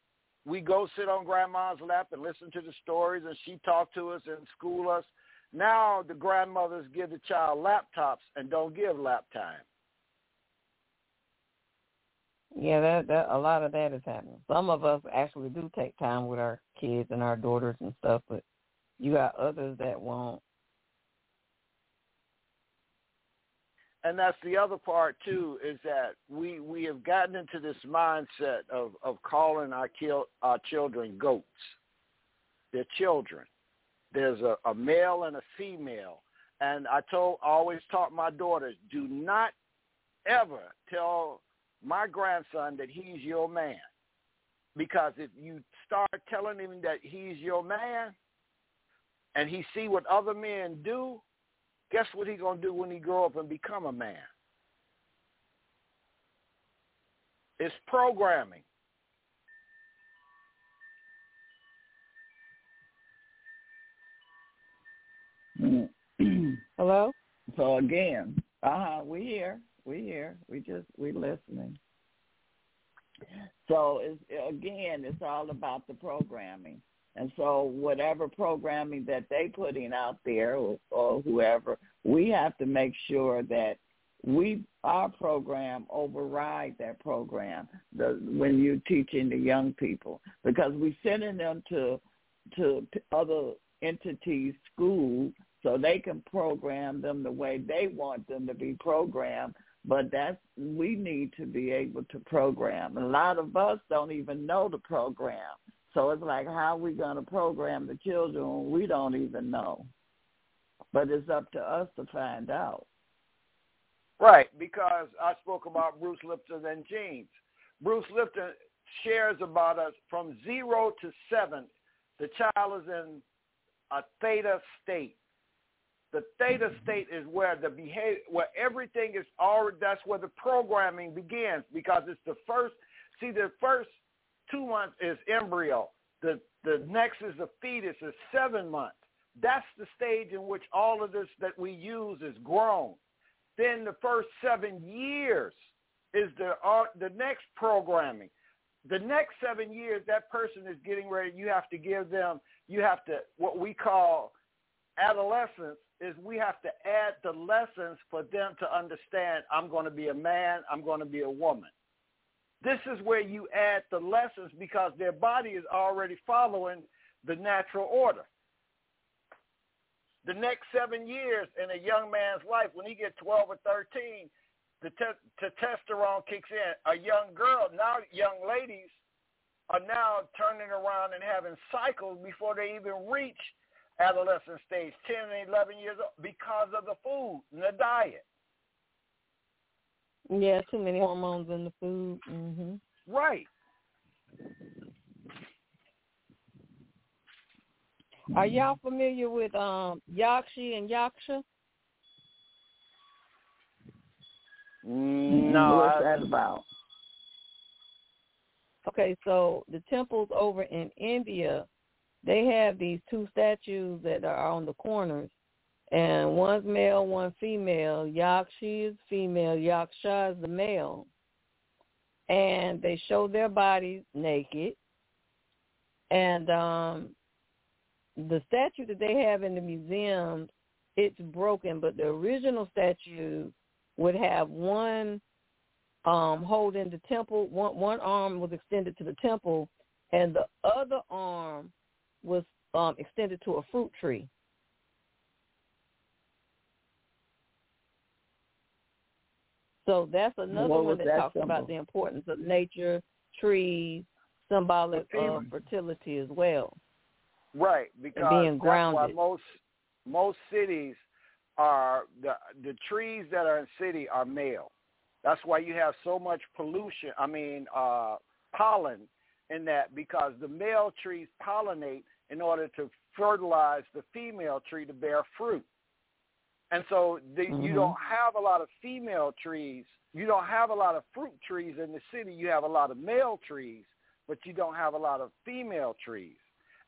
We go sit on grandma's lap and listen to the stories and she talk to us and school us. Now the grandmothers give the child laptops and don't give lap time. Yeah, that that a lot of that is happening. Some of us actually do take time with our kids and our daughters and stuff, but you got others that won't. And that's the other part too is that we we have gotten into this mindset of of calling our kill our children goats. They're children. There's a, a male and a female. And i told I always taught my daughters do not ever tell my grandson that he's your man. Because if you start telling him that he's your man and he see what other men do guess what he gonna do when he grow up and become a man? It's programming. Hello. So again, uh huh, we here, we here, we just we listening. So it's again, it's all about the programming. And so whatever programming that they putting out there or, or whoever, we have to make sure that we our program override that program the, when you're teaching the young people. Because we're sending them to to other entities school so they can program them the way they want them to be programmed. But that's we need to be able to program. A lot of us don't even know the program so it's like, how are we going to program the children we don't even know? But it's up to us to find out. Right, because I spoke about Bruce Lipton and genes. Bruce Lipton shares about us from zero to seven. The child is in a theta state. The theta state is where the behavior, where everything is already. That's where the programming begins because it's the first. See, the first two months is embryo. The the next is the fetus is seven months. That's the stage in which all of this that we use is grown. Then the first seven years is the uh, the next programming. The next seven years, that person is getting ready. You have to give them. You have to what we call adolescence is we have to add the lessons for them to understand. I'm going to be a man. I'm going to be a woman. This is where you add the lessons because their body is already following the natural order. The next seven years in a young man's life, when he gets 12 or 13, the te- testosterone kicks in. A young girl, now young ladies, are now turning around and having cycles before they even reach adolescent stage, 10 and 11 years old, because of the food and the diet. Yeah, too many hormones in the food. Mhm. Right. Are y'all familiar with um Yakshi and Yaksha? No. What's that about? Okay, so the temples over in India, they have these two statues that are on the corners, and one's male, one female. Yakshi is female, Yaksha is the male. And they show their bodies naked. And um the statue that they have in the museum, it's broken, but the original statue would have one um holding the temple, one one arm was extended to the temple and the other arm was um extended to a fruit tree. So that's another What one that, that talks symbol? about the importance of nature, trees, symbolic of fertility as well. Right, because being that's grounded. why most most cities are the the trees that are in city are male. That's why you have so much pollution. I mean, uh, pollen in that because the male trees pollinate in order to fertilize the female tree to bear fruit. And so the, Mhm. you don't have a lot of female trees. You don't have a lot of fruit trees in the city. You have a lot of male trees, but you don't have a lot of female trees.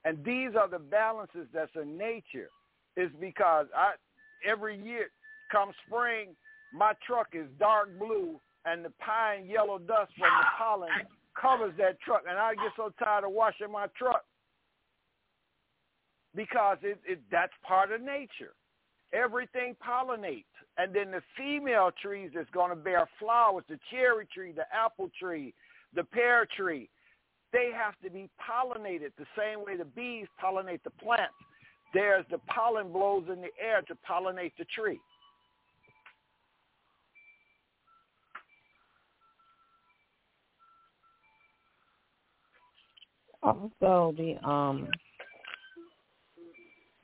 And these are the balances that's in nature. Is because I every year come spring, my truck is dark blue and the pine yellow dust from the pollen covers that truck and I get so tired of washing my truck because it, it that's part of nature. Everything pollinates. And then the female trees that's going to bear flowers, the cherry tree, the apple tree, the pear tree, they have to be pollinated the same way the bees pollinate the plants. There's the pollen blows in the air to pollinate the tree. Also, the um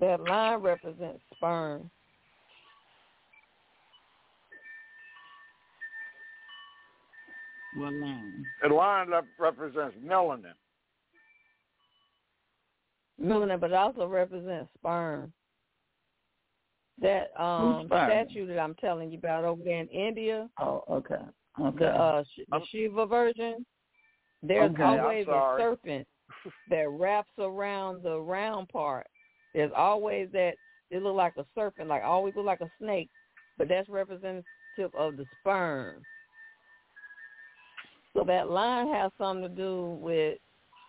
that line represents sperm. What line? The line up represents melanin. Melanin, but it also represents sperm. That um sperm? statue that I'm telling you about over there in India, Oh, okay. Okay. the uh Sh- the Shiva version, there's Okay, always a serpent that wraps around the round part. There's always that it look like a serpent, like always look like a snake, but that's representative of the sperm. So that line has something to do with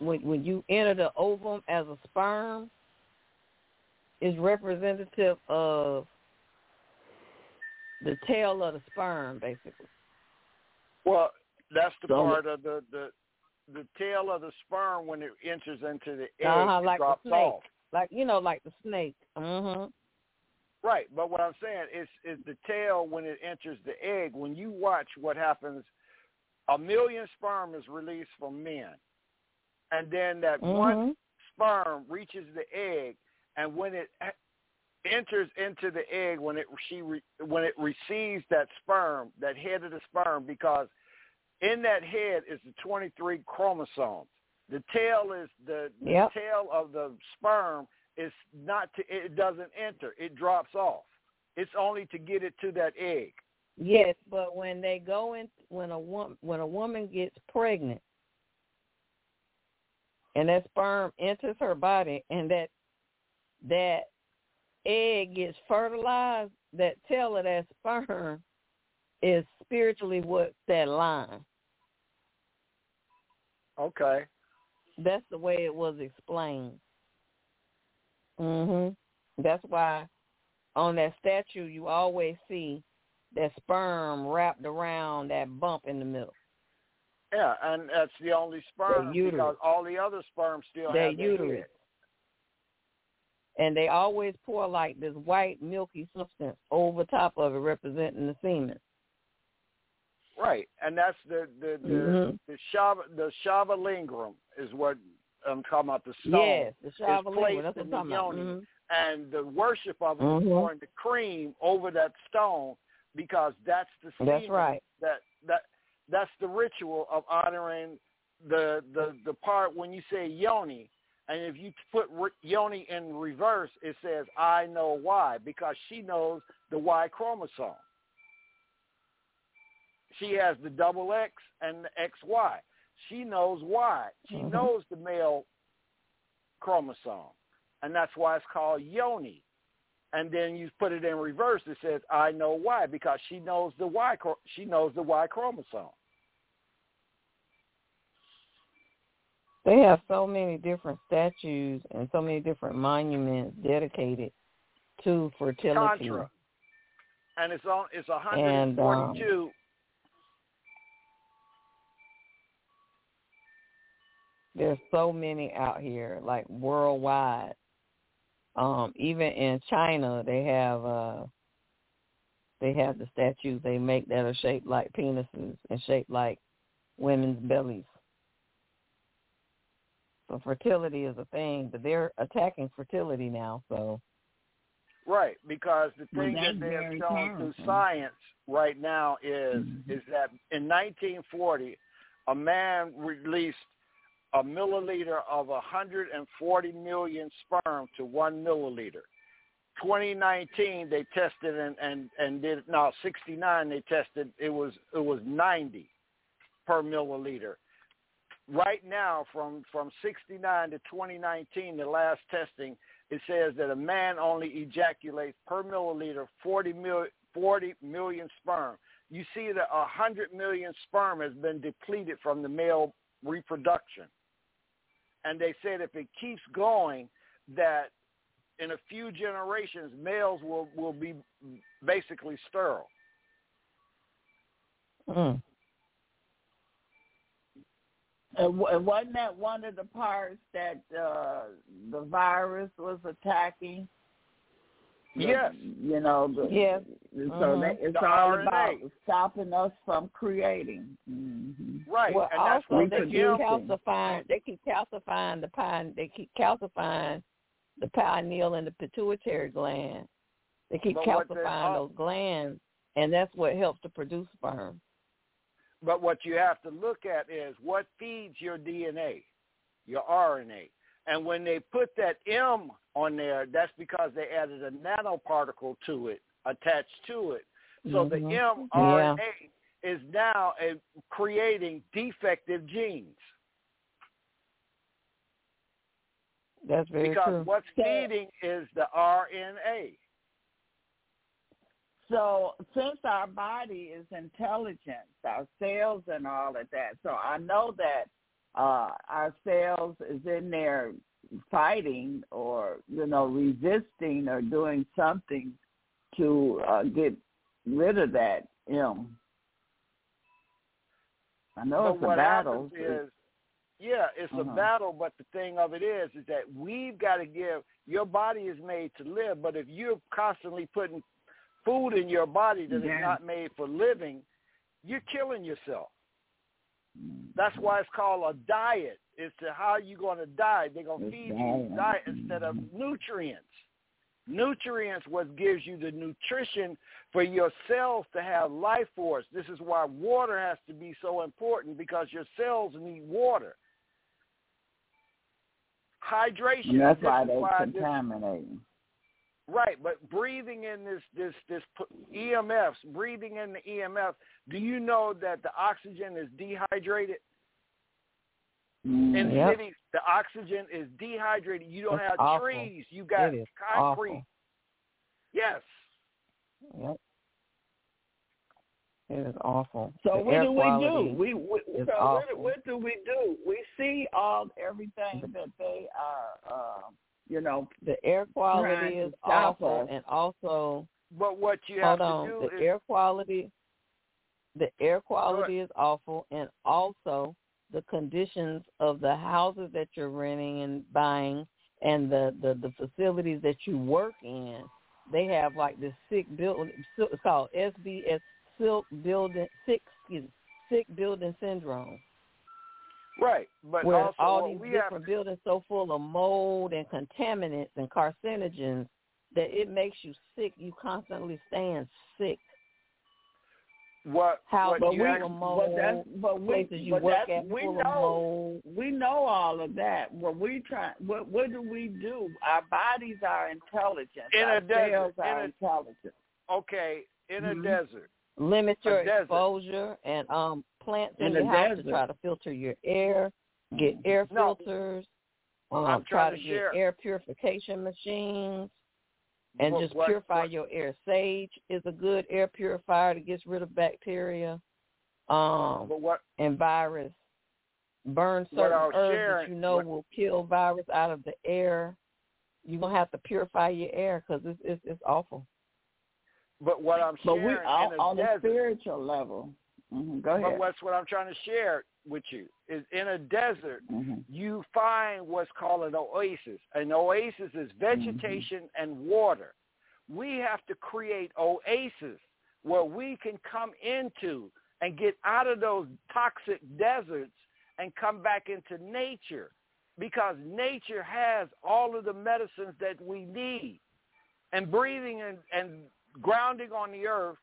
when when you enter the ovum as a sperm is representative of the tail of the sperm, basically. Well, that's the So- part of the, the the tail of the sperm when it enters into the egg Uh-huh, it like the drops snake. off. Like you know, like the snake. Mm-hmm. Right, but what I'm saying is is the tail when it enters the egg. When you watch what happens, a million sperm is released from men, and then that one Mhm. sperm reaches the egg, and when it enters into the egg, when it she re, when it receives that sperm, that head of the sperm, because in that head is the 23 chromosomes. The tail is the, the tail of the sperm is not to, it doesn't enter. It drops off. It's only to get it to that egg. Yes, but when they go in, when a woman when a woman gets pregnant, and that sperm enters her body, and that that egg gets fertilized, that tail of that sperm is spiritually what's that line. Okay. That's the way it was explained. Mhm. That's why on that statue you always see that sperm wrapped around that bump in the middle. Yeah, and that's the only sperm uterus. because all the other sperm still Their have their uterus. head. And they always pour like this white milky substance over top of it representing the semen. Right, and that's the the the, Mhm. the shava the shava is what I'm talking about. The stone Yes, the is Shava placed That's what in I'm the talking about. yoni, Mhm. and the worship of it is Mhm. pouring the cream over that stone because that's the That's right. that that that's the ritual of honoring the the the part when you say yoni. And if you put yoni in reverse it says i know why because she knows the y chromosome. She has the double x and the xy she knows why she Mhm. knows the male chromosome. And that's why it's called yoni and then you put it in reverse it says i know why because she knows the y she knows the y chromosome They have so many different statues and so many different monuments dedicated to fertility. Contra. And it's on it's And, um, 142 There's so many out here, like worldwide. Um, even in China, they have uh, they have the statues they make that are shaped like penises and shaped like women's bellies. So fertility is a thing, but they're attacking fertility now. So Right, because the Well, thing that they have very shown through science right now is Mhm. is that in 1940, a man released a milliliter of 140 million sperm to one milliliter. 2019, they tested and and and did no 69. They tested it was it was 90 per milliliter. Right now, from from 69 to 2019, the last testing, it says that a man only ejaculates per milliliter 40, mil, 40 million sperm. You see that 100 million sperm has been depleted from the male reproduction. And they said if it keeps going, that in a few generations, males will, will be basically sterile. mm. And wasn't that one of the parts that uh, the virus was attacking? Yes. You know, the, Yes. So Mhm. that, it's The all RNA. about stopping us from creating. hmm Right. Well, and that's also what they the keep calcifying. They keep calcifying the pine. They keep calcifying the pineal and the pituitary gland. They keep But calcifying oh. those glands, and that's what helps to produce sperm. But what you have to look at is what feeds your DNA, your RNA. And when they put that M on there, that's because they added a nanoparticle to it, attached to it. So the Mhm. mRNA is now a, creating defective genes That's very because true. what's feeding is the RNA. So since our body is intelligent, our cells and all of that, so I know that uh, our cells is in there fighting or you know resisting or doing something to uh, get rid of that. I know I but it's a what battle. is, yeah, it's Uh-huh. a battle. But the thing of it is, is that we've got to give. Your body is made to live, but if you're constantly putting food in your body that is Yeah. not made for living, you're killing yourself. That's why it's called a diet. It's to how you going to die. They're going to feed you diet. instead of nutrients. Nutrients what gives you the nutrition for your cells to have life force. This is why water has to be so important because your cells need water. Hydration. And that's why they're why this- contaminating. Right, but breathing in this this this EMFs, breathing in the EMF. Do you know that the oxygen is dehydrated in Yep. cities? The oxygen is dehydrated. You don't It's have awful. trees. You got concrete. awful. Yes. Yep. It is awful. So The what do we do? We, we is so what, what do we do? We see all everything that they are, uh, you know. The air quality is awful, us. and also But what you hold have on, to the do is air quality, the air quality is awful, and also the conditions of the houses that you're renting and buying, and the the, the facilities that you work in. They have like this sick building. It's called SBS silk building sick excuse, sick building syndrome. Right. But where also all these we different have buildings so full of mold and contaminants and carcinogens that it makes you sick. You constantly staying sick. what How what But you we, full have, of mold, but that's, but we, places you but work that's, at we full know, of mold. we know all of that. What we try, what what do we do? Our bodies are intelligent. In a Our desert, cells in are a- intelligent. okay in Mhm. a desert. Limit your exposure and um plants in, In your house to try to filter your air. Get air No. filters. I'm Um, try to to get air purification machines. and What- just purify what- your air. Sage is a good air purifier that gets rid of bacteria, um, and virus. Burn certain herbs sharing- that you know will kill virus out of the air. You're gonna have to purify your air because it's, it's it's awful. But what I'm But sharing we on, a on a spiritual level. hmm Go But ahead. what's what I'm trying to share with you is in a desert hmm you find what's called an oasis. An oasis is vegetation and water. We have to create oases where we can come into and get out of those toxic deserts and come back into nature because nature has all of the medicines that we need. And breathing and, and grounding on the earth,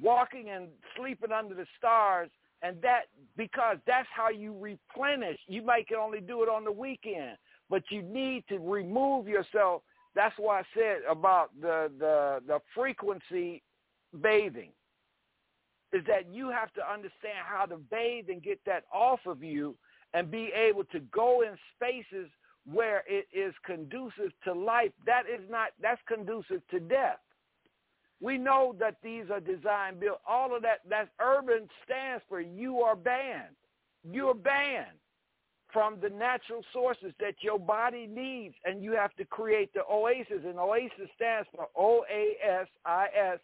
walking and sleeping under the stars, and that because that's how you replenish. You might can only do it on the weekend, but you need to remove yourself. That's why I said about the the the frequency bathing is that you have to understand how to bathe and get that off of you and be able to go in spaces where it is conducive to life. That is not, that's conducive to death. We know that these are design built. All of that, that urban stands for you are banned. You are banned from the natural sources that your body needs, and you have to create the oasis. And oasis stands for O-A-S-I-S,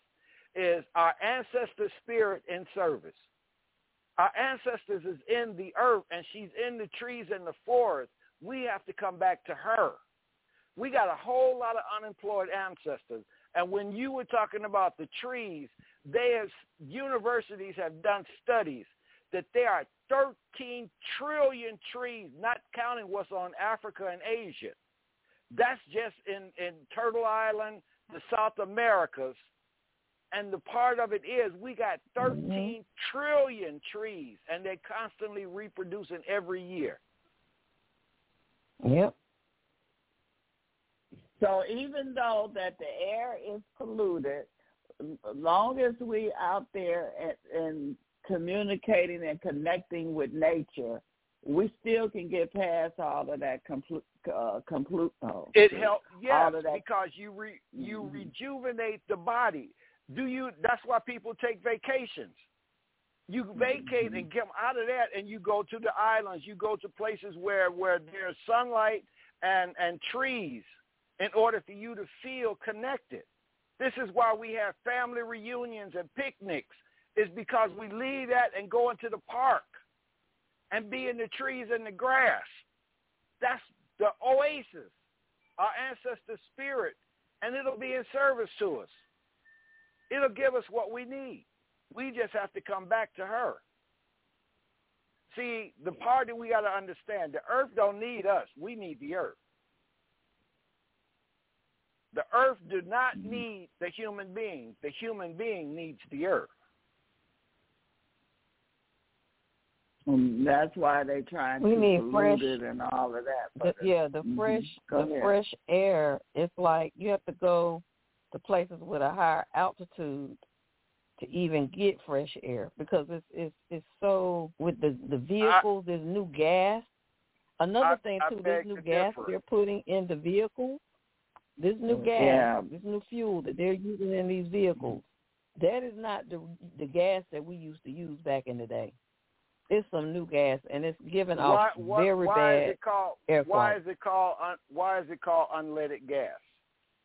is our ancestor spirit in service. Our ancestors is in the earth and she's in the trees and the forest. We have to come back to her. We got a whole lot of unemployed ancestors. And when you were talking about the trees, they have, universities have done studies that there are 13 trillion trees, not counting what's on Africa and Asia. That's just in, in Turtle Island, the South Americas, and the part of it is we got thirteen mm-hmm. trillion trees, and they're constantly reproducing every year. Yep. So even though that the air is polluted, long as we out there and, and communicating and connecting with nature, we still can get past all of that complete. Uh, complete oh, it helps, yes, because you re, you mm-hmm. rejuvenate the body do you? That's why people take vacations. You vacate and get out of that, and you go to the islands. You go to places where where there's sunlight and and trees, in order for you to feel connected. This is why we have family reunions and picnics. Is because we leave that and go into the park and be in the trees and the grass. That's the oasis, our ancestor spirit, and it'll be in service to us. It'll give us what we need. We just have to come back to her. See, the part that we got to understand, the earth don't need us. We need the earth. The earth do not mm-hmm. need the human being. The human being needs the earth. And that's why they trying we to need pollute fresh, it and all of that. The, yeah, the mm-hmm. fresh, the ahead. fresh air. It's like you have to go to places with a higher altitude to even get fresh air because it's it's it's so with the the vehicles. I, there's new gas. Another I, thing too, I this new gas differ. they're putting in the vehicle. This new mm-hmm. gas, yeah. this new fuel that they're using in these vehicles, that is not the the gas that we used to use back in the day. It's some new gas, and it's giving off why, very why bad is it called, air Why quality. is it called un, Why is it called unleaded gas?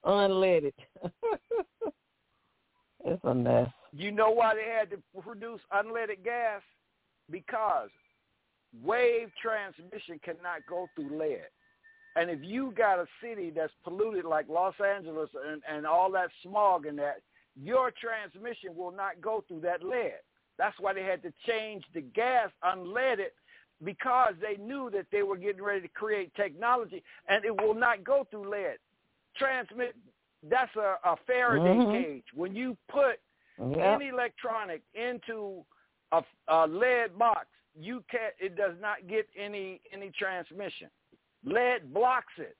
unleaded. it's a mess. You know why they had to produce unleaded gas? Because wave transmission cannot go through lead. And if you got a city that's polluted like Los Angeles and, and all that smog and that, your transmission will not go through that lead. That's why they had to change the gas unleaded because they knew that they were getting ready to create technology and it will not go through lead transmit. That's a, a Faraday mm-hmm. cage. When you put Yep. any electronic into a, a lead box, you can't, It does not get any any transmission. Lead blocks it.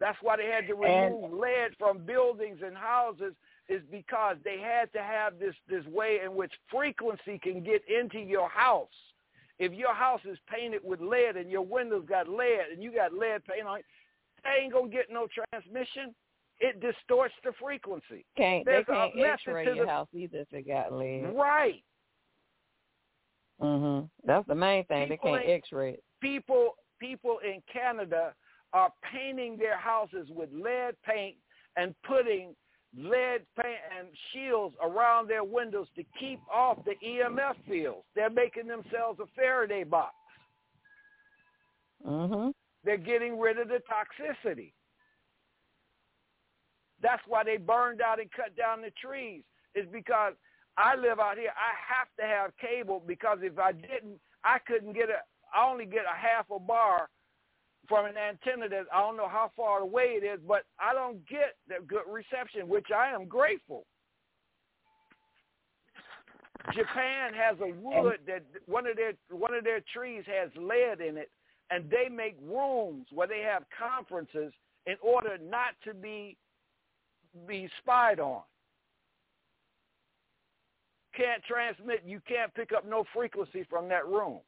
That's why they had to remove And- lead from buildings and houses is because they had to have this this way in which frequency can get into your house. If your house is painted with lead and your windows got lead and you got lead paint on it, they ain't gonna get no transmission. It distorts the frequency. Can't There's they can't X-ray your house either if it got lead. Right. Mhm. That's the main thing. People they can't ain't- X-ray it. People people in Canada are painting their houses with lead paint and putting lead paint and shields around their windows to keep off the EMF fields. They're making themselves a Faraday box. Mhm. They're getting rid of the toxicity. That's why they burned out and cut down the trees. Is because I live out here. I have to have cable because if I didn't, I couldn't get a I only get a half a bar from an antenna that I don't know how far away it is, but I don't get the good reception, which I am grateful. Japan has a wood that one of their one of their trees has lead in it, and they make rooms where they have conferences in order not to be be spied on. Can't transmit, you can't pick up no frequency from that room.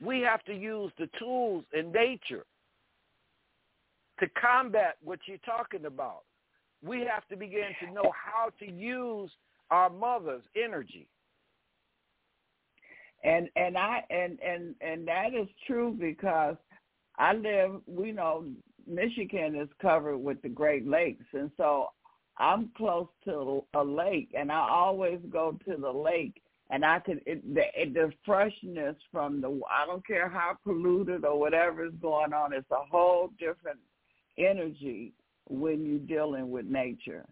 We have to use the tools in nature to combat what you're talking about. We have to begin to know how to use our mother's energy. And and I and and and that is true because I live. We know Michigan is covered with the Great Lakes, and so I'm close to a lake, and I always go to the lake, and I can it, the the freshness from the I don't care how polluted or whatever is going on. It's a whole different energy when you're dealing with nature.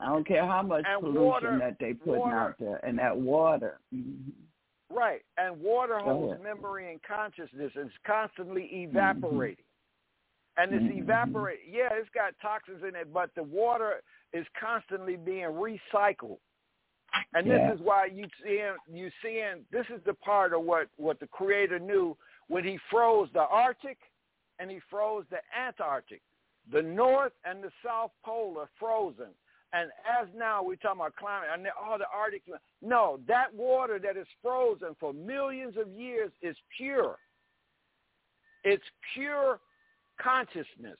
I don't care how much and pollution water, that they put out there, and that water. Mm-hmm. Right, and water holds memory and consciousness. It's constantly evaporating. Mm-hmm. And it's mm-hmm. evaporating. Yeah, it's got toxins in it, but the water is constantly being recycled. And this yeah. is why you seeing you seeing this is the part of what what the creator knew when he froze the Arctic and he froze the Antarctic. The North and the South Pole are frozen. And as now we're talking about climate, and oh, the Arctic. No, that water that is frozen for millions of years is pure. It's pure consciousness.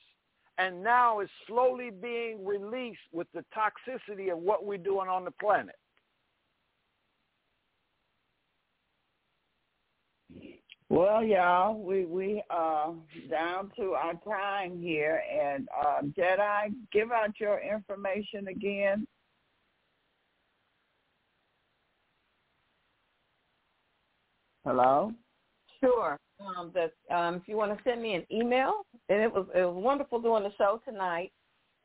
And now is slowly being released with the toxicity of what we're doing on the planet. Well, y'all, we we uh down to our time here, and uh, Jedi, give out your information again. Hello. Sure. Um, that um, if you want to send me an email, and it was it was wonderful doing the show tonight,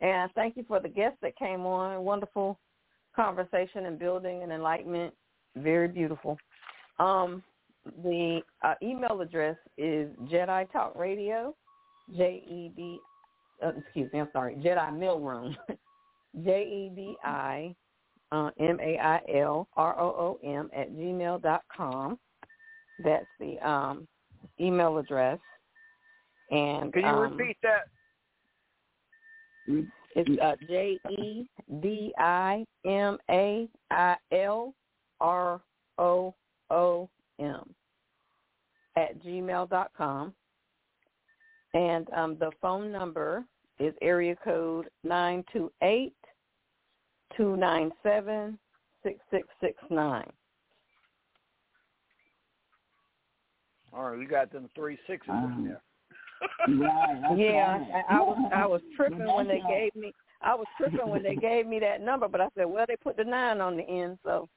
and thank you for the guests that came on. Wonderful conversation and building and enlightenment. Very beautiful. Um, the uh, email address is Jedi Talk Radio, J E D. Uh, excuse me, I'm sorry, Jedi Mail Room, J E D I uh, M A I L R O O M at gmail dot com. That's the um, email address. And can you um, repeat that? It's uh, J E D I M A I L R O O M at gmail dot com. And um, the phone number is area code nine two eight two nine seven six six six nine. All right, you got them three sixes Uh-huh. in there. Right, Yeah, right. I, I was I was tripping when they gave me I was tripping when they gave me that number, but I said, well, they put the nine on the end, so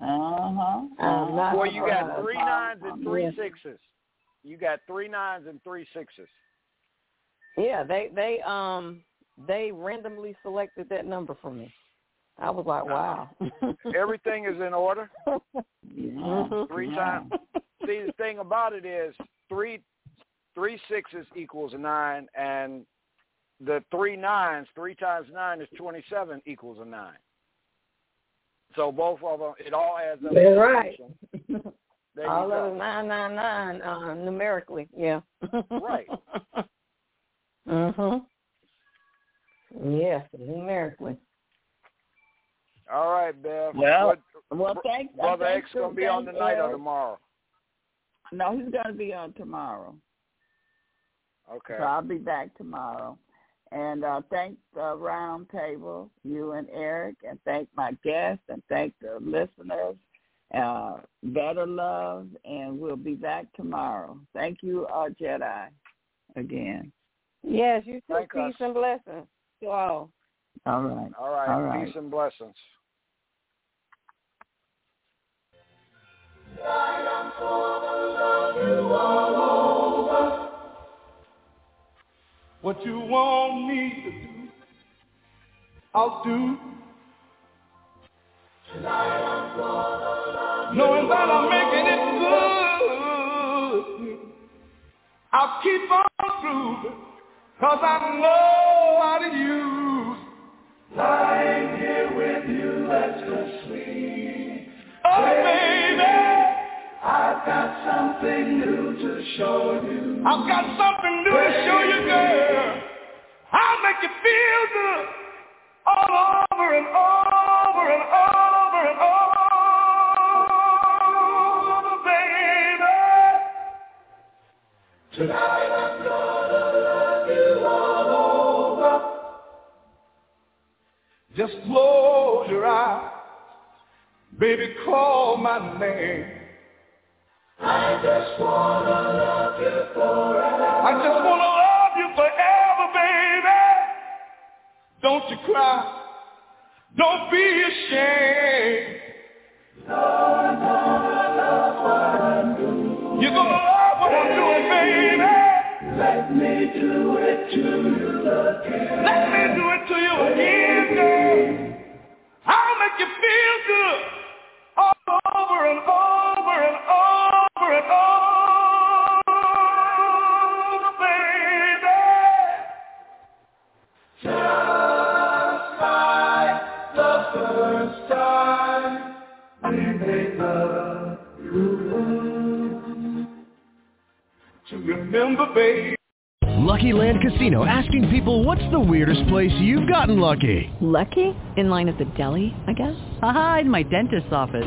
Uh huh. Um, not- Well, you got Uh-huh. three nines and three sixes. You got three nines and three sixes. yeah, they they um they randomly selected that number for me. I was like, wow. Everything is in order. Yeah. Three Yeah. times. See, the thing about it is three three sixes equals a nine, and the three nines, three times nine is twenty-seven equals a nine. So both of them, it all adds up. That's right. There All go. of nine nine nine uh, numerically, yeah. Right. mhm. Yes, numerically. All right, Bev. Well, What- Well, thanks. uh, Brother thanks X gonna be on thanks, tonight or tomorrow? No, he's gonna be on tomorrow. Okay. So I'll be back tomorrow. And uh, thank the round table, you and Eric, and thank my guests, and thank the listeners. Uh, better love, and we'll be back tomorrow. Thank you, uh, Jedi, again. Yes, you too. Thank Peace us. and blessings to all. All right. All right. All right. Peace and blessings. What you want me to do, I'll do. Tonight I'm gonna love Knowing that I'm making it good. I'll keep on through, cause I know how to use. Lying here with you, that's so sweet. Oh, got something new to show you. I've got something new to show you, girl. I'll make you feel good all over and over and over and over, baby. Tonight I'm gonna love you all over. Just close your eyes, baby, call my name. I just wanna love you forever. I just wanna love you forever, baby. Don't you cry. Don't be ashamed. Lord, gonna love what I'm doing. You're gonna love what I'm doing, baby. Let me do it to you again. Let me do it to you again, girl. I'll make you feel good all over and over asking people what's the weirdest place you've gotten lucky? Lucky? In line at the deli, I guess? Aha, in my dentist's office.